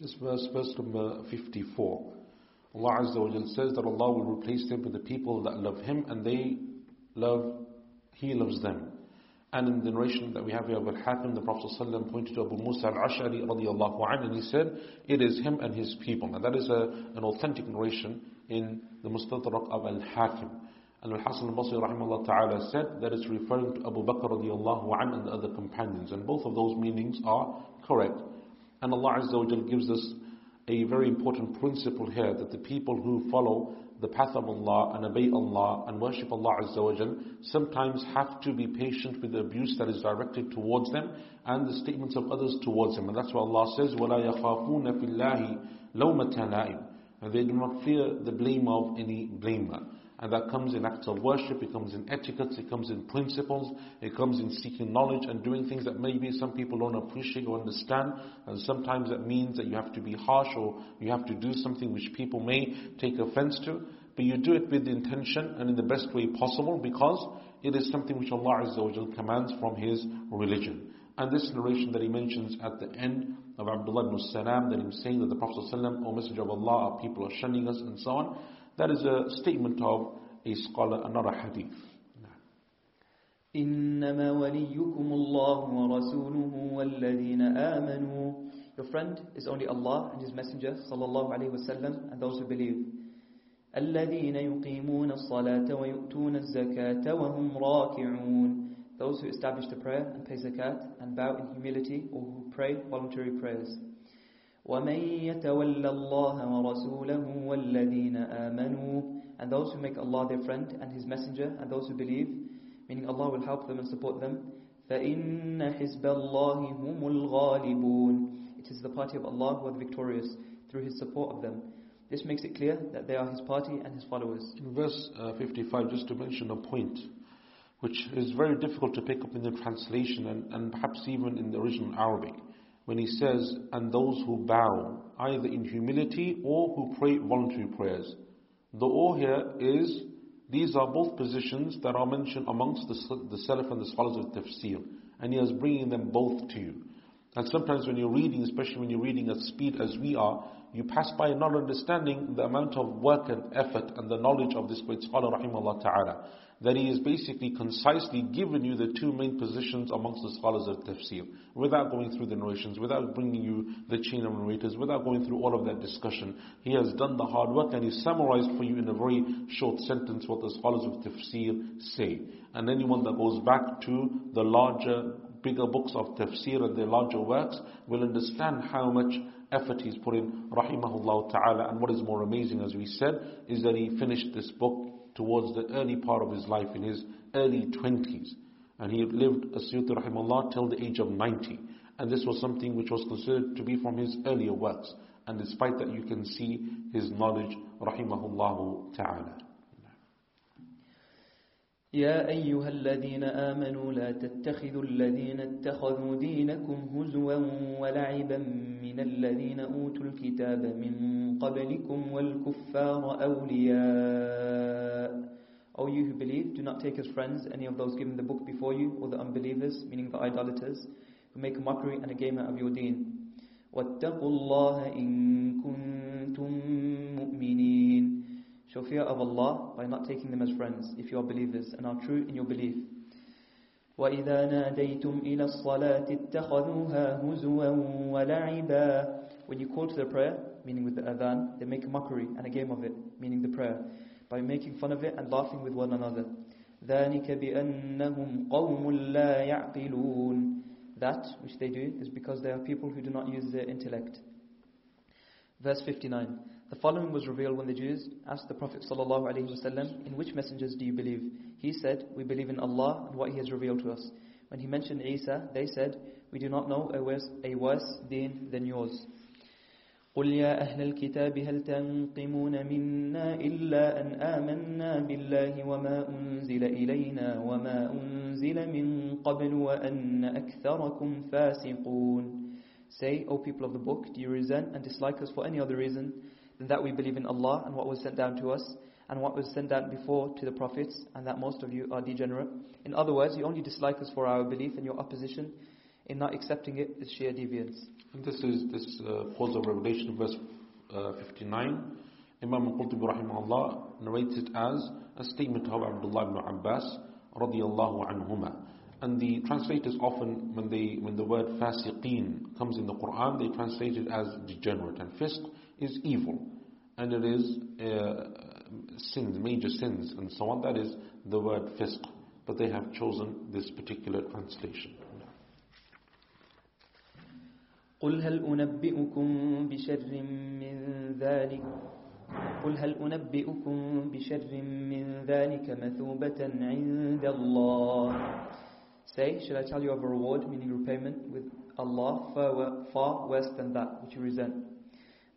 This verse, verse number 54. Allah Azza wa Jal says that Allah will replace them with the people that love Him and they love, He loves them. And in the narration that we have here of Al-Hakim, the Prophet ﷺ pointed to Abu Musa al-Ash'ari radiallahu anhu and he said, it is him and his people. And that is a, an authentic narration in the Mustadrak of Al-Hakim. And Al-Hasan al-Basri ta'ala said that it's referring to Abu Bakr radiallahu anhu and the other companions. And both of those meanings are correct. And Allah Azza wa gives us a very important principle here that the people who follow the path of Allah and obey Allah and worship Allah Azza wa Jal sometimes have to be patient with the abuse that is directed towards them and the statements of others towards them. And that's why Allah says, وَلَا يَخَافُونَ فِي اللَّهِ لَوْمَةَ لَائِمٍ And they do not fear the blame of any blamer. And that comes in acts of worship, it comes in etiquettes, it comes in principles, it comes in seeking knowledge and doing things that maybe some people don't appreciate or understand. And sometimes that means that you have to be harsh or you have to do something which people may take offense to. But you do it with intention and in the best way possible because it is something which Allah Azza wa commands from His religion. And this narration that he mentions at the end of Abdullah ibn Salam, that he's saying that the Prophet ﷺ, O Messenger of Allah, our people are shunning us and so on, that is a statement of a scholar and not a hadith. إنما وليكم الله ورسوله والذين آمنوا Your friend is only Allah and His Messenger sallallahu alaihi wasallam and those who believe. الذين يقيمون الصلاة ويؤتون الزكاة وهم راكعون Those who establish the prayer and pay zakat and bow in humility or who pray voluntary prayers. ومن يتول الله ورسوله والذين آمنوا and those who make Allah their friend and His Messenger and those who believe, meaning Allah will help them and support them. فَإِنَّ حِزْبَ اللَّهِ هُمُ الْغَالِبُونَ It is the party of Allah who are the victorious through His support of them. This makes it clear that they are His party and His followers. In verse uh, 55, just to mention a point, which is very difficult to pick up in the translation and, and perhaps even in the original Arabic. When he says, and those who bow, either in humility or who pray voluntary prayers. The or here is, these are both positions that are mentioned amongst the, the Salaf and the scholars of tafsir. And he is bringing them both to you. And sometimes when you're reading, especially when you're reading at speed as we are, you pass by not understanding the amount of work and effort and the knowledge of this great scholar, rahimahullah ta'ala that he has basically concisely given you the two main positions amongst the scholars of tafsir, without going through the narrations, without bringing you the chain of narrators, without going through all of that discussion. He has done the hard work and he summarized for you in a very short sentence what the scholars of tafsir say. And anyone that goes back to the larger, bigger books of tafsir and their larger works will understand how much effort he's put in, rahimahullah ta'ala. And what is more amazing, as we said, is that he finished this book towards the early part of his life, in his early 20s. And he lived, As-Suyuti rahimahullah, till the age of 90. And this was something which was considered to be from his earlier works. And despite that, you can see his knowledge, rahimahullah ta'ala. يا أيها الذين آمنوا لا تتخذوا الذين اتخذوا دينكم هزوا ولعبا من الذين أوتوا الكتاب من قبلكم والكفار أولياء O you who believe, do not take as friends any of those given the book before you, or the unbelievers, meaning the idolaters, who make a mockery and a game out of your deen. واتقوا الله إن كنتم your fear of Allah by not taking them as friends if you are believers and are true in your belief. وإذا ناديتم إلى الصلاة اتخذوها هزوا ولعبا When you call to the prayer, meaning with the adhan, they make mockery and a game of it, meaning the prayer, by making fun of it and laughing with one another. ذلك بأنهم قوم لا يعقلون That which they do is because they are people who do not use their intellect. Verse 59 The following was revealed when the Jews asked the Prophet ﷺ, In which messengers do you believe? He said, We believe in Allah and what He has revealed to us. When He mentioned Isa, they said, We do not know a worse, a worse deen than yours. قل يا أهل الكتاب هل تنقمون منا إلا أن آمنا بالله وما أنزل إلينا وما أنزل من قبل وأن أكثركم فاسقون Say, O people of the book, do you resent and dislike us for any other reason that we believe in Allah and what was sent down to us and what was sent down before to the prophets and that most of you are degenerate. In other words, you only dislike us for our belief and your opposition in not accepting it is sheer deviance. And this is this uh, of revelation, verse uh, 59. Imam Qurtubi rahimahullah narrates it as a statement of Abdullah ibn Abbas radiyallahu anhuma. And the translators often, when they when the word fasiqeen comes in the Quran, they translate it as degenerate. And fisq is evil. And it is uh, sins, major sins, and so on. That is the word fisq. But they have chosen this particular translation. قل هل أنبئكم بشر من ذلك قل هل أنبئكم بشر من ذلك مثوبة عند الله Say, should I tell you of a reward, meaning repayment, with Allah far, far worse than that which you resent?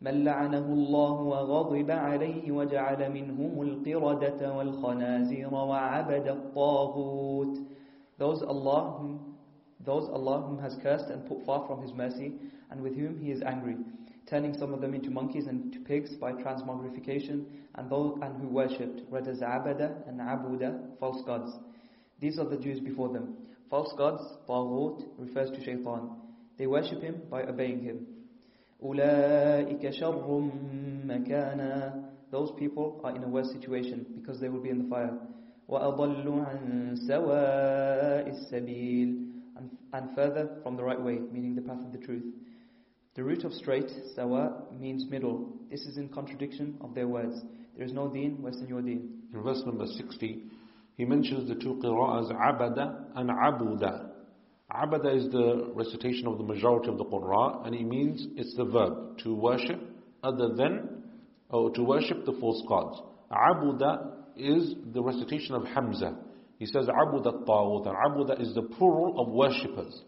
من لعنه الله وغضب عليه وجعل منهم القردة والخنازير وعبد الطاغوت Those Allah whom, those Allah whom has cursed and put far from His mercy and with whom He is angry turning some of them into monkeys and to pigs by transmogrification and those and who worshipped read as abada and abuda false gods These are the Jews before them False gods, Taghut, refers to Shaitan. They worship him by obeying him. أولئك شر مكانا Those people are in a worse situation because they will be in the fire. وأضل عن سواء السبيل and, and further from the right way, meaning the path of the truth. The root of straight, sawa, means middle. This is in contradiction of their words. There is no deen worse than your deen. In verse number 60, he mentions the two qira'as, abada and abuda. Abada is the recitation of the majority of the Qur'an, and it means it's the verb to worship other than, or to worship the false gods. Abuda is the recitation of Hamza. He says Abuda Taghut, and Abuda is the plural of worshippers.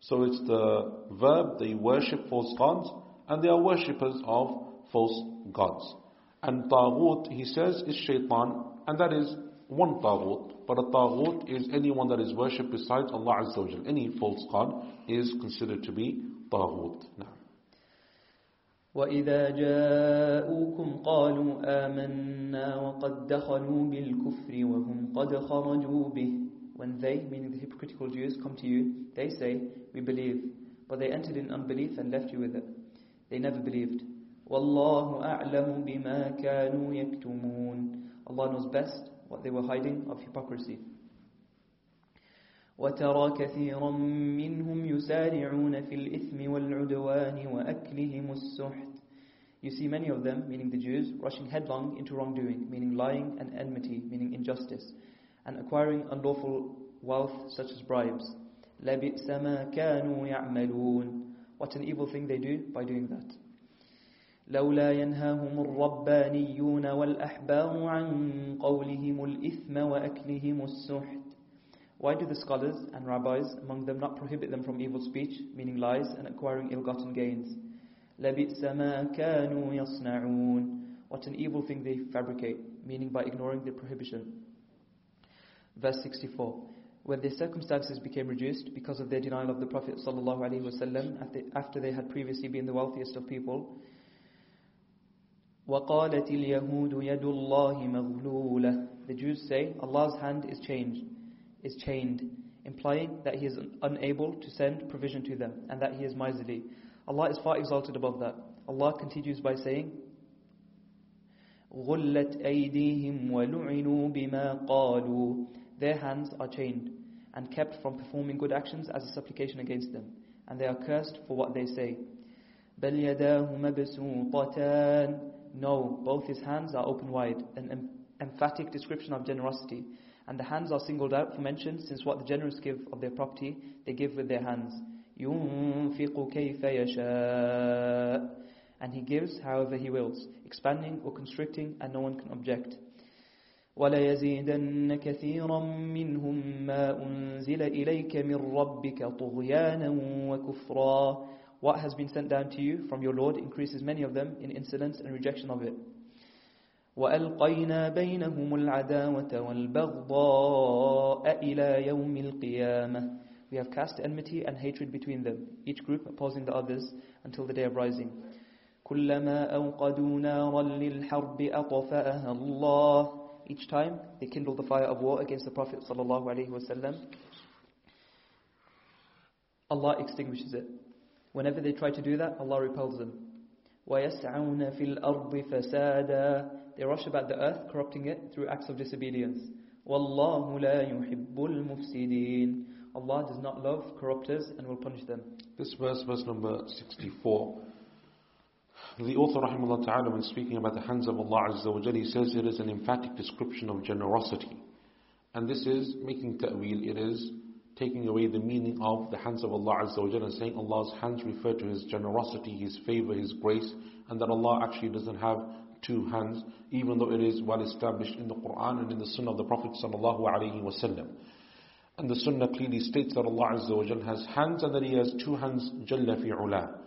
So it's the verb, they worship false gods, and they are worshippers of false gods. And Taghut, he says, is shaitan, and that is one taghut, but a taghut is anyone that is worshipped besides Allah Azza wa Jal. Any false god is considered to be taghut. Now. وإذا جاءوكم قالوا آمنا وقد دخلوا بالكفر وهم قد خرجوا به When they, meaning the hypocritical Jews, come to you, they say, we believe, but they entered in unbelief and left you with it. They never believed. والله أعلم بما كانوا يكتمون Allah knows best what they were hiding of hypocrisy. وترى كثيرا منهم يسارعون في الإثم والعدوان وأكلهم السحت You see many of them, meaning the Jews, rushing headlong into wrongdoing, meaning lying and enmity, meaning injustice, and acquiring unlawful wealth such as bribes. لبئس ما كانوا يعملون What an evil thing they do by doing that. لولا ينهاهم الربانيون والأحبار عن قولهم الإثم وأكلهم السحت Why do the scholars and rabbis among them not prohibit them from evil speech, meaning lies, and acquiring ill-gotten gains? لَبِئْسَ مَا كَانُوا يَصْنَعُونَ What an evil thing they fabricate, meaning by ignoring the prohibition. Verse 64. When their circumstances became reduced because of their denial of the Prophet ﷺ after they had previously been the wealthiest of people, وَقَالَتِ الْيَهُودُ يَدُ اللَّهِ مَغْلُولَةً The Jews say, Allah's hand is changed is chained, implying that he is unable to send provision to them and that he is miserly. Allah is far exalted above that. Allah continues by saying, غُلَّتْ أَيْدِيهِمْ وَلُعِنُوا بِمَا قَالُوا Their hands are chained and kept from performing good actions as a supplication against them. And they are cursed for what they say. بَلْ يَدَاهُ مَبْسُوطَتَانِ No, both his hands are open wide, an emphatic description of generosity. And the hands are singled out for mention since what the generous give of their property, they give with their hands. يُنْفِقُ كَيْفَ يَشَاءُ And he gives however he wills, expanding or constricting and no one can object. وَلَيَزِيدَنَّ كَثِيرًا مِّنْهُم مَّا أُنزِلَ إِلَيْكَ مِن رَّبِّكَ طُغْيَانًا وَكُفْرًا What has been sent down to you from your Lord increases many of them in insolence and rejection of it. وألقينا بينهم العداوة والبغضاء إلى يوم القيامة We have cast enmity and hatred between them, each group opposing the others until the day of rising. كلما أوقدوا نارا للحرب أطفأها الله Each time they kindle the fire of war against the Prophet sallallahu alaihi wasallam, Allah extinguishes it. Whenever they try to do that, Allah repels them. ويسعون في الأرض فسادا They rush about the earth, corrupting it through acts of disobedience. وَاللَّهُ لَا يُحِبُّ الْمُفْسِدِينَ Allah does not love corruptors and will punish them. This verse, verse number 64, the author rahimahullah ta'ala when speaking about the hands of Allah Azza wa Jalla, he says it is an emphatic description of generosity. And this is making ta'wil, it is taking away the meaning of the hands of Allah Azza wa Jalla and saying Allah's hands refer to His generosity, His favor, His grace, and that Allah actually doesn't have two hands, even though it is well established in the Quran and in the Sunnah of the Prophet sallallahu alaihi wasallam. And the Sunnah clearly states that Allah Azza wa Jal has hands and that He has two hands, Jalla fi ula.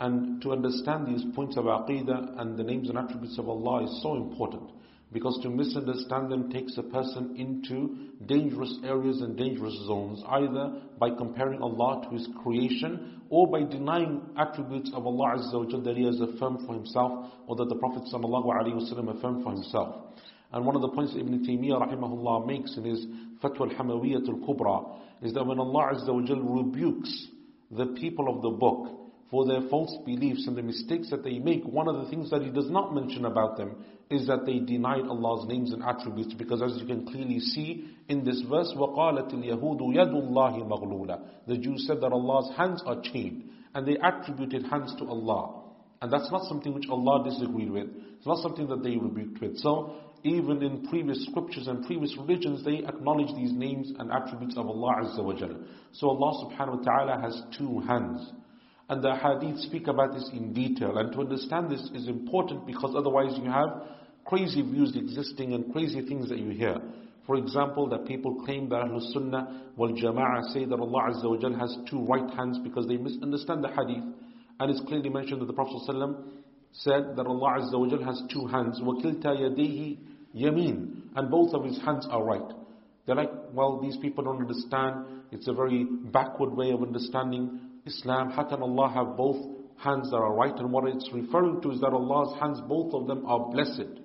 And to understand these points of Aqidah and the names and attributes of Allah is so important. Because to misunderstand them takes a person into dangerous areas and dangerous zones, either by comparing Allah to His creation or by denying attributes of Allah Azza wa that He has affirmed for Himself or that the Prophet ﷺ affirmed for Himself. And one of the points Ibn Taymiyyah rahimahullah makes in his Fatwa al-Hamawiyyah al-Kubra is that when Allah Azza wa rebukes the people of the book for their false beliefs and the mistakes that they make, one of the things that He does not mention about them is that they denied Allah's names and attributes because as you can clearly see in this verse وَقَالَتِ الْيَهُودُ يَدُ اللَّهِ مَغْلُولًا The Jews said that Allah's hands are chained and they attributed hands to Allah. And that's not something which Allah disagreed with. It's not something that they rebuked with. So even in previous scriptures and previous religions, they acknowledge these names and attributes of Allah Azza wa Jalla. So Allah subhanahu wa ta'ala has two hands. And the hadith speak about this in detail. And to understand this is important because otherwise you have crazy views existing and crazy things that you hear. For example, that people claim that Ahlul Sunnah wal Jama'ah say that Allah Azza wa Jal has two right hands because they misunderstand the hadith. And it's clearly mentioned that the Prophet ﷺ said that Allah Azza wa Jal has two hands. وَكِلْتَا يَدَيْهِ yameen, and both of his hands are right. They're like, well, these people don't understand. It's a very backward way of understanding Islam. How can Allah have both hands that are right? And what it's referring to is that Allah's hands, both of them are blessed.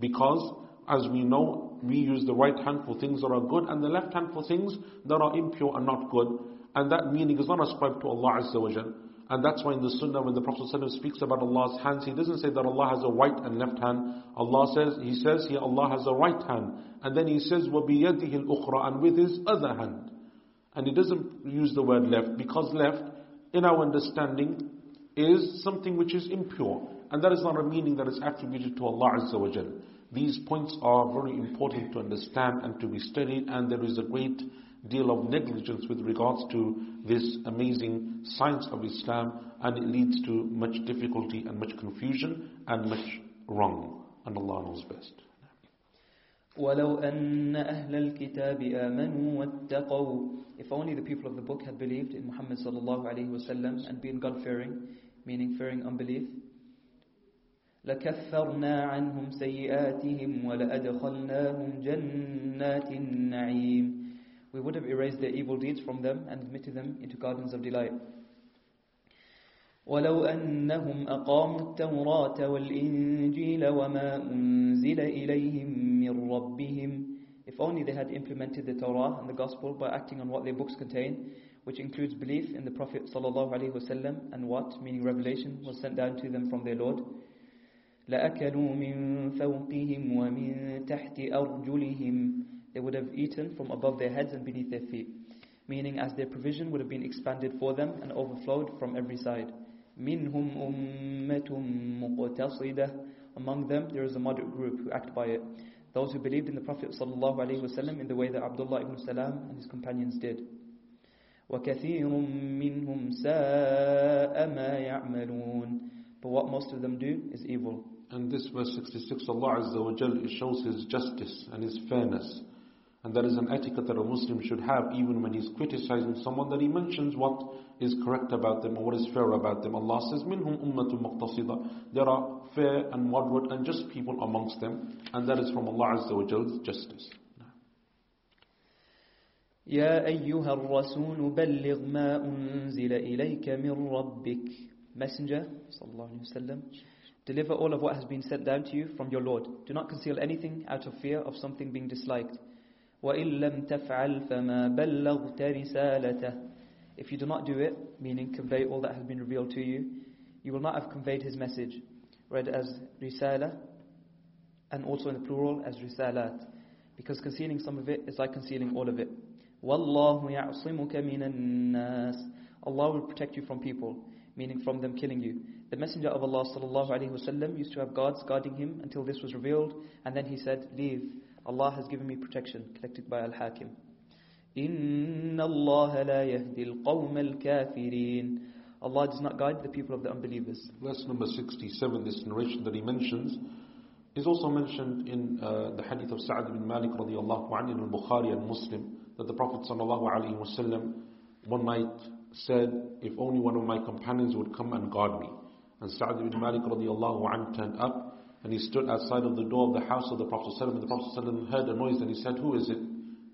Because, as we know, we use the right hand for things that are good and the left hand for things that are impure and not good. And that meaning is not ascribed to Allah Azza wa Jal. And that's why in the Sunnah, when the Prophet ﷺ speaks about Allah's hands, he doesn't say that Allah has a right and left hand. Allah says, He says here, Allah has a right hand. And then He says, وَبِيَدِهِ الْأُخْرَى And with His other hand. And He doesn't use the word left, because left, in our understanding, is something which is impure. And that is not a meaning that is attributed to Allah Azza wa Jal. These points are very important to understand and to be studied, and there is a great deal of negligence with regards to this amazing science of Islam and it leads to much difficulty and much confusion and much wrong. And Allah knows best. ولو أن أهل الكتاب آمنوا واتقوا If only the people of the book had believed in Muhammad sallallahu alayhi wasallam and been God-fearing, meaning fearing unbelief, لكفرنا عنهم سيئاتهم ولأدخلناهم جنات النعيم we would have erased their evil deeds from them and admitted them into gardens of delight. ولو أنهم أقاموا التوراة والإنجيل وما أنزل إليهم من ربهم If only they had implemented the Torah and the Gospel by acting on what their books contain, which includes belief in the Prophet ﷺ and what, meaning revelation, was sent down to them from their Lord. لأكلوا من فوقهم ومن تحت أرجلهم they would have eaten from above their heads and beneath their feet. Meaning as their provision would have been expanded for them and overflowed from every side. Minhum ummatum muqtasidah. Among them there is a moderate group who act by it. Those who believed in the Prophet ﷺ in the way that Abdullah ibn Salam and his companions did. وَكَثِيرٌ مِّنْهُمْ سَاءَ مَا يَعْمَلُونَ But what most of them do is evil. And this verse 66, Allah Azza wa Jal shows His justice and His fairness. And that is an etiquette that a Muslim should have even when he's criticizing someone that he mentions what is correct about them or what is fair about them. Allah says, Minhum ummatum muqtasida. There are fair and moderate and just people amongst them. And that is from Allah Azza wa Jal's justice. يا أيها الرسول بلغ ما أنزل إليك من ربك Messenger صلى الله عليه وسلم Deliver all of what has been sent down to you from your Lord. Do not conceal anything out of fear of something being disliked. وَإِن لَمْ تَفْعَلْ فَمَا بَلَّغْتَ رِسَالَتَهِ If you do not do it, meaning convey all that has been revealed to you, you will not have conveyed his message, read as risala, and also in the plural as risalat, because concealing some of it is like concealing all of it. وَاللَّهُ يَعْصِمُكَ مِنَ النَّاسِ Allah will protect you from people, meaning from them killing you. The Messenger of Allah sallallahu alaihi wasallam used to have guards guarding him until this was revealed, and then he said, "Leave." Allah has given me protection, collected by Al-Hakim. إِنَّ اللَّهَ لَا يَهْدِي الْقَوْمَ الْكَافِرِينَ Allah does not guide the people of the unbelievers. Verse number 67, this narration that he mentions, is also mentioned in uh, the hadith of Sa'ad bin Malik radiallahu anhu in Bukhari and Muslim, that the Prophet sallallahu alaihi wasallam one night said, if only one of my companions would come and guard me. And Sa'ad bin Malik radiallahu anhu turned up and he stood outside of the door of the house of the Prophet ﷺ, and the Prophet ﷺ heard a noise and he said, Who is it?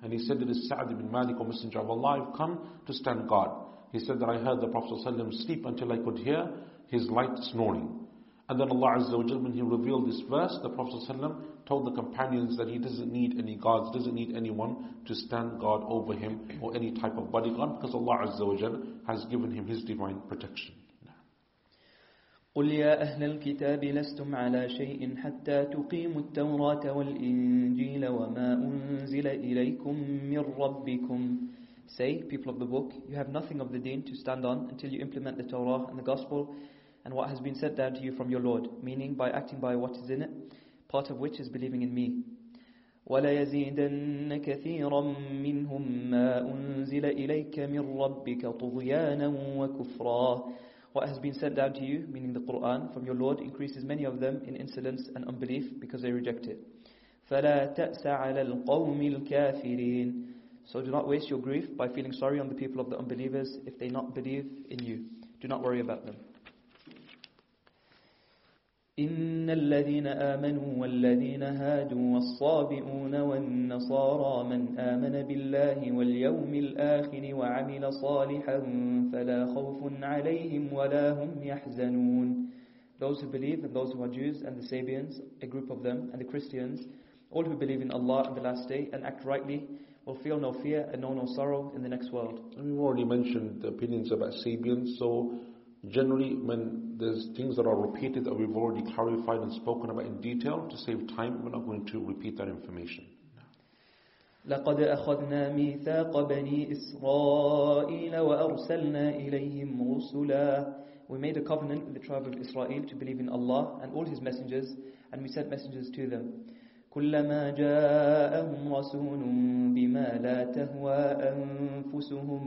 And he said, It is Sa'ad ibn Malik, O Messenger of Allah, I've come to stand guard. He said that I heard the Prophet ﷺ sleep until I could hear his light snoring. And then Allah Azza wa Jal, when He revealed this verse, the Prophet ﷺ told the companions that he doesn't need any guards, doesn't need anyone to stand guard over him or any type of bodyguard because Allah Azza wa Jal has given him His divine protection. قل يا أهل الكتاب لستم على شيء حتى تقيموا التوراة والإنجيل وما أنزل إليكم من ربكم Say, people of the book, you have nothing of the deen to stand on until you implement the Torah and the Gospel and what has been sent down to you from your Lord, meaning by acting by what is in it, part of which is believing in me. وليزيدن كثيرا منهم ما أنزل إليك من ربك طغيانا وكفرا what has been sent down to you, meaning the Quran, from your Lord, increases many of them in insolence and unbelief because they reject it. فَلَا تَأْسَ عَلَى الْقَوْمِ الْكَافِرِينَ So do not waste your grief by feeling sorry on the people of the unbelievers if they not believe in you. Do not worry about them. إن الذين آمنوا والذين هادوا والصابئون والنصارى من آمن بالله واليوم الآخر وعمل صالحا فلا خوف عليهم ولا هم يحزنون Those who believe and those who are Jews and the Sabians, a group of them, and the Christians, all who believe in Allah and the last day and act rightly will feel no fear and know no sorrow in the next world. And we've already mentioned the opinions about Sabians, so generally when there's things that are repeated that we've already clarified and spoken about in detail, to save time, we're not going to repeat that information. لقد أخذنا ميثاق بني إسرائيل وأرسلنا إليهم رسلا We made a covenant with the tribe of Israel to believe in Allah and all His messengers and we sent messengers to them كلما جاءهم رسول بما لا تهوى أنفسهم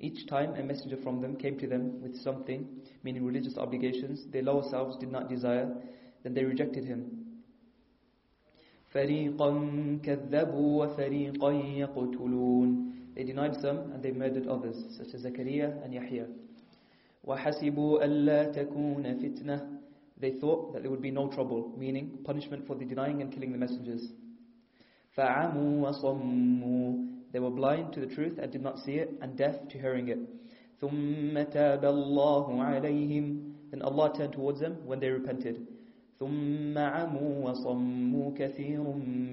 Each time a messenger from them came to them with something, meaning religious obligations, their lower selves did not desire, then they rejected him. فَرِيقًا كَذَّبُوا وَفَرِيقًا يَقْتُلُونَ They denied some and they murdered others, such as Zakaria and Yahya. وَحَسِبُوا أَلَّا تَكُونَ فِتْنَةً They thought that there would be no trouble, meaning punishment for the denying and killing the messengers. فَعَمُوا وَصَمُّوا They were blind to the truth and did not see it, and deaf to hearing it. ثُمَّ تَابَ اللَّهُ عَلَيْهِمْ Then Allah turned towards them when they repented. ثُمَّ عَمُوا وَصَمُّوا كَثِيرٌ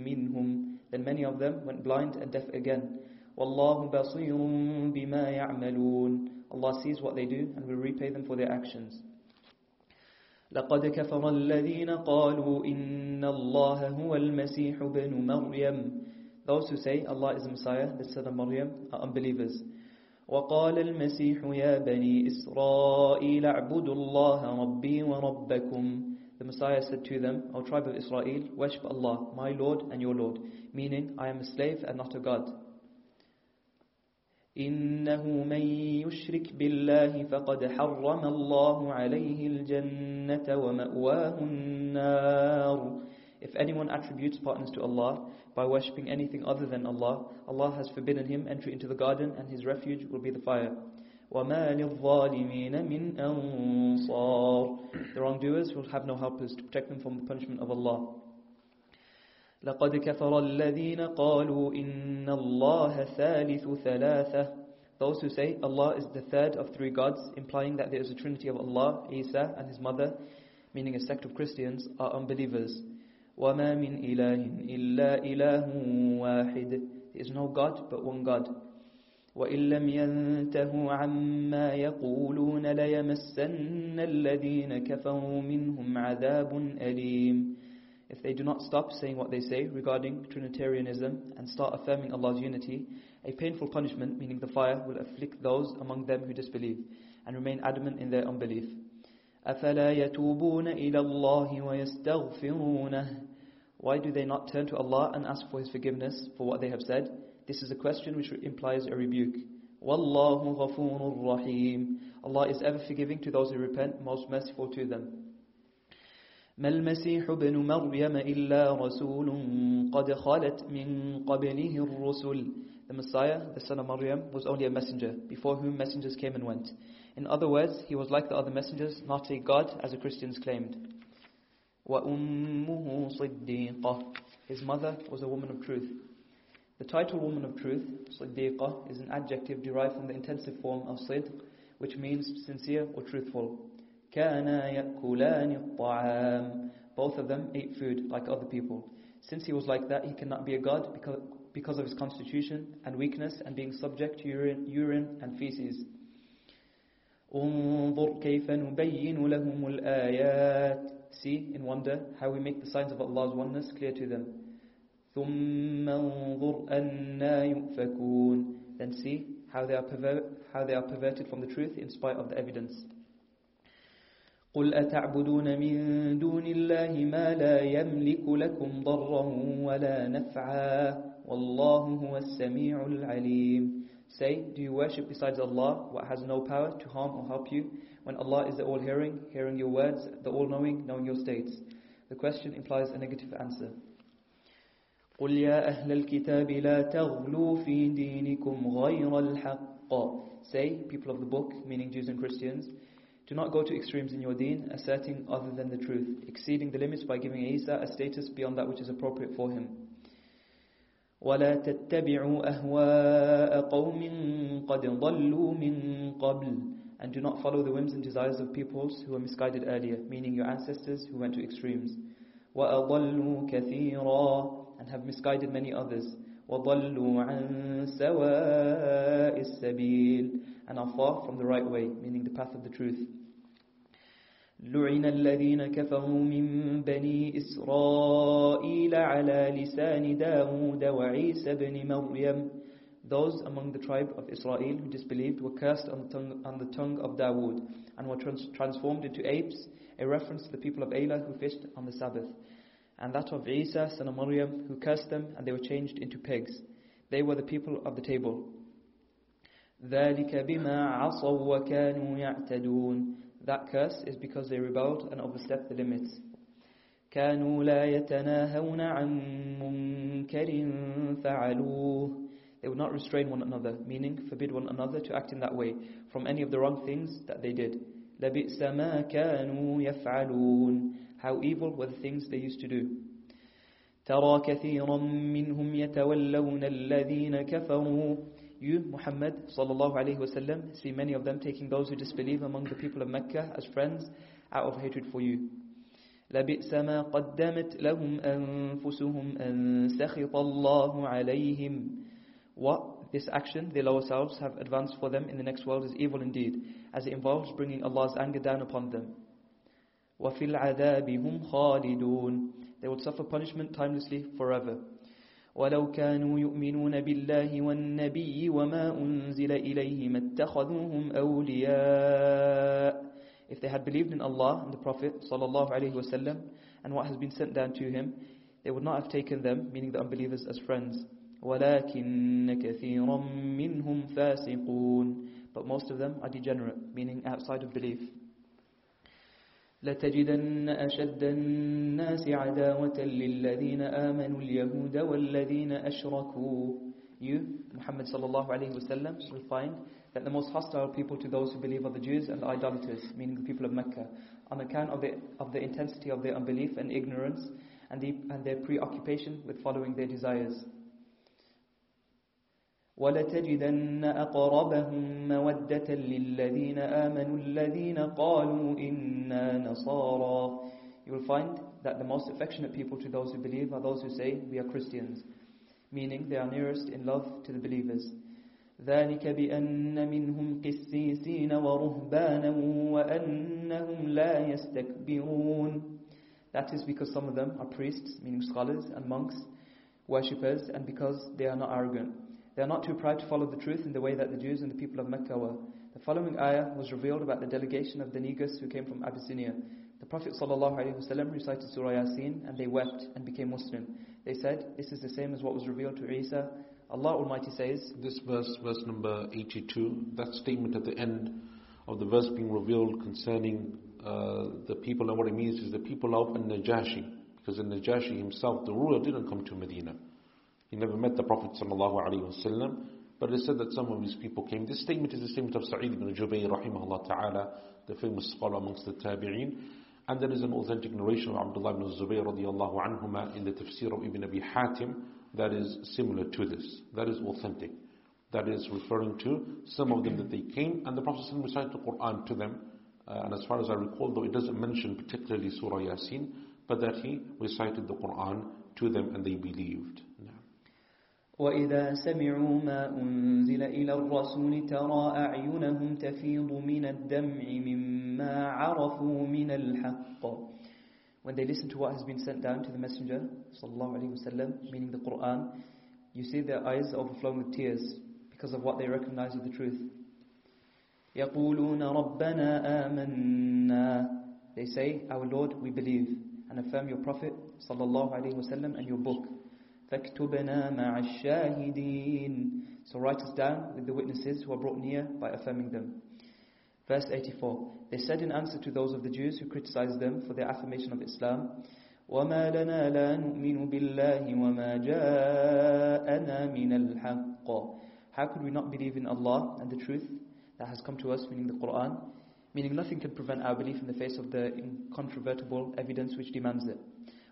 مِّنْهُمْ Then many of them went blind and deaf again. وَاللَّهُ بَصِيرٌ بِمَا يَعْمَلُونَ Allah sees what they do and will repay them for their actions. لقد كفر الذين قالوا إن الله هو المسيح بن مريم Those who say Allah is Messiah, the son of Maryam, are unbelievers. وقال المسيح يا بني إسرائيل اعبدوا الله ربي وربكم The Messiah said to them, O tribe of Israel, worship Allah, my Lord and your Lord, meaning I am a slave and not a God. إنه من يشرك بالله فقد حرم الله عليه الجنة ومأواه النار If anyone attributes partners to Allah by worshipping anything other than Allah, Allah has forbidden him entry into the garden and his refuge will be the fire. وَمَا لِلظَّالِمِينَ مِنْ أَنصَارٍ The wrongdoers will have no helpers to protect them from the punishment of Allah. لقد كفر الذين قالوا إن الله ثالث ثلاثة Those who say Allah is the third of three gods, implying that there is a trinity of Allah, Isa and his mother, meaning a sect of Christians, are unbelievers. وَمَا مِنْ إِلَهٍ إِلَّا إِلَهٌ وَاحِدٌ There is no God but one God. وَإِن لَّمْ يَنْتَهُوا عَمَّا يَقُولُونَ لَيَمَسَّنَّ الَّذِينَ كَفَرُوا مِنْهُمْ عَذَابٌ أَلِيمٌ If they do not stop saying what they say regarding Trinitarianism and start affirming Allah's unity, a painful punishment, meaning the fire, will afflict those among them who disbelieve and remain adamant in their unbelief. أَفَلَا يَتُوبُونَ إِلَى اللَّهِ وَيَسْتَغْفِرُونَهُ Why do they not turn to Allah and ask for His forgiveness for what they have said? This is a question which implies a rebuke. وَاللَّهُ غَفُورٌ رَحِيمٌ Allah is ever forgiving to those who repent, most merciful to them. ما المسيح ابن مريم إلا رسول قد خلت من قبله الرسل The Messiah, the son of Maryam, was only a messenger, before whom messengers came and went. In other words, he was like the other messengers, not a God, as the Christians claimed. وَأُمُّهُ صِدِّيقَةٌ His mother was a woman of truth. The title woman of truth, صِدِّيقَة, is an adjective derived from the intensive form of صِدْق, which means sincere or truthful. كَانَا يَأْكُلَانِ الطَّعَامِ Both of them ate food like other people. Since he was like that, he cannot be a god because, because of his constitution and weakness and being subject to urine, urine and feces. انظر كيف نبين لهم الآيات See, in wonder, how we make the signs of Allah's oneness clear to them. ثم انظر أنا يؤفكون Then see how they, are perver- how they are perverted from the truth in spite of the evidence. قل أتعبدون من دون الله ما لا يملك لكم ضرا ولا نفعا والله هو السميع العليم Say, do you worship besides Allah what has no power to harm or help you, when Allah is the all-hearing, hearing your words, the all-knowing, knowing your states? The question implies a negative answer. قل يا أهل الكتاب لا تغلوا في دينكم غير الحق Say, people of the book, meaning Jews and Christians, Do not go to extremes in your deen, asserting other than the truth, exceeding the limits by giving Isa a status beyond that which is appropriate for him. ولا تتبعوا أهواء قوم قد ضلوا من قبل and do not follow the whims and desires of peoples who were misguided earlier, meaning your ancestors who went to extremes. وَأَضَلُّوا كَثِيرًا and have misguided many others. وَضَلُّوا عَن سَوَاءِ السَّبِيلِ and are far from the right way, meaning the path of the truth. لعن الذين كفروا من بني إسرائيل على لسان داود وعيسى بن مريم those among the tribe of Israel who disbelieved were cursed on the tongue, on the tongue of Dawood and were trans transformed into apes, a reference to the people of Ayla who fished on the Sabbath, and that of Isa, son of Maryam, who cursed them and they were changed into pigs. They were the people of the table. ذلك بما عصوا وكانوا يعتدون That curse is because they rebelled and overstepped the limits. كانوا لا يتناهون عن منكر فعلوه they would not restrain one another, meaning forbid one another to act in that way from any of the wrong things that they did. لَبِئْسَ مَا كَانُوا يَفْعَلُونَ How evil were the things they used to do. ترى كثيرا منهم يتولون الذين كفروا You, Muhammad sallallahu alayhi wasallam, see many of them taking those who disbelieve among the people of Mecca as friends out of hatred for you. لبئس ما قدمت لهم أنفسهم أن سخط الله عليهم what this action they lower selves have advanced for them in the next world is evil indeed, as it involves bringing Allah's anger down upon them. وَفِي الْعَذَابِ هُمْ خَالِدُونَ They would suffer punishment timelessly forever. ولو كانوا يؤمنون بالله والنبي وما أنزل إليه ما اتخذوهم أولياء If they had believed in Allah and the Prophet sallallahu alaihi wasallam and what has been sent down to him, they would not have taken them, meaning the unbelievers, as friends. ولكن كثيرا منهم فاسقون but most of them are degenerate meaning outside of belief لتجدن أشد الناس عداوة للذين آمنوا اليهود والذين أشركوا You, Muhammad sallallahu alayhi wasallam, will find that the most hostile people to those who believe are the Jews and the idolaters, meaning the people of Mecca, on account of the, of the intensity of their unbelief and ignorance and, the, and their preoccupation with following their desires. ولتجدن أقربهم مودة للذين آمنوا الذين قالوا إنا نصارى You will find that the most affectionate people to those who believe are those who say, we are Christians. Meaning they are nearest in love to the believers. ذلك بأن منهم قسيسين ورهبانا وأنهم لا يستكبرون That is because some of them are priests, meaning scholars and monks, worshippers, and because they are not arrogant. They are not too proud to follow the truth in the way that the Jews and the people of Mecca were. The following ayah was revealed about the delegation of the Negus who came from Abyssinia. The Prophet ﷺ recited Surah Yasin and they wept and became Muslim. They said, this is the same as what was revealed to Isa. Allah Almighty says, This verse, verse number 82, that statement at the end of the verse being revealed concerning uh, the people and what it means is the people of Najashi. Because the Najashi himself, the ruler, didn't come to Medina. He never met the Prophet ﷺ, but it said that some of his people came. This statement is the statement of Sa'id ibn Jubayr ta'ala, the famous scholar amongst the Tabi'een. And there is an authentic narration of Abdullah ibn Zubayr anhuma in the tafsir of Ibn Abi Hatim that is similar to this. That is authentic. That is referring to some of them that they came and the Prophet recited the Quran to them. Uh, and as far as I recall, though it doesn't mention particularly Surah Yasin, but that he recited the Quran to them and they believed. وإذا سمعوا ما أنزل إلى الرسول ترى أعينهم تفيض من الدمع مما عرفوا من الحق When they listen to what has been sent down to the Messenger sallallahu alaihi wasallam, meaning the Quran, you see their eyes overflowing with tears because of what they recognize of the truth. يقولون ربنا آمنا They say, Our Lord, we believe and affirm your Prophet sallallahu alaihi wasallam and your book. فَاكْتُبْنَا مَعَ الشَّاهِدِينَ So write us down with the witnesses who are brought near by affirming them. Verse 84. They said in answer to those of the Jews who criticized them for their affirmation of Islam, وَمَا لَنَا لَا نُؤْمِنُ بِاللَّهِ وَمَا جَاءَنَا مِنَ الْحَقِّ How could we not believe in Allah and the truth that has come to us, meaning the Quran, meaning nothing can prevent our belief in the face of the incontrovertible evidence which demands it.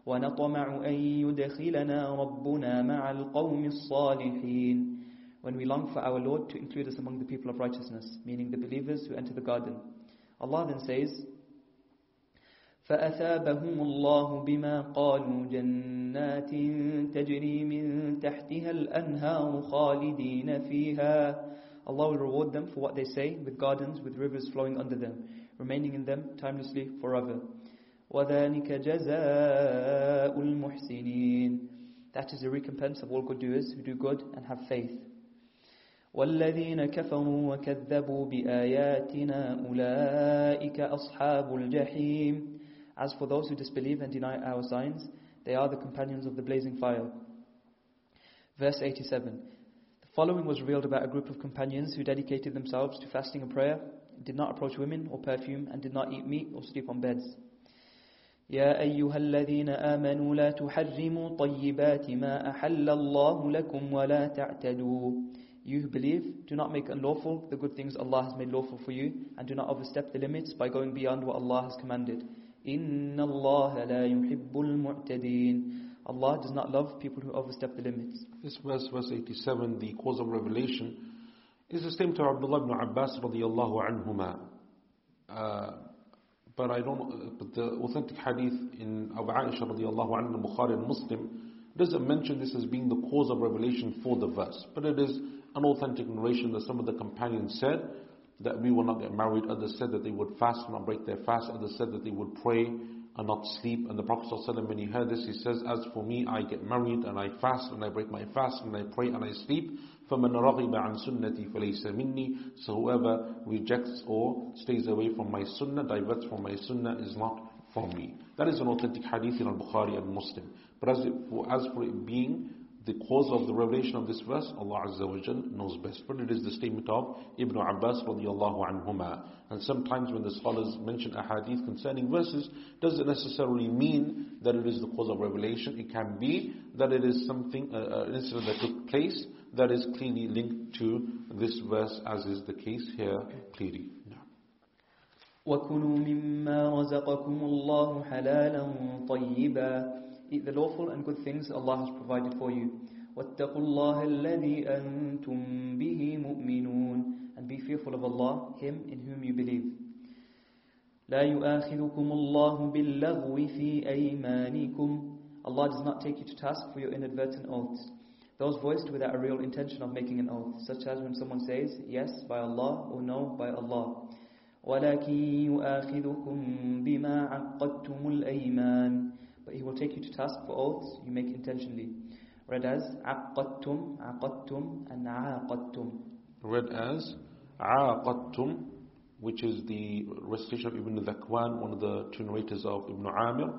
وَنَطْمَعُ أَن يُدْخِلَنَا رَبُّنَا مَعَ الْقَوْمِ الصَّالِحِينَ When we long for our Lord to include us among the people of righteousness, meaning the believers who enter the garden. Allah then says, فأثابهم الله بما قالوا جنات تجري من تحتها الأنهار خالدين فيها Allah will reward them for what they say with gardens with rivers flowing under them remaining in them timelessly forever وذلك جزاء المحسنين That is the recompense of all good doers who do good and have faith والذين كفروا وكذبوا بآياتنا أولئك أصحاب الجحيم As for those who disbelieve and deny our signs, they are the companions of the blazing fire. Verse 87. The following was revealed about a group of companions who dedicated themselves to fasting and prayer, did not approach women or perfume, and did not eat meat or sleep on beds. يا أيها الذين آمنوا لا تحرموا طيبات ما أحل الله لكم ولا تعتدوا You who believe, do not make unlawful the good things Allah has made lawful for you, and do not overstep the limits by going beyond what Allah has commanded. إِنَّ اللَّهَ لَا يُحِبُّ الْمُعْتَدِينَ Allah does not love people who overstep the limits. This verse, verse 87, the cause of revelation, is the same to Abdullah ibn Abbas radiallahu anhuma. Uh, but I don't. But the authentic hadith in Abu Aisha radiallahu anha, Bukhari and Muslim, doesn't mention this as being the cause of revelation for the verse. But it is an authentic narration that some of the companions said that we will not get married. Others said that they would fast and not break their fast. Others said that they would pray and not sleep. And the Prophet ﷺ, when he heard this, he says, As for me, I get married and I fast and I break my fast and I pray and I sleep. فَمَنْ رَغِبَ عَنْ سُنَّتِي فَلَيْسَ مِنِّي So whoever rejects or stays away from my sunnah, diverts from my sunnah, is not from me. That is an authentic hadith in al-Bukhari and Muslim. But as, it, as for it being the cause of the revelation of this verse, Allah Azza wa Jal knows best. But it is the statement of Ibn Abbas radiallahu anhuma. And sometimes when the scholars mention a hadith concerning verses, doesn't necessarily mean that it is the cause of revelation. It can be that it is something, uh, uh, an incident that took place that is clearly linked to this verse, as is the case here clearly. وكلوا مما رزقكم الله حلالا طيبا Eat the lawful and good things Allah has provided for you. واتقوا الله الذي أنتم به مؤمنون And be fearful of Allah, Him in whom you believe. لا يؤاخذكم الله باللغو في أيمانكم Allah does not take you to task for your inadvertent oaths. Those voiced without a real intention of making an oath, such as when someone says, yes, by Allah, or no, by Allah. ولكن يؤاخذكم بما عقدتم الأيمان but he will take you to task for oaths you make intentionally. Read as عقدتم, عقدتم, and عاقدتم. Read as عاقدتم, which is the recitation of Ibn Dhakwan, one of the two narrators of Ibn Amir.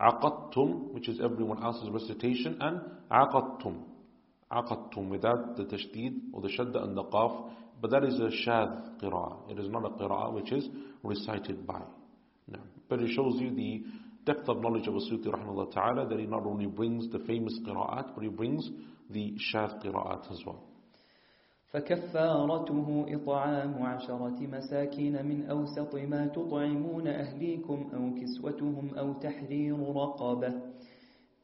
عقدتم, which is everyone else's recitation, and عقدتم. عقدتم without the tashdid or the shadda and the qaf, but that is a shadh qira'ah. It is not a qira'ah which is recited by. No. But it shows you the depth of knowledge of As-Suyuti rahimahullah ta'ala that he not only brings the famous qira'at, but he brings the shadh qira'at as well. فكفارته إطعام عشرة مساكين من أوسط ما تطعمون أهليكم أو كسوتهم أو تحرير رقبة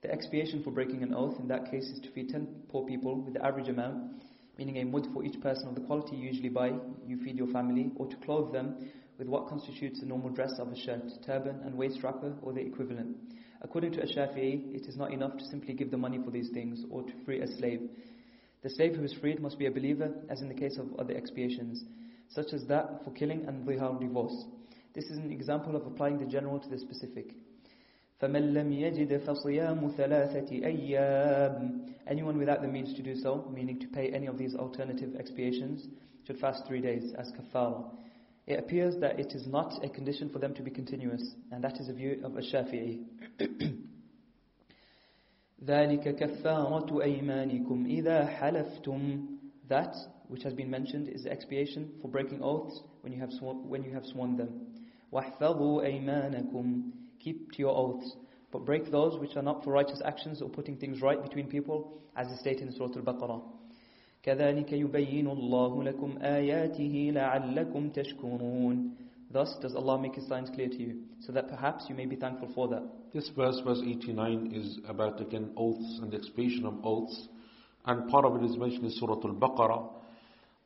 The expiation for breaking an oath in that case is to feed 10 poor people with the average amount, meaning a mud for each person of the quality you usually buy, you feed your family, or to clothe them with what constitutes the normal dress of a shirt, turban and waist wrapper or the equivalent. According to Ash-Shafi'i, it is not enough to simply give the money for these things or to free a slave. The slave who is freed must be a believer, as in the case of other expiations, such as that for killing and dhihar divorce. This is an example of applying the general to the specific. فَمَنْ لَمْ يَجِدْ فَصِيَامُ ثَلَاثَةِ أَيَّامٍ Anyone without the means to do so, meaning to pay any of these alternative expiations, should fast three days as kafara. It appears that it is not a condition for them to be continuous, and that is a view of Ash-Shafi'i. ذَلِكَ كَفَّارَةُ أَيْمَانِكُمْ إِذَا حَلَفْتُمْ That which has been mentioned is the expiation for breaking oaths when you have sworn, when you have sworn them. وَاحْفَظُوا أَيْمَانَكُمْ Keep to your oaths, but break those which are not for righteous actions or putting things right between people, as is stated in Surah Al-Baqarah. كذلك يبين الله لكم آياته لعلكم تشكرون Thus does Allah make His signs clear to you, so that perhaps you may be thankful for that. This verse, verse 89, is about again oaths and the expiation of oaths. And part of it is mentioned in Surah Al-Baqarah.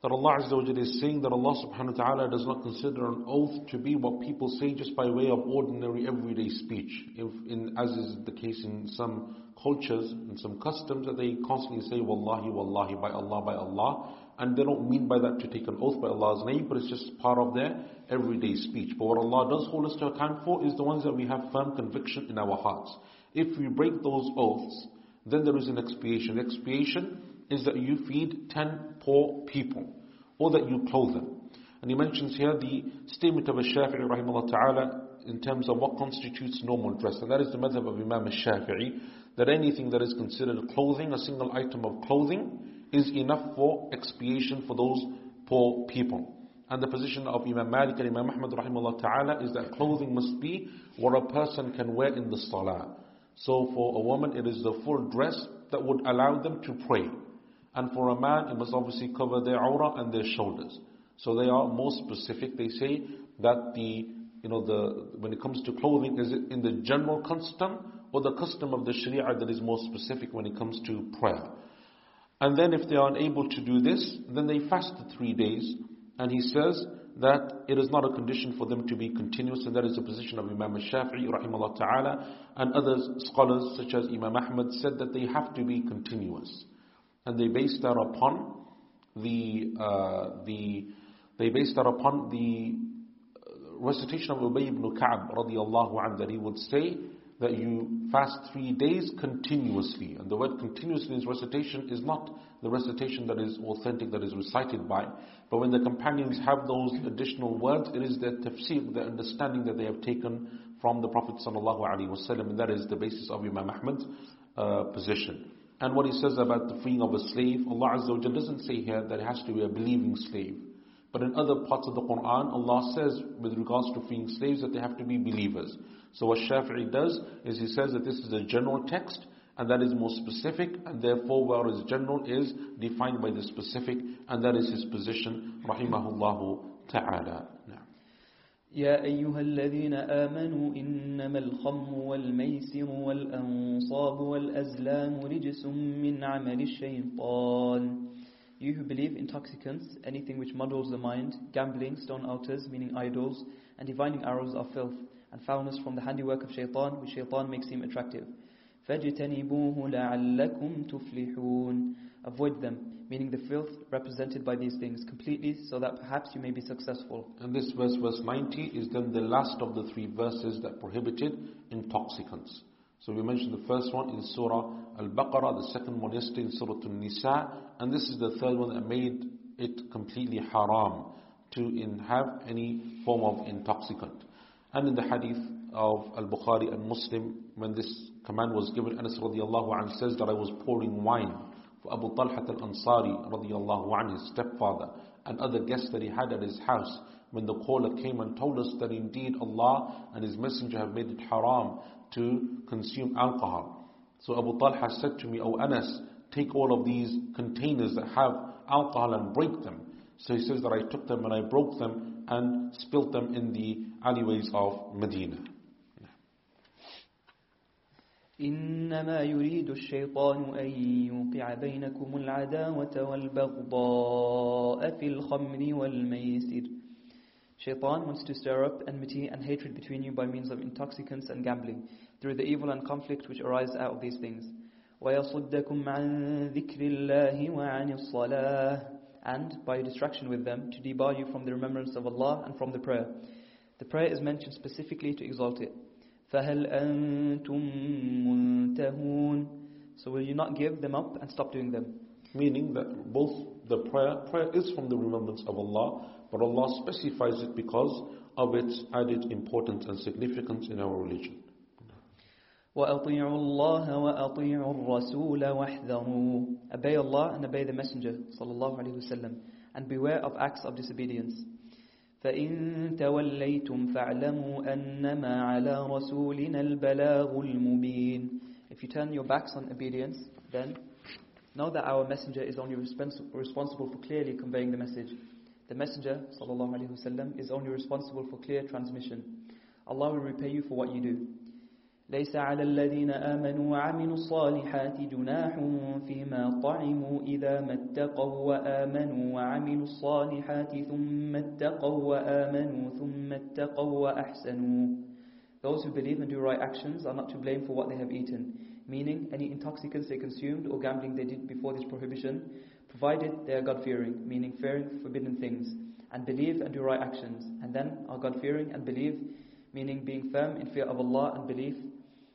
that Allah Azza wa is saying that Allah subhanahu wa ta'ala does not consider an oath to be what people say just by way of ordinary everyday speech. If in, as is the case in some cultures and some customs that they constantly say Wallahi, Wallahi, by Allah, by Allah. And they don't mean by that to take an oath by Allah's name, but it's just part of their everyday speech. But what Allah does hold us to account for is the ones that we have firm conviction in our hearts. If we break those oaths, then there is an expiation. Expiation is that you feed 10 poor people, or that you clothe them. And he mentions here the statement of Al-Shafi'i rahimahullah ta'ala in terms of what constitutes normal dress. And that is the method of Imam Al-Shafi'i, that anything that is considered clothing, a single item of clothing, is enough for expiation for those poor people. And the position of Imam Malik and Imam Ahmad rahimahullah ta'ala is that clothing must be what a person can wear in the salah. So for a woman, it is the full dress that would allow them to pray. And for a man, it must obviously cover their aura and their shoulders. So they are more specific. They say that the, you know, the, when it comes to clothing, is it in the general custom or the custom of the Sharia that is more specific when it comes to prayer? And then if they are unable to do this, then they fast the three days. And he says that it is not a condition for them to be continuous, and that is the position of Imam Shafi'i rahimahullah ta'ala, and other scholars such as Imam Ahmad said that they have to be continuous. And they based that upon the, uh, the they based that upon the recitation of Ubay ibn Ka'b radiallahu anhu that he would say that you fast three days continuously. And the word continuously in recitation is not the recitation that is authentic, that is recited by. But when the companions have those additional words, it is their tafsir, the understanding that they have taken from the Prophet ﷺ, and that is the basis of Imam Ahmad's uh, position. And what he says about the freeing of a slave, Allah Azza wa doesn't say here that it has to be a believing slave. But in other parts of the Quran, Allah says with regards to freeing slaves that they have to be believers. So what Shafi'i does is he says that this is a general text and that is more specific and therefore whereas general is defined by the specific and that is his position rahimahullahu ta'ala. يا أيها الذين آمنوا إنما الخمر والميسر والأنصاب والأزلام رجس من عمل الشيطان You who believe intoxicants, anything which muddles the mind, gambling, stone altars, meaning idols, and divining arrows are filth and foulness from the handiwork of shaitan, which shaitan makes him attractive. فَاجْتَنِبُوهُ لَعَلَّكُمْ تُفْلِحُونَ Avoid them, meaning the filth represented by these things completely, so that perhaps you may be successful. And this verse, verse 90, is then the last of the three verses that prohibited intoxicants. So we mentioned the first one in Surah Al-Baqarah, the second one yesterday in Surah Al-Nisa, and this is the third one that made it completely haram to have any form of intoxicant. And in the hadith of Al-Bukhari and Muslim, when this command was given, Anas radiallahu anhu says that I was pouring wine Abu Talha al-Ansari radiallahu anhu, his stepfather, and other guests that he had at his house. When the caller came and told us that indeed Allah and His Messenger have made it haram to consume alcohol. So Abu Talha said to me, O Anas, take all of these containers that have alcohol and break them. So he says that I took them and I broke them and spilt them in the alleyways of Medina. إنما يريد الشيطان أن يوقع بينكم العداوة والبغضاء في الخمر والميسر Shaitan wants to stir up enmity and hatred between you by means of intoxicants and gambling, through the evil and conflict which arise out of these things. وَيَصُدَّكُمْ عَنْ ذِكْرِ اللَّهِ وَعَنِ الصَّلَاةِ And by distraction with them, to debar you from the remembrance of Allah and from the prayer. The prayer is mentioned specifically to exalt it. فَهَلْ أَنْتُمْ مُنْتَهُونَ So will you not give them up and stop doing them? Meaning that both the prayer, prayer is from the remembrance of Allah, but Allah specifies it because of its added importance and significance in our religion. وأطيعوا الله وأطيعوا الرسول واحذروا Obey Allah and obey the Messenger صلى الله عليه وسلم and beware of acts of disobedience. فإن توليتم فاعلموا أنما على رسولنا البلاغ المبين If you turn your backs on obedience, then know that our messenger is only responsible for clearly conveying the message. The Messenger وسلم, is only responsible for clear transmission. Allah will repay you for what you do. ليس على الذين آمنوا وعملوا الصالحات جناح فيما طعموا إذا ما اتقوا وآمنوا وعملوا الصالحات ثم اتقوا وآمنوا ثم اتقوا وأحسنوا Those who believe and do right actions are not to blame for what they have eaten, meaning any intoxicants they consumed or gambling they did before this prohibition, provided they are God-fearing, meaning fearing forbidden things, and believe and do right actions, and then are God-fearing and believe, meaning being firm in fear of Allah and belief,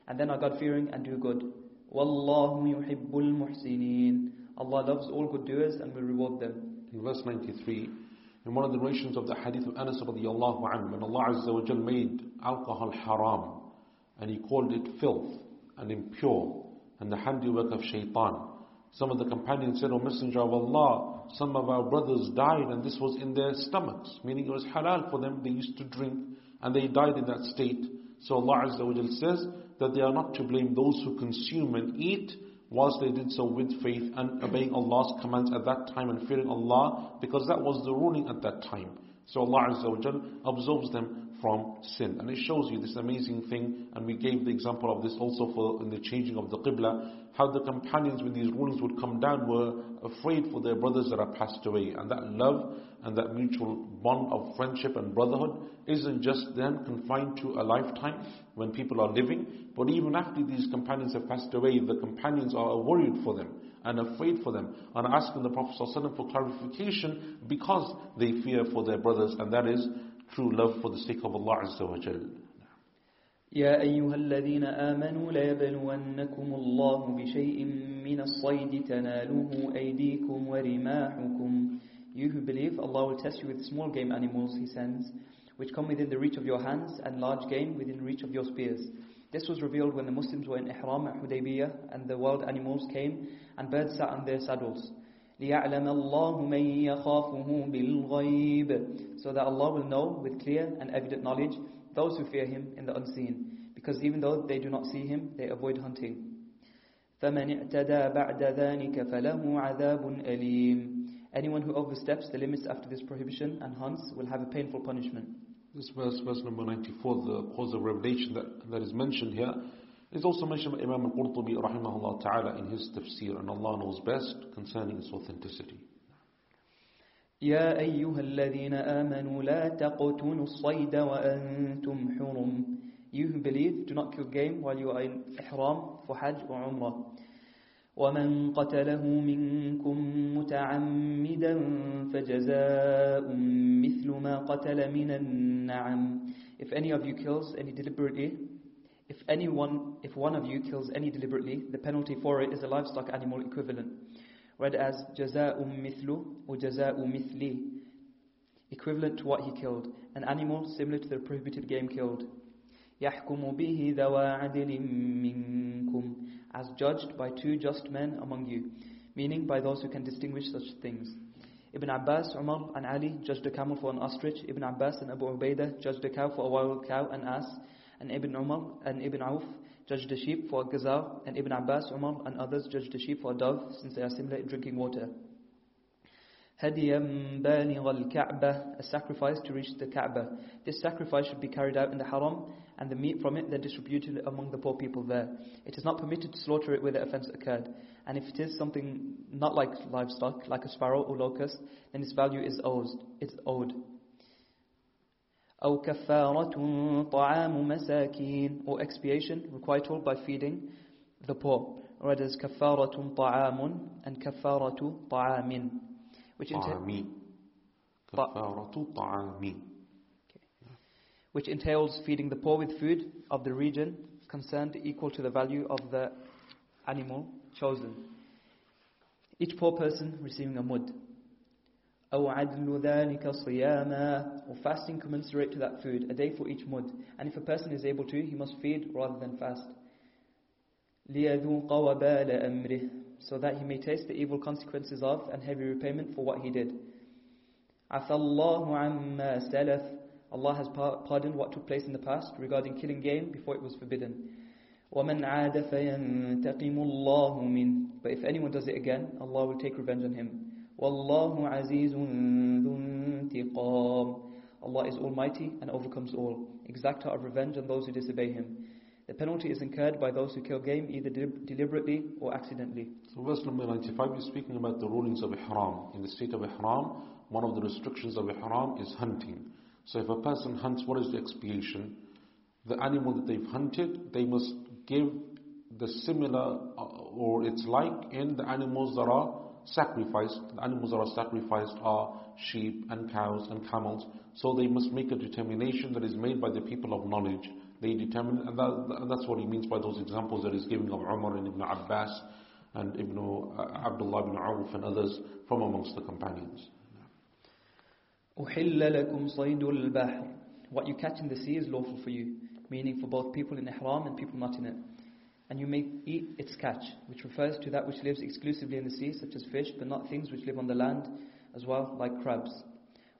and then are God fearing and do good. Wallahu yuhibbul muhsinin. Allah loves all good doers and will reward them. In verse 93, in one of the narrations of the hadith of Anas radiallahu anhu, when Allah Azza wa Jal made alcohol haram, and He called it filth and impure, and the handiwork of shaitan. Some of the companions said, O Messenger of Allah, some of our brothers died and this was in their stomachs, meaning it was halal for them, they used to drink, and they died in that state. So Allah Azza wa Jal says, that they are not to blame those who consume and eat whilst they did so with faith and obeying Allah's commands at that time and fearing Allah because that was the ruling at that time. So Allah Azza wa absolves them from sin. And it shows you this amazing thing, and we gave the example of this also for in the changing of the Qibla, how the companions when these rulings would come down were afraid for their brothers that are passed away. And that love and that mutual bond of friendship and brotherhood isn't just then confined to a lifetime when people are living, but even after these companions have passed away, the companions are worried for them and afraid for them and asking the Prophet for clarification because they fear for their brothers and that is true love for the sake of Allah Azza wa Jalla. يا أيها الذين آمنوا ليبلونكم الله بشيء من الصيد تناله أيديكم ورماحكم You who believe, Allah will test you with small game animals He sends, which come within the reach of your hands, and large game within reach of your spears. This was revealed when the Muslims were in Ihram at Hudaybiyah, and the wild animals came, and birds sat on their saddles. ليعلم الله من يخافه بالغيب So that Allah will know with clear and evident knowledge those who fear Him in the unseen. Because even though they do not see Him, they avoid hunting. فمن اعتدى بعد ذلك فله عذاب أليم Anyone who oversteps the limits after this prohibition and hunts will have a painful punishment. This verse, verse number 94, the cause of revelation that, that is mentioned here, is also mentioned by Imam al-Qurtubi rahimahullah ta'ala in his tafsir, and Allah knows best concerning its authenticity. يا أيها الذين آمنوا لا تقتلوا الصيد وأنتم حرم You who believe, do not kill game while you are in ihram for Hajj or Umrah. ومن قتله منكم متعمدا فجزاء مثل ما قتل من النعم If any of you kills any deliberately, if anyone, if one of you kills any deliberately, the penalty for it is a livestock animal equivalent read as jaza'um mithlu or jaza'u mithli, equivalent to what he killed, an animal similar to the prohibited game killed. يحكم به ذوى عدل منكم as judged by two just men among you, meaning by those who can distinguish such things. Ibn Abbas, Umar and Ali judged a camel for an ostrich. Ibn Abbas and Abu Ubaidah judged a cow for a wild cow and ass. And Ibn Umar and Ibn Auf judged a sheep for a gazelle, and Ibn Abbas, Umar, and others judged a sheep for a dove, since they are similar in drinking water. هديا بالغ الكعبة a sacrifice to reach the Kaaba. This sacrifice should be carried out in the Haram, and the meat from it then distributed among the poor people there. It is not permitted to slaughter it where the offense occurred. And if it is something not like livestock, like a sparrow or locust, then its value is owed. It's owed. أو كفارة طعام مساكين or expiation requital by feeding the poor or it is كفارة طعام and كفارة طعام which entails كفارة طعام which entails feeding the poor with food of the region concerned equal to the value of the animal chosen each poor person receiving a mud أو عدل ذلك صياما or fasting commensurate to that food, a day for each mud. And if a person is able to, he must feed rather than fast. ليذوق وبال أمره so that he may taste the evil consequences of and heavy repayment for what he did. عفى الله عما سلف Allah has pardoned what took place in the past regarding killing game before it was forbidden. ومن عاد فينتقم الله منه But if anyone does it again, Allah will take revenge on him. Wallahu azizun. Allah is almighty and overcomes all, exacter of revenge on those who disobey him. The penalty is incurred by those who kill game either deliberately or accidentally. So verse number 95 is speaking about the rulings of ihram. In the state of ihram, one of the restrictions of ihram is hunting. So if a person hunts, what is the expiation? The animal that they've hunted, they must give the similar uh, or its like in the animals that are sacrificed, the animals that are sacrificed are sheep and cows and camels. So they must make a determination that is made by the people of knowledge. They determine, and, that, and that's what he means by those examples that he's giving of Umar and Ibn Abbas and Ibn uh, Abdullah ibn Auf and others from amongst the companions. What you catch in the sea is lawful for you, meaning for both people in ihram and people not in it And you may eat its catch, which refers to that which lives exclusively in the sea, such as fish, but not things which live on the land as well, like crabs.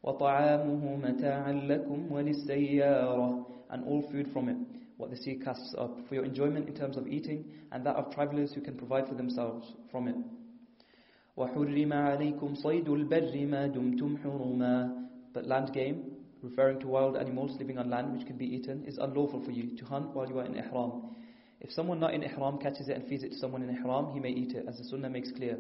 وطعامه متاعا لكم وللسيارة and all food from it, what the sea casts up, for your enjoyment in terms of eating, and that of travelers who can provide for themselves from it. وحرم عليكم صيد البر ما دمتم حرما But land game, referring to wild animals living on land which can be eaten, is unlawful for you to hunt while you are in ihram. If someone not in ihram catches it and feeds it to someone in ihram, he may eat it, as the sunnah makes clear.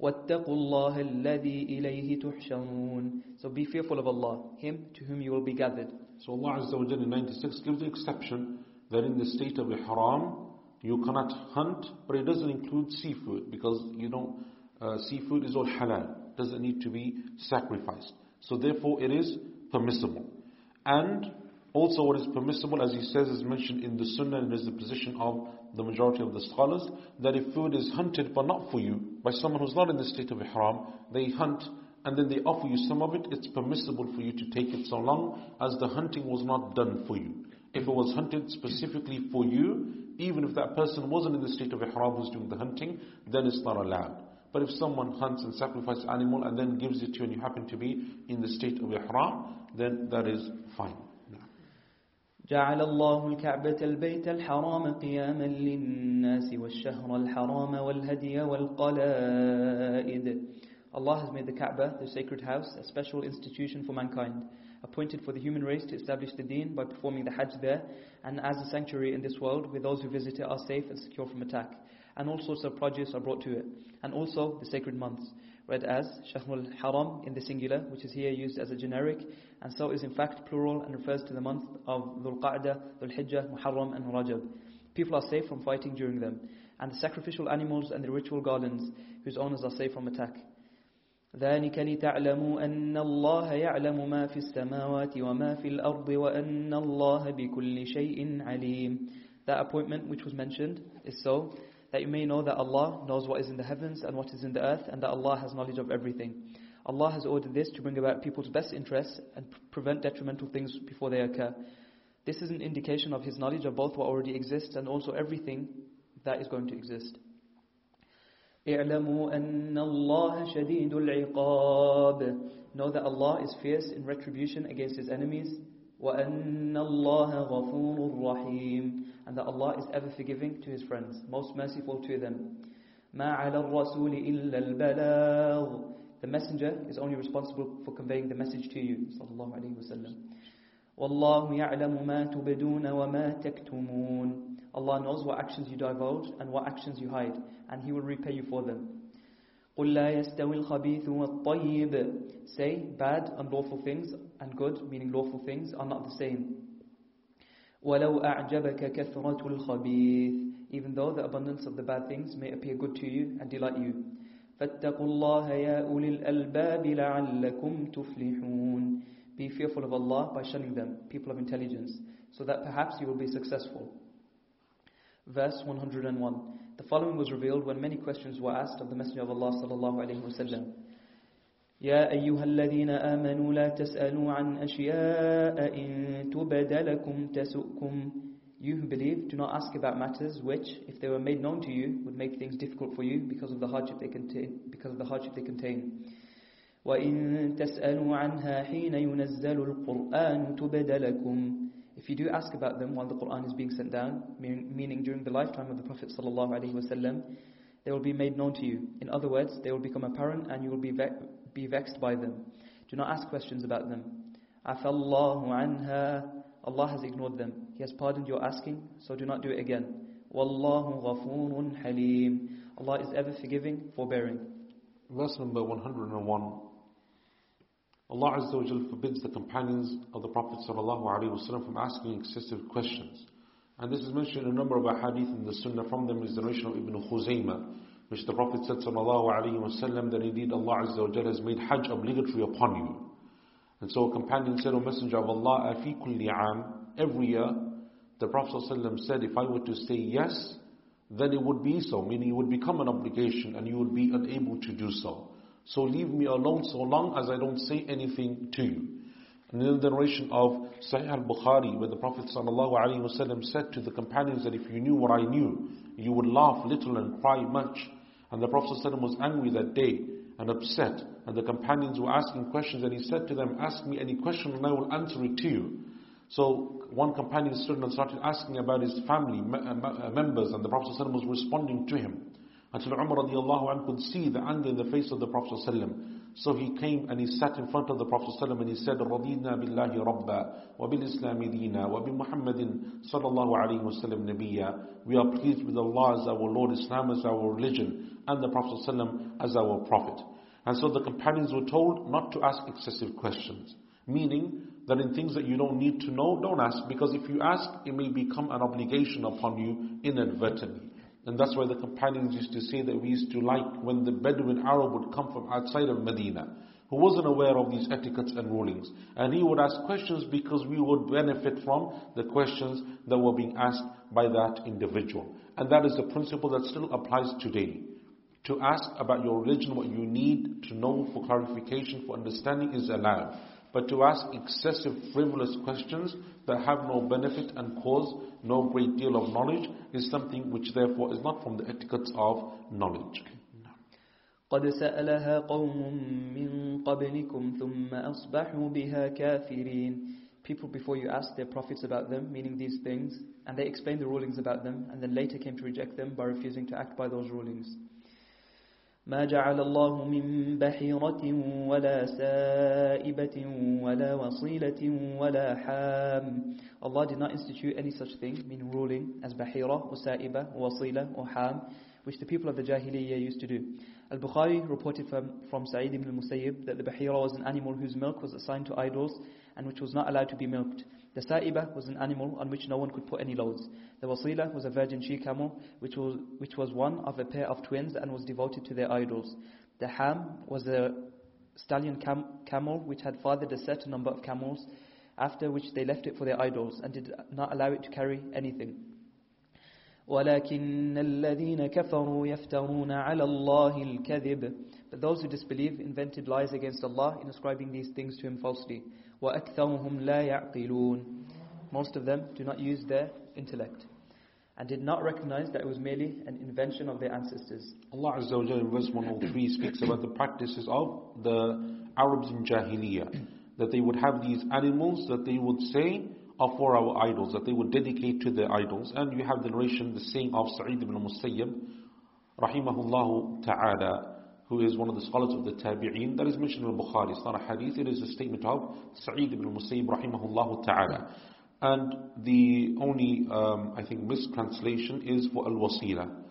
وَاتَّقُوا اللَّهَ الَّذِي إِلَيْهِ تُحْشَرُونَ So be fearful of Allah, Him to whom you will be gathered. So Allah Azza wa in 96 gives the exception that in the state of ihram, you cannot hunt, but it doesn't include seafood because you know uh, seafood is all halal, doesn't need to be sacrificed. So therefore it is permissible. And also what is permissible, as he says, is mentioned in the Sunnah and is the position of the majority of the scholars, that if food is hunted but not for you, by someone who's not in the state of ihram, they hunt and then they offer you some of it, it's permissible for you to take it so long as the hunting was not done for you. If it was hunted specifically for you, even if that person wasn't in the state of ihram who's doing the hunting, then it's not allowed. But if someone hunts and sacrifices animal and then gives it to you and you happen to be in the state of ihram, then that is fine. جعل الله الكعبة البيت الحرام قياما للناس والشهر الحرام والهدي والقلائد Allah has made the Kaaba, the sacred house, a special institution for mankind, appointed for the human race to establish the deen by performing the Hajj there, and as a sanctuary in this world where those who visit it are safe and secure from attack. And all sorts of produce are brought to it. And also the sacred months, read as Shahrul Haram in the singular, which is here used as a generic, and so is in fact plural and refers to the month of Dhul Qa'dah, Dhul Hijjah, Muharram, and Rajab. People are safe from fighting during them, and the sacrificial animals and the ritual gardens, whose owners are safe from attack. ذلك لتعلموا أن الله يعلم ما في السماوات وما في الأرض وأن الله بكل شيء عليم That appointment which was mentioned is so that you may know that Allah knows what is in the heavens and what is in the earth and that Allah has knowledge of everything. Allah has ordered this to bring about people's best interests and prevent detrimental things before they occur. This is an indication of His knowledge of both what already exists and also everything that is going to exist. اعلموا أن الله شديد العقاب Know that Allah is fierce in retribution against His enemies وأن الله غفور رحيم And that Allah is ever forgiving to His friends, most merciful to them. ما على الرسول إلا البلاغ The messenger is only responsible for conveying the message to you صلى الله عليه وسلم والله يعلم ما تبدون وما تكتمون Allah knows what actions you divulge and what actions you hide, and He will repay you for them. قُلْ لَا يَسْتَوِي الْخَبِيثُ وَالطَّيِّبُ Say, bad, unlawful things, and good, meaning lawful things, are not the same. وَلَوْ أَعْجَبَكَ كَثْرَةُ الْخَبِيثِ Even though the abundance of the bad things may appear good to you and delight you. فَاتَّقُوا اللَّهَ يَا أُولِي الْأَلْبَابِ لَعَلَّكُمْ تُفْلِحُونَ Be fearful of Allah by shunning them, people of intelligence, so that perhaps you will be successful. Verse 101. The following was revealed when many questions were asked of the Messenger of Allah sallallahu alaihi wasallam. يا أيها الذين آمنوا لا تسألوا عن أشياء إن تبد لكم تسؤكم You who believe, do not ask about matters which, if they were made known to you, would make things difficult for you because of the hardship they contain. Because of the hardship they contain. وإن تسألوا عنها حين ينزل القرآن تبد لكم if you do ask about them while the Quran is being sent down, meaning during the lifetime of the Prophet sallallahu alaihi wasallam, they will be made known to you. In other words, they will become apparent and you will be, ve be vexed by them. Do not ask questions about them. Afallahu anha. Allah has ignored them. He has pardoned your asking, so do not do it again. Wallahu ghafurun halim. Allah is ever forgiving, forbearing. Verse number 101. Allah Azza wa Jal forbids the companions of the Prophet ﷺ from asking excessive questions. And this is mentioned in a number of ahadith in the Sunnah. From them is the narration of Ibn Khuzaymah, which the Prophet said sallallahu alayhi that indeed Allah Azza wa Jalla has made Hajj obligatory upon you. And so a companion said, O Messenger of Allah, afi kulli am, every year, the Prophet said, if I were to say yes, then it would be so, meaning it would become an obligation and you would be unable to do so. So leave me alone so long as I don't say anything to you. And in the narration of Sahih al-Bukhari, where the Prophet said to the companions that if you knew what I knew, you would laugh little and cry much. And the Prophet ﷺ was angry that day and upset. And the companions were asking questions and he said to them, ask me any question and I will answer it to you. So one companion stood and started asking about his family uh, members and the Prophet ﷺ was responding to him. Until Umar radiallahu anh could see the anger in the face of the Prophet ﷺ. So he came and he sat in front of the Prophet ﷺ and he said, رَضِينَا بِاللَّهِ رَبًّا وَبِالْإِسْلَامِ دِينًا وَبِمُحَمَّدٍ صلى الله عليه وسلم نبيا We are pleased with Allah as our Lord, Islam as our religion, and the Prophet ﷺ as our Prophet. And so the companions were told not to ask excessive questions. Meaning that in things that you don't need to know, don't ask. Because if you ask, it may become an obligation upon you inadvertently. And that's why the companions used to say that we used to like when the Bedouin Arab would come from outside of Medina, who wasn't aware of these etiquettes and rulings. And he would ask questions because we would benefit from the questions that were being asked by that individual. And that is a principle that still applies today. To ask about your religion, what you need to know for clarification, for understanding is allowed But to ask excessive, frivolous questions that have no benefit and cause no great deal of knowledge is something which therefore is not from the etiquettes of knowledge. قد سألها قوم من قبلكم ثم أصبحوا بها كافرين People before you asked their prophets about them, meaning these things, and they explained the rulings about them, and then later came to reject them by refusing to act by those rulings. ما جعل الله من بحيرة ولا سائبة ولا وصيلة ولا حام Allah did not institute any such thing, meaning ruling, as bahira, or sa'iba, or wasila, or ham, which the people of the Jahiliyyah used to do. Al-Bukhari reported from, from Sa'id ibn al-Musayyib that the bahira was an animal whose milk was assigned to idols and which was not allowed to be milked. The sa'iba was an animal on which no one could put any loads. The wasila was a virgin she-camel which was, which was one of a pair of twins and was devoted to their idols. The ham was a stallion cam camel which had fathered a certain number of camels after which they left it for their idols and did not allow it to carry anything. ولكن الذين كفروا يفترون على الله الكذب But those who disbelieve invented lies against Allah in ascribing these things to Him falsely. وأكثرهم لا يعقلون Most of them do not use their intellect and did not recognize that it was merely an invention of their ancestors. Allah Azza wa Jalla in verse 103 speaks about the practices of the Arabs in Jahiliyyah. That they would have these animals that they would say are for our idols, that they would dedicate to their idols. And you have the narration, the saying of Sa'id ibn Musayyib, rahimahullah ta'ala, who is one of the scholars of the Tabi'een, that is mentioned in Bukhari. It's not a hadith, it is a statement of Sa'id ibn Musayyib, rahimahullah ta'ala. And the only, um, I think, mistranslation is for al-wasila.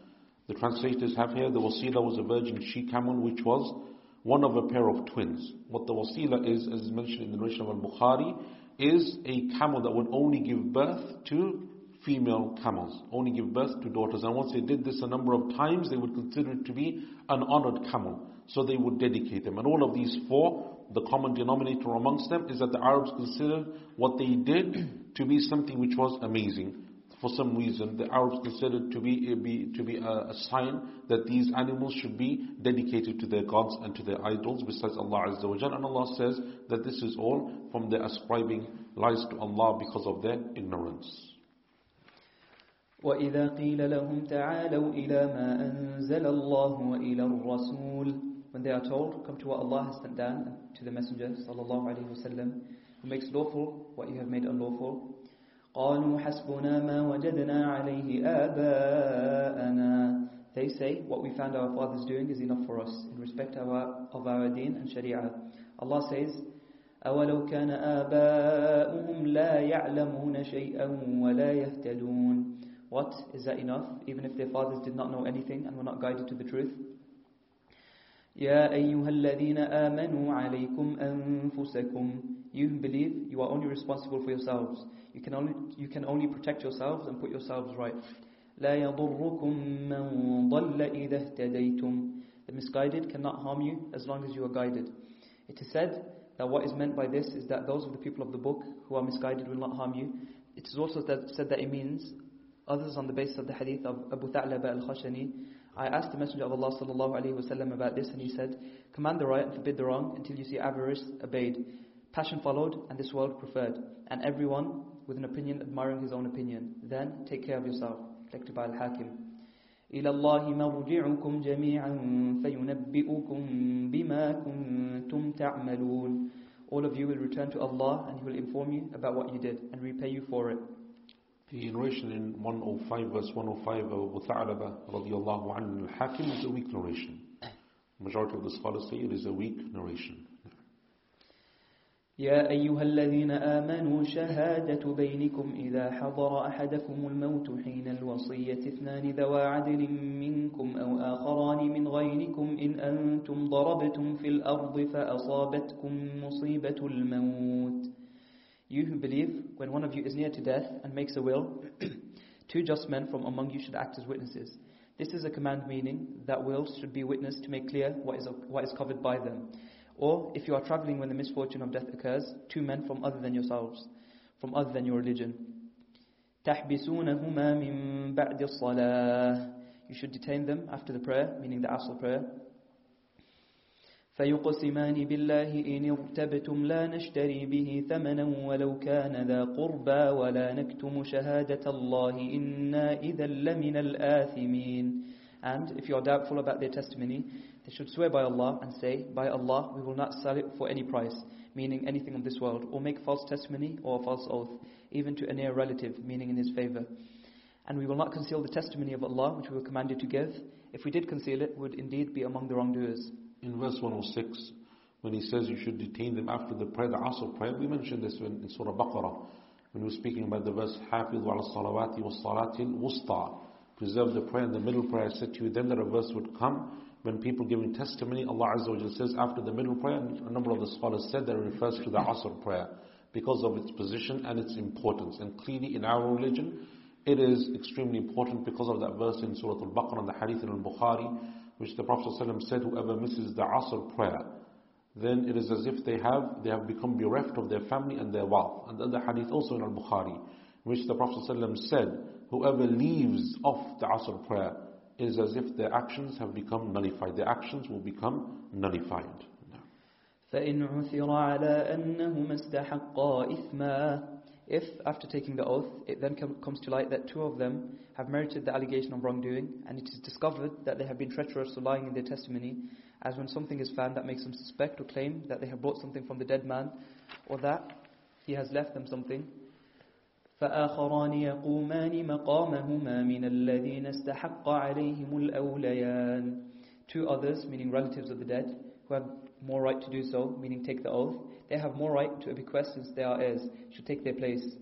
The translators have here, the wasila was a virgin she-camel which was one of a pair of twins. What the wasila is, as mentioned in the narration of al-Bukhari, is a camel that would only give birth to female camels, only give birth to daughters. And once they did this a number of times, they would consider it to be an honored camel. So they would dedicate them. And all of these four, the common denominator amongst them is that the Arabs considered what they did to be something which was amazing. For some reason, the Arabs considered to be, be to be a, a, sign that these animals should be dedicated to their gods and to their idols besides Allah Azza wa And Allah says that this is all from their ascribing lies to Allah because of their ignorance. وإذا قيل لهم تعالوا إلى ما أنزل الله وإلى الرسول When they are told, come to what Allah has sent down to the Messenger sallallahu alaihi wasallam, who makes lawful what you have made unlawful. قالوا حسبنا ما وجدنا عليه آباءنا They say, what we found our fathers doing is enough for us in respect of our, of our deen and sharia. Allah says, أولو كان آباؤهم لا يعلمون شيئا ولا يهتدون What? Is that enough? Even if their fathers did not know anything and were not guided to the truth? يا أيها الذين آمنوا عليكم أنفسكم You who believe, you are only responsible for yourselves. You can only, you can only protect yourselves and put yourselves right. لا يضركم من ضل إذا اهتديتم The misguided cannot harm you as long as you are guided. It is said that what is meant by this is that those of the people of the book who are misguided will not harm you. It is also that, said that it means others on the basis of the hadith of Abu Tha'laba al-Khashani. I asked the Messenger of Allah sallallahu alaihi wasallam about this and he said, command the right and forbid the wrong until you see avarice obeyed. Passion followed and this world preferred. And everyone with an opinion admiring his own opinion. Then take care of yourself. Collected by Al-Hakim. إلى الله مرجعكم جميعا فينبئكم بما كنتم تعملون All of you will return to Allah and He will inform you about what you did and repay you for it. The narration in 105 verse 105 of Abu Tha'laba radiallahu anhu al-Hakim is a weak narration. Majority of the scholars say it is a weak narration. يا أيها الذين آمنوا شهادة بينكم إذا حضر أحدكم الموت حين الوصية اثنان ذوى عدل منكم أو آخران من غيركم إن أنتم ضربتم في الأرض فأصابتكم مصيبة الموت You who believe, when one of you is near to death and makes a will, two just men from among you should act as witnesses. This is a command meaning that wills should be witnessed to make clear what is, what is covered by them. Or if you are traveling when the misfortune of death occurs, two men from other than yourselves, from other than your religion. تحبسونهما من بعد الصلاة You should detain them after the prayer, meaning the Asr prayer. فيقسمان بالله إن ارتبتم لا نشتري به ثمنا ولو كان ذا قربى ولا نكتم شهادة الله إنا إذا لمن الآثمين And if you are doubtful about their testimony, they should swear by Allah and say, By Allah, we will not sell it for any price, meaning anything of this world, or make false testimony or a false oath, even to a near relative, meaning in his favor. And we will not conceal the testimony of Allah, which we were commanded to give. If we did conceal it, we would indeed be among the wrongdoers. In verse 106, when he says you should detain them after the prayer, the Asr prayer, we mentioned this in, in Surah Baqarah, when we were speaking about the verse, حَافِظُوا عَلَى الصَّلَوَاتِ وَالصَّلَاةِ الْوُسْطَى Preserve the prayer in the middle prayer. I said to you then that a verse would come when people giving testimony, Allah Azza wa says after the middle prayer, a number of the scholars said that it refers to the Asr prayer because of its position and its importance. And clearly in our religion, it is extremely important because of that verse in Surah Al-Baqarah and the Hadith in Al-Bukhari, which the Prophet ﷺ said, whoever misses the Asr prayer, then it is as if they have they have become bereft of their family and their wealth. And the Hadith also in Al-Bukhari, which the Prophet ﷺ said, whoever leaves off the Asr prayer, is as if their actions have become nullified. Their actions will become nullified. فإن عثر على أنهما استحقا إثما If, after taking the oath, it then com comes to light that two of them have merited the allegation of wrongdoing, and it is discovered that they have been treacherous or lying in their testimony, as when something is found that makes them suspect or claim that they have brought something from the dead man, or that he has left them something, فآخران يقومان مقامهما من الذين استحق عليهم الأوليان Two others, meaning relatives of the dead, who have more right to do so, meaning take the oath, they have more right to a bequest since they are heirs, should take their place.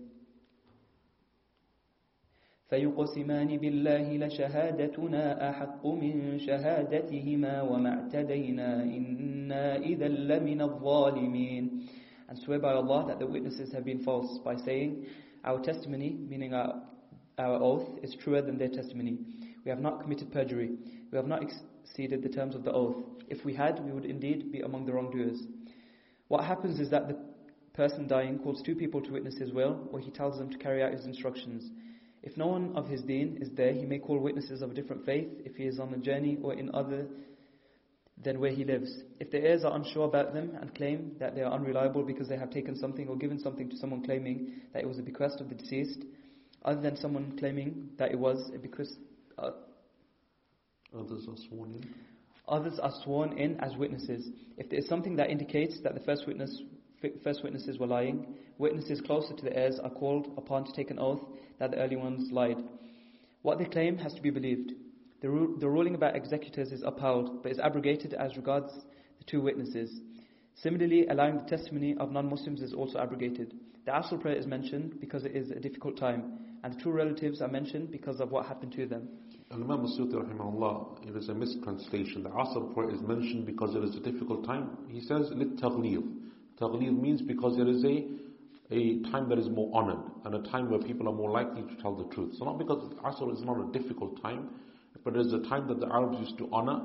فيقسمان بالله لشهادتنا أحق من شهادتهما وما اعتدينا إنا إذا لمن الظالمين And swear by Allah that the witnesses have been false by saying, Our testimony, meaning our, our oath, is truer than their testimony. We have not committed perjury. We have not exceeded the terms of the oath. If we had, we would indeed be among the wrongdoers. What happens is that the person dying calls two people to witness his will, or he tells them to carry out his instructions. If no one of his deen is there, he may call witnesses of a different faith if he is on a journey or in other than where he lives. If the heirs are unsure about them and claim that they are unreliable because they have taken something or given something to someone claiming that it was a bequest of the deceased, other than someone claiming that it was a bequest, uh, Others are sworn in. Others are sworn in as witnesses. If there is something that indicates that the first witness first witnesses were lying, witnesses closer to the heirs are called upon to take an oath that the early ones lied. What they claim has to be believed. The, ru- the ruling about executors is upheld, but is abrogated as regards the two witnesses. Similarly, allowing the testimony of non-Muslims is also abrogated. The Asr prayer is mentioned because it is a difficult time, and the two relatives are mentioned because of what happened to them. Imam rahimahullah, it is a mistranslation. The Asr prayer is mentioned because it is a difficult time. He says, lit taghlib. Taghlib means because there is a, a time that is more honored, and a time where people are more likely to tell the truth. So not because Asr is not a difficult time, but it is a time that the Arabs used to honor,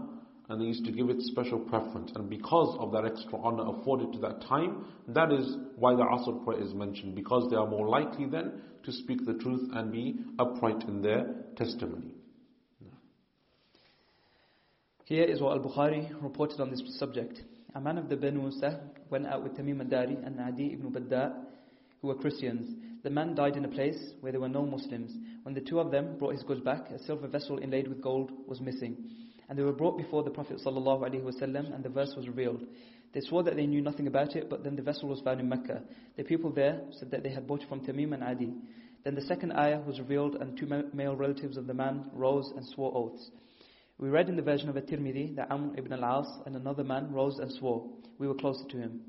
and they used to give it special preference. And because of that extra honor afforded to that time, that is why the Asr prayer is mentioned, because they are more likely then to speak the truth and be upright in their testimony. Here is what Al-Bukhari reported on this subject. A man of the Banu Sahl went out with Tamim al-Dari and Adi ibn Badda, who were Christians. The man died in a place where there were no Muslims. When the two of them brought his goods back, a silver vessel inlaid with gold was missing. And they were brought before the Prophet ﷺ and the verse was revealed. They swore that they knew nothing about it, but then the vessel was found in Mecca. The people there said that they had bought it from Tamim and Adi. Then the second ayah was revealed and two male relatives of the man rose and swore oaths. We read in the version of At-Tirmidhi that Amr ibn al-As and another man rose and swore. We were closer to him.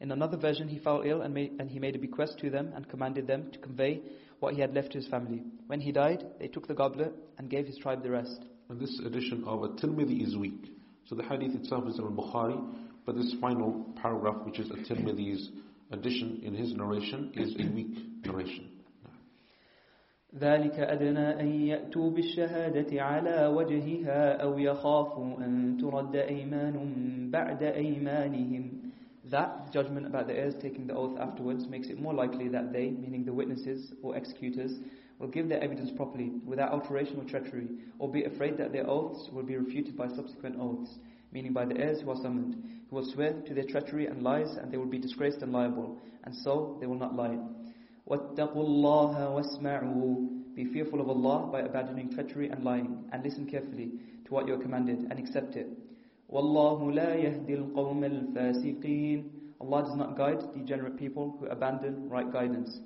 In another version, he fell ill and, made, and he made a bequest to them and commanded them to convey what he had left to his family. When he died, they took the goblet and gave his tribe the rest. And this edition of At-Tirmidhi is weak. So the hadith itself is in Al-Bukhari, but this final paragraph, which is At-Tirmidhi's addition in his narration, is a weak narration. ذلك أدنى أن يأتوا بالشهادة على وجهها أو يخافوا أن ترد أيمان بعد أيمانهم That judgment about the heirs taking the oath afterwards makes it more likely that they, meaning the witnesses or executors, will give their evidence properly, without alteration or treachery, or be afraid that their oaths will be refuted by subsequent oaths, meaning by the heirs who are summoned, who will swear to their treachery and lies, and they will be disgraced and liable, and so they will not lie. وَاتَّقُوا اللَّهَ وَاسْمَعُوا Be fearful of Allah by abandoning treachery and lying, and listen carefully to what you are commanded, and accept it. وَاللَّهُ لَا يَهْدِي الْقَوْمَ الْفَاسِقِينَ Allah does not guide degenerate people who abandon right guidance.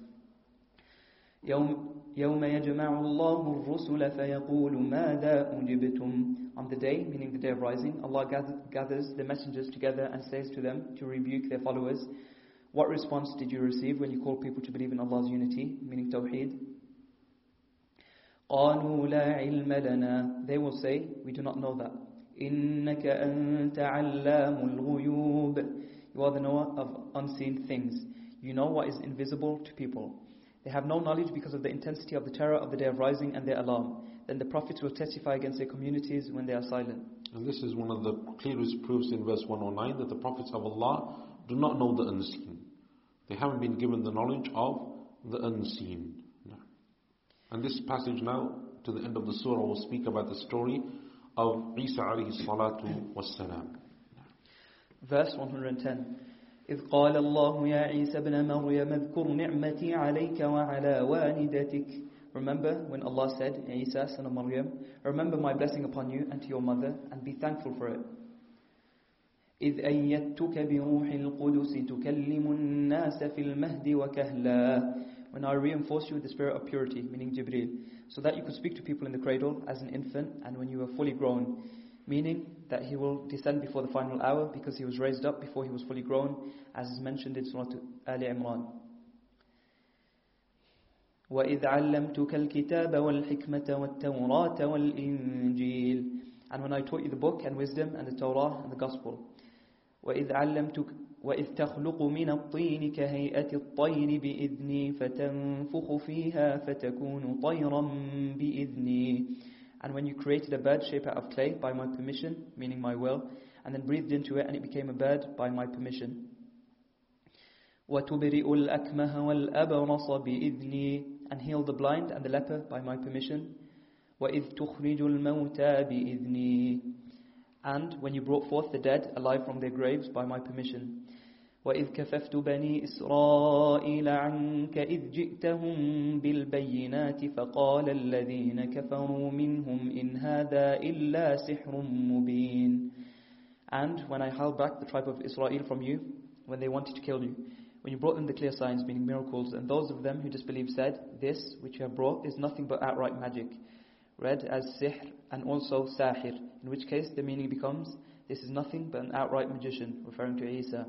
يوم, يوم يجمع الله الرسل فيقول ماذا أجبتم On the day, meaning the day of rising, Allah gathers the messengers together and says to them to rebuke their followers, What response did you receive when you called people to believe in Allah's unity, meaning Tawheed? قالوا لا علم لنا They will say, we do not know that. إنك أنت علام الغيوب You are the knower of unseen things. You know what is invisible to people. They have no knowledge because of the intensity of the terror of the day of rising and their alarm. Then the prophets will testify against their communities when they are silent. And this is one of the clearest proofs in verse 109 that the prophets of Allah do not know the unseen. They haven't been given the knowledge of the unseen. And this passage now, to the end of the surah, will speak about the story of Isa alayhi salatu wassalam. Verse 110 إذ قال الله يا عيسى ابن مريم اذكر نعمتي عليك وعلى والدتك Remember when Allah said, Isa, son of Maryam, remember my blessing upon you and to your mother, and be thankful for it. إذ أيدتك بروح القدس تكلم الناس في المهد وكهلا When I reinforced you with the spirit of purity, meaning Jibreel, so that you could speak to people in the cradle as an infant and when you were fully grown, meaning that he will descend before the final hour because he was raised up before he was fully grown, as is mentioned in Surah Ali Imran. وإذ علمتك الكتاب والحكمة والتوراة والإنجيل And when I taught you the book and wisdom and the Torah and the Gospel وإذ علمتك وإذ تخلق من الطين كهيئة الطير بإذني فتنفخ فيها فتكون طيرا بإذني And when you created a bird shaped out of clay by my permission, meaning my will, and then breathed into it and it became a bird by my permission. وتبرئ الأكمه والأبرص بإذني and heal the blind and the leper by my permission. وإذ تخرج الموتى بإذني and when you brought forth the dead alive from their graves by my permission. وإذ كففت بني إسرائيل عنك إذ جئتهم بالبينات فقال الذين كفروا منهم إن هذا إلا سحر مبين And when I held back the tribe of Israel from you, when they wanted to kill you, when you brought them the clear signs, meaning miracles, and those of them who disbelieved said, This which you have brought is nothing but outright magic. read as sihr and also sahir, in which case the meaning becomes, this is nothing but an outright magician, referring to Isa.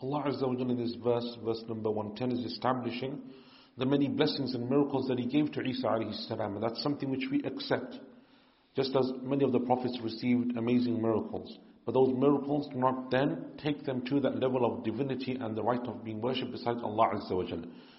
Allah Azza wa in this verse, verse number 110, is establishing the many blessings and miracles that He gave to Isa alayhi salam, and that's something which we accept. Just as many of the prophets received amazing miracles. But those miracles do not then take them to that level of divinity and the right of being worshipped besides Allah Azza wa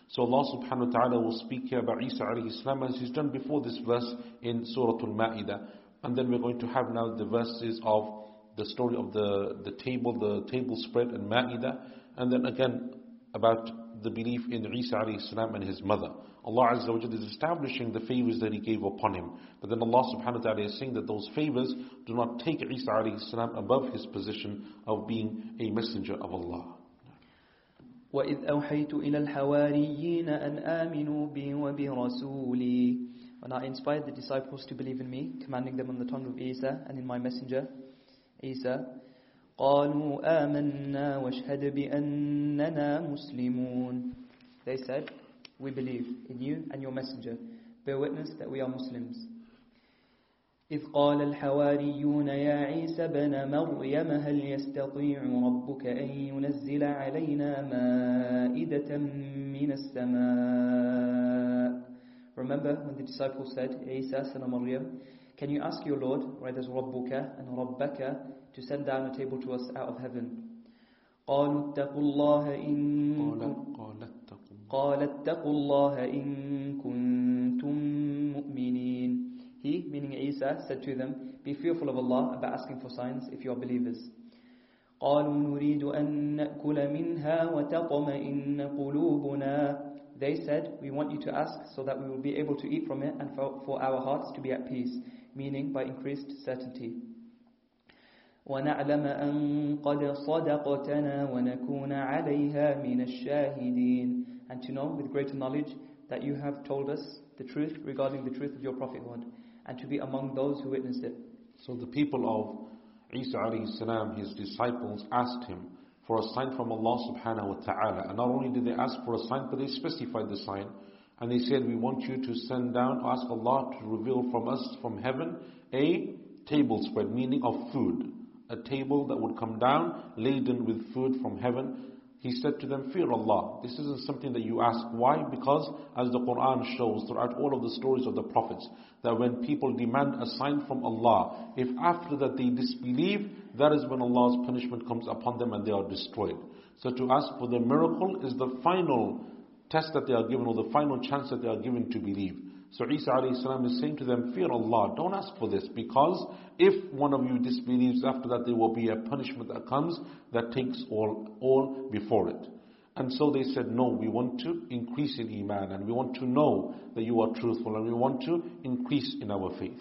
So Allah subhanahu wa ta'ala will speak here about Isa alayhi salam as He's done before this verse in Surah Al-Ma'idah And then we're going to have now the verses of the story of the, the table, the table spread and Ma'idah. And then again about the belief in Isa alayhi salam and his mother. Allah Azza wa is establishing the favors that He gave upon him. But then Allah subhanahu wa ta'ala is saying that those favors do not take Isa alayhi salam above his position of being a messenger of Allah. وإذ أوحيت إلى الحواريين أن آمنوا بي وبرسولي When I inspired the disciples to believe in me, commanding them on the tongue of Isa and in my messenger, Isa, قالوا آمنا واشهد بأننا مسلمون They said, we believe in you and your messenger. Bear witness that we are Muslims. إذ قال الحواريون يا عيسى بن مريم هل يستطيع ربك أن ينزل علينا مائدة من السماء Remember when the disciples said, Isa son of Maryam, can you ask your Lord, right as Rabbuka and Rabbaka, to send down a table to us out of heaven? قالوا اتقوا الله إن قال اتقوا الله إن كنتم مؤمنين He, meaning Isa, said to them, Be fearful of Allah about asking for signs if you are believers. قالوا نريد أن نأكل منها وتطمئن قلوبنا They said, we want you to ask so that we will be able to eat from it and for, for our hearts to be at peace, meaning by increased certainty. ونعلم أن قد صدقتنا ونكون عليها من الشاهدين and to know with greater knowledge that you have told us the truth regarding the truth of your prophethood, and to be among those who witnessed it. So the people of Isa alayhi salam, his disciples, asked him for a sign from Allah subhanahu wa ta'ala. And not only did they ask for a sign, but they specified the sign. And they said, we want you to send down, ask Allah to reveal from us, from heaven, a table spread, meaning of food. A table that would come down, laden with food from heaven, he said to them, Fear Allah. This isn't something that you ask. Why? Because, as the Quran shows throughout all of the stories of the prophets, that when people demand a sign from Allah, if after that they disbelieve, that is when Allah's punishment comes upon them and they are destroyed. So to ask for the miracle is the final test that they are given or the final chance that they are given to believe. So Isa salam is saying to them, Fear Allah, don't ask for this, because if one of you disbelieves, after that there will be a punishment that comes that takes all, all before it. And so they said, No, we want to increase in Iman, and we want to know that you are truthful, and we want to increase in our faith.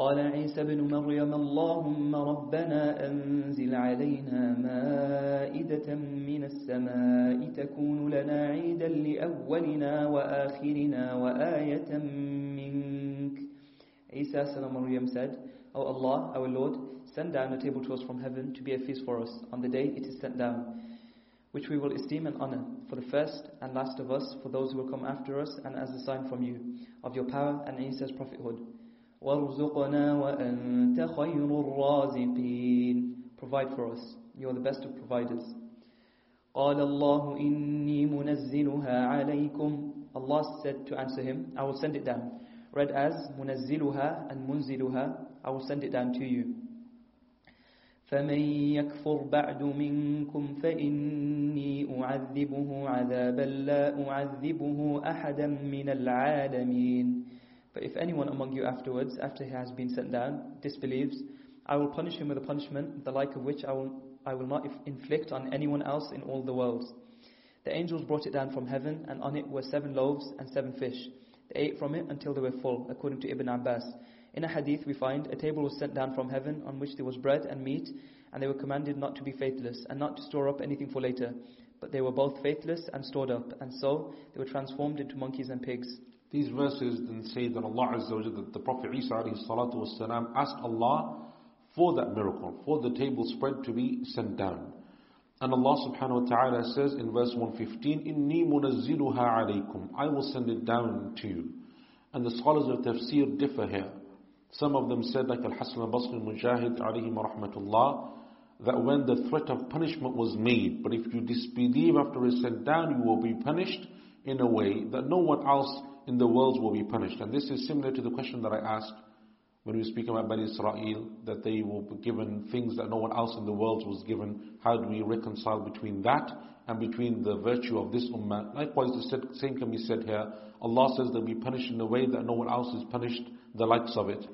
قال عيسى بن مريم اللهم ربنا أنزل علينا مائدة من السماء تكون لنا عيدا لأولنا وآخرنا وآية منك Isa son of Maryam said, O Allah, our Lord, send down a table to us from heaven to be a feast for us on the day it is sent down, which we will esteem and honor for the first and last of us, for those who will come after us, and as a sign from you of your power and Isa's prophethood. وارزقنا وأنت خير الرازقين Provide for us. You are the best of providers. قال الله إني منزلها عليكم Allah said to answer him, I will send it down. Read as منزلها and منزلها I will send it down to you. فمن يكفر بعد منكم فإني أعذبه عذابا لا أعذبه أحدا من العالمين But if anyone among you afterwards, after he has been sent down, disbelieves, I will punish him with a punishment, the like of which I will, I will not inflict on anyone else in all the worlds. The angels brought it down from heaven, and on it were seven loaves and seven fish. They ate from it until they were full, according to Ibn Abbas. In a hadith we find a table was sent down from heaven on which there was bread and meat, and they were commanded not to be faithless, and not to store up anything for later. But they were both faithless and stored up, and so they were transformed into monkeys and pigs. These verses then say that Allah Azza wa that the Prophet Isa والسلام, asked Allah for that miracle, for the table spread to be sent down. And Allah subhanahu wa ta'ala says in verse 115, Inni munazziluha alaykum. I will send it down to you. And the scholars of tafsir differ here. Some of them said, like Al-Hasan al-Basri al-Mujahid, alayhi rahmatullah, that when the threat of punishment was made, but if you disbelieve after it's sent down, you will be punished in a way that no one else in the world will be punished. And this is similar to the question that I asked when we speak about Bani Israel, that they were given things that no one else in the world was given. How do we reconcile between that and between the virtue of this ummah? Likewise, the same can be said here. Allah says they'll be punished in a way that no one else is punished, the likes of it.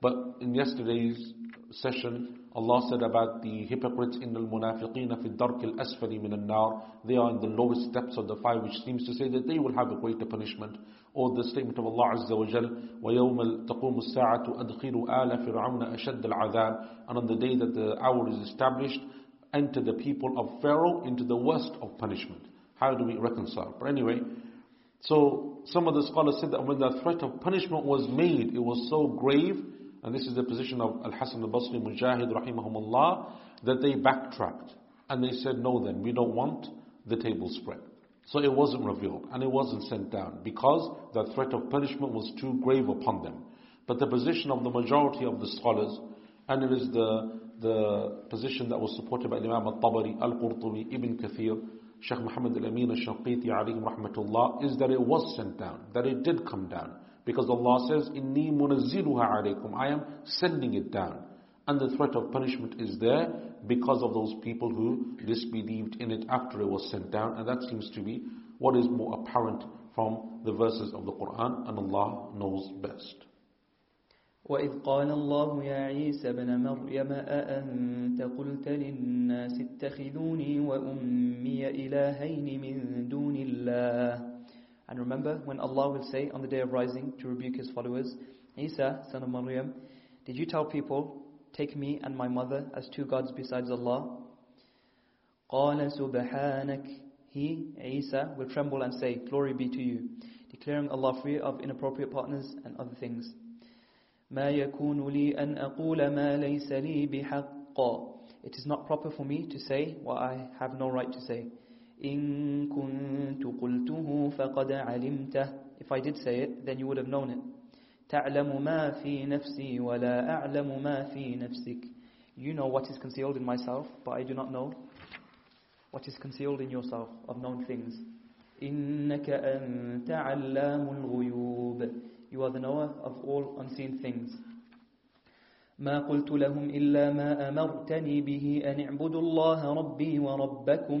But in yesterday's session, Allah said about the hypocrites in al-munafiqeen fi dark al-asfali min al-nar. They are in the lowest depths of the fire, which seems to say that they will have a greater punishment. Or the statement of Allah Azza wa Jal, وَيَوْمَ تَقُومُ السَّاعَةُ أَدْخِلُوا آلَ فِرْعَوْنَ أَشَدَّ الْعَذَابِ And on the day that the hour is established, enter the people of Pharaoh into the worst of punishment. How do we reconcile? But anyway, so some of the scholars said that when the threat of punishment was made, it was so grave and this is the position of Al Hassan al-Basri, Mujahid rahimahumullah, that they backtracked. And they said, no then, we don't want the table spread. So it wasn't revealed and it wasn't sent down because the threat of punishment was too grave upon them. But the position of the majority of the scholars, and it is the, the position that was supported by Imam al-Tabari, al-Qurtubi, Ibn Kathir, Shaykh Muhammad al-Amin al-Shanqiti alayhi rahmatullah, is that it was sent down, that it did come down. Because Allah says, Inni munazziluha alaykum. I am sending it down. And the threat of punishment is there because of those people who disbelieved in it after it was sent down. And that seems to be what is more apparent from the verses of the Quran. And Allah knows best. وإذ قال الله يا عيسى بن مريم أأنت قلت للناس اتخذوني وأمي إلهين من دون الله and remember when Allah will say on the day of rising to rebuke his followers, Isa, son of Maryam, did you tell people, take me and my mother as two gods besides Allah? قال سبحانك He, Isa, will tremble and say, Glory be to you, declaring Allah free of inappropriate partners and other things. ما يكون لي أن أقول ما ليس لي بحق It is not proper for me to say what I have no right to say. إن كنت قلته فقد علمته If I did say it, then you would have known it. تعلم ما في نفسي ولا أعلم ما في نفسك You know what is concealed in myself, but I do not know what is concealed in yourself of known things. إنك أنت علام الغيوب You are the knower of all unseen things. ما قلت لهم إلا ما أمرتني به أن اعبدوا الله ربي وربكم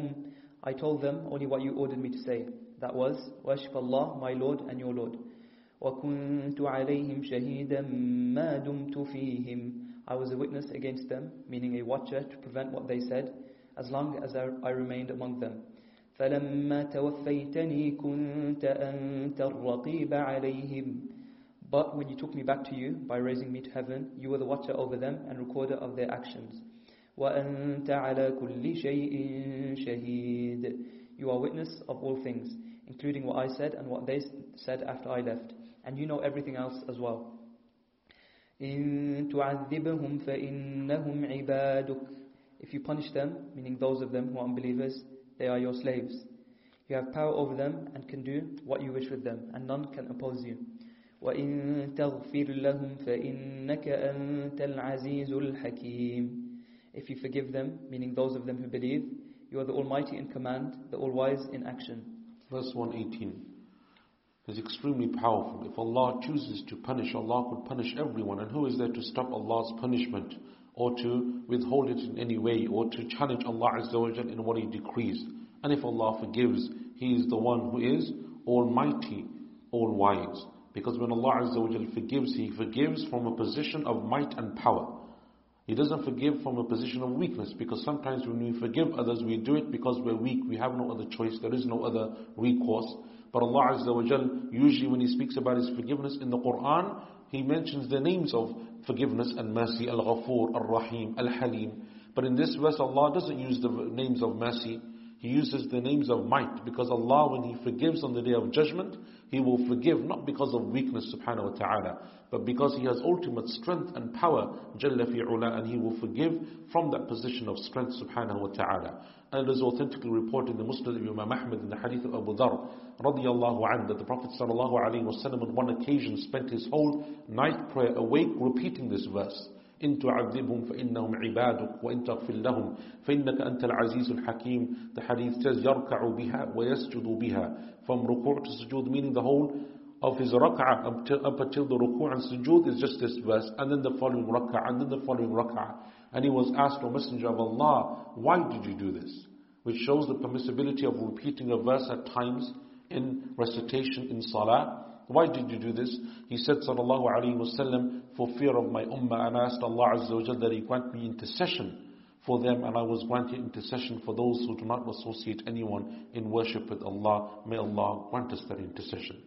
I told them only what you ordered me to say. That was, worship Allah, my Lord and your Lord. وَكُنْتُ عَلَيْهِمْ شَهِيدًا مَا دُمْتُ فِيهِمْ I was a witness against them, meaning a watcher to prevent what they said, as long as I remained among them. فَلَمَّا تَوَفَّيْتَنِي كُنْتَ أَنْتَ الرَّقِيبَ عَلَيْهِمْ But when you took me back to you by raising me to heaven, you were the watcher over them and recorder of their actions. وأنت على كل شيء شهيد You are witness of all things, including what I said and what they said after I left. And you know everything else as well. إن تعذبهم فإنهم عبادك If you punish them, meaning those of them who are unbelievers, they are your slaves. You have power over them and can do what you wish with them, and none can oppose you. وإن تغفر لهم فإنك أنت العزيز الحكيم if you forgive them, meaning those of them who believe, you are the Almighty in command, the All-Wise in action. Verse 118 is extremely powerful. If Allah chooses to punish, Allah could punish everyone. And who is there to stop Allah's punishment or to withhold it in any way or to challenge Allah Azza in what He decrees? And if Allah forgives, He is the one who is Almighty, All-Wise. Because when Allah forgives, He forgives from a position of might and power. He doesn't forgive from a position of weakness because sometimes when we forgive others, we do it because we're weak. We have no other choice. There is no other recourse. But Allah Azza wa Jal, usually when He speaks about His forgiveness in the Quran, He mentions the names of forgiveness and mercy, Al-Ghafur, Al-Rahim, Al-Halim. But in this verse, Allah doesn't use the names of mercy. He uses the names of might because Allah, when He forgives on the day of judgment, He will forgive not because of weakness, subhanahu wa ta'ala, but because He has ultimate strength and power, Jalla and He will forgive from that position of strength, subhanahu wa ta'ala. And it is authentically reported in the Musnad of Imam Ahmad in the hadith of Abu Dhar, radiallahu anhu, that the Prophet sallallahu alayhi wa sallam on one occasion spent his whole night prayer awake repeating this verse. إن تعذبهم فإنهم عبادك وإن تغفر لهم فإنك أنت العزيز الحكيم The hadith says يركع بها ويسجد بها From ruku' to sujood meaning the whole of his rak'ah up, up until the ruku' and sujood is just this verse and then the following rak'ah and then the following rak'ah and he was asked O Messenger of Allah why did you do this which shows the permissibility of repeating a verse at times in recitation in salah why did you do this? He said, Sallallahu Alaihi Wasallam, for fear of my ummah, and I asked Allah Azza wa that He grant me intercession for them, and I was granted intercession for those who do not associate anyone in worship with Allah. May Allah grant us that intercession.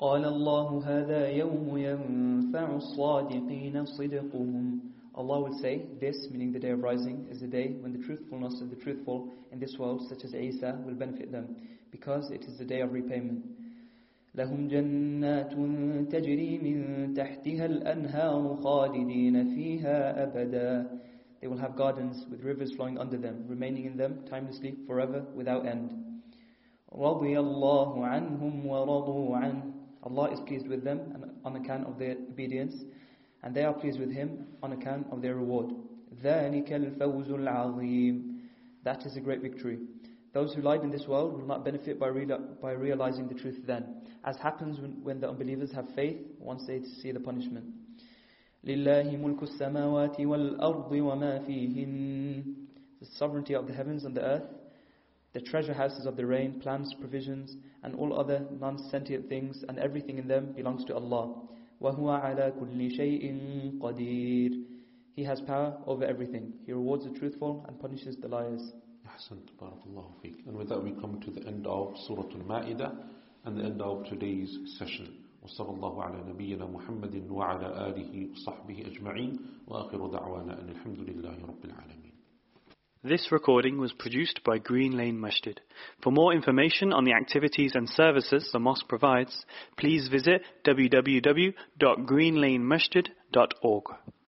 قال الله هذا يوم ينفع الصادقين صدقهم Allah will say, this, meaning the day of rising, is the day when the truthfulness of the truthful in this world, such as Isa, will benefit them, because it is the day of repayment. لهم جنات تجري من تحتها الأنهار خالدين فيها أبدا They will have gardens with rivers flowing under them, remaining in them timelessly, forever, without end. رضي الله عنهم ورضوا عنه Allah is pleased with them on account of their obedience and they are pleased with him on account of their reward. ذَلِكَ الْفَوْزُ الْعَظِيمُ That is a great victory. Those who lied in this world will not benefit by, real, by realizing the truth then, as happens when, when the unbelievers have faith once they see the punishment. لِلَّهِ مُلْكُ السَّمَاوَاتِ وَالْأَرْضِ وَمَا فِيهِنْ The sovereignty of the heavens and the earth, the treasure houses of the rain, plants, provisions, and all other non-sentient things, and everything in them belongs to Allah. وهو على كل شيء قدير He has power over everything. He rewards the truthful and punishes the liars. أحسنت بارك الله فيك. And with that we come to the end of Surah Al-Ma'idah and the end of today's session. وصلى الله على نبينا محمد وعلى آله وصحبه أجمعين وآخر دعوانا أن الحمد لله رب العالمين. This recording was produced by Green Lane Masjid. For more information on the activities and services the mosque provides, please visit www.greenlanemasjid.org.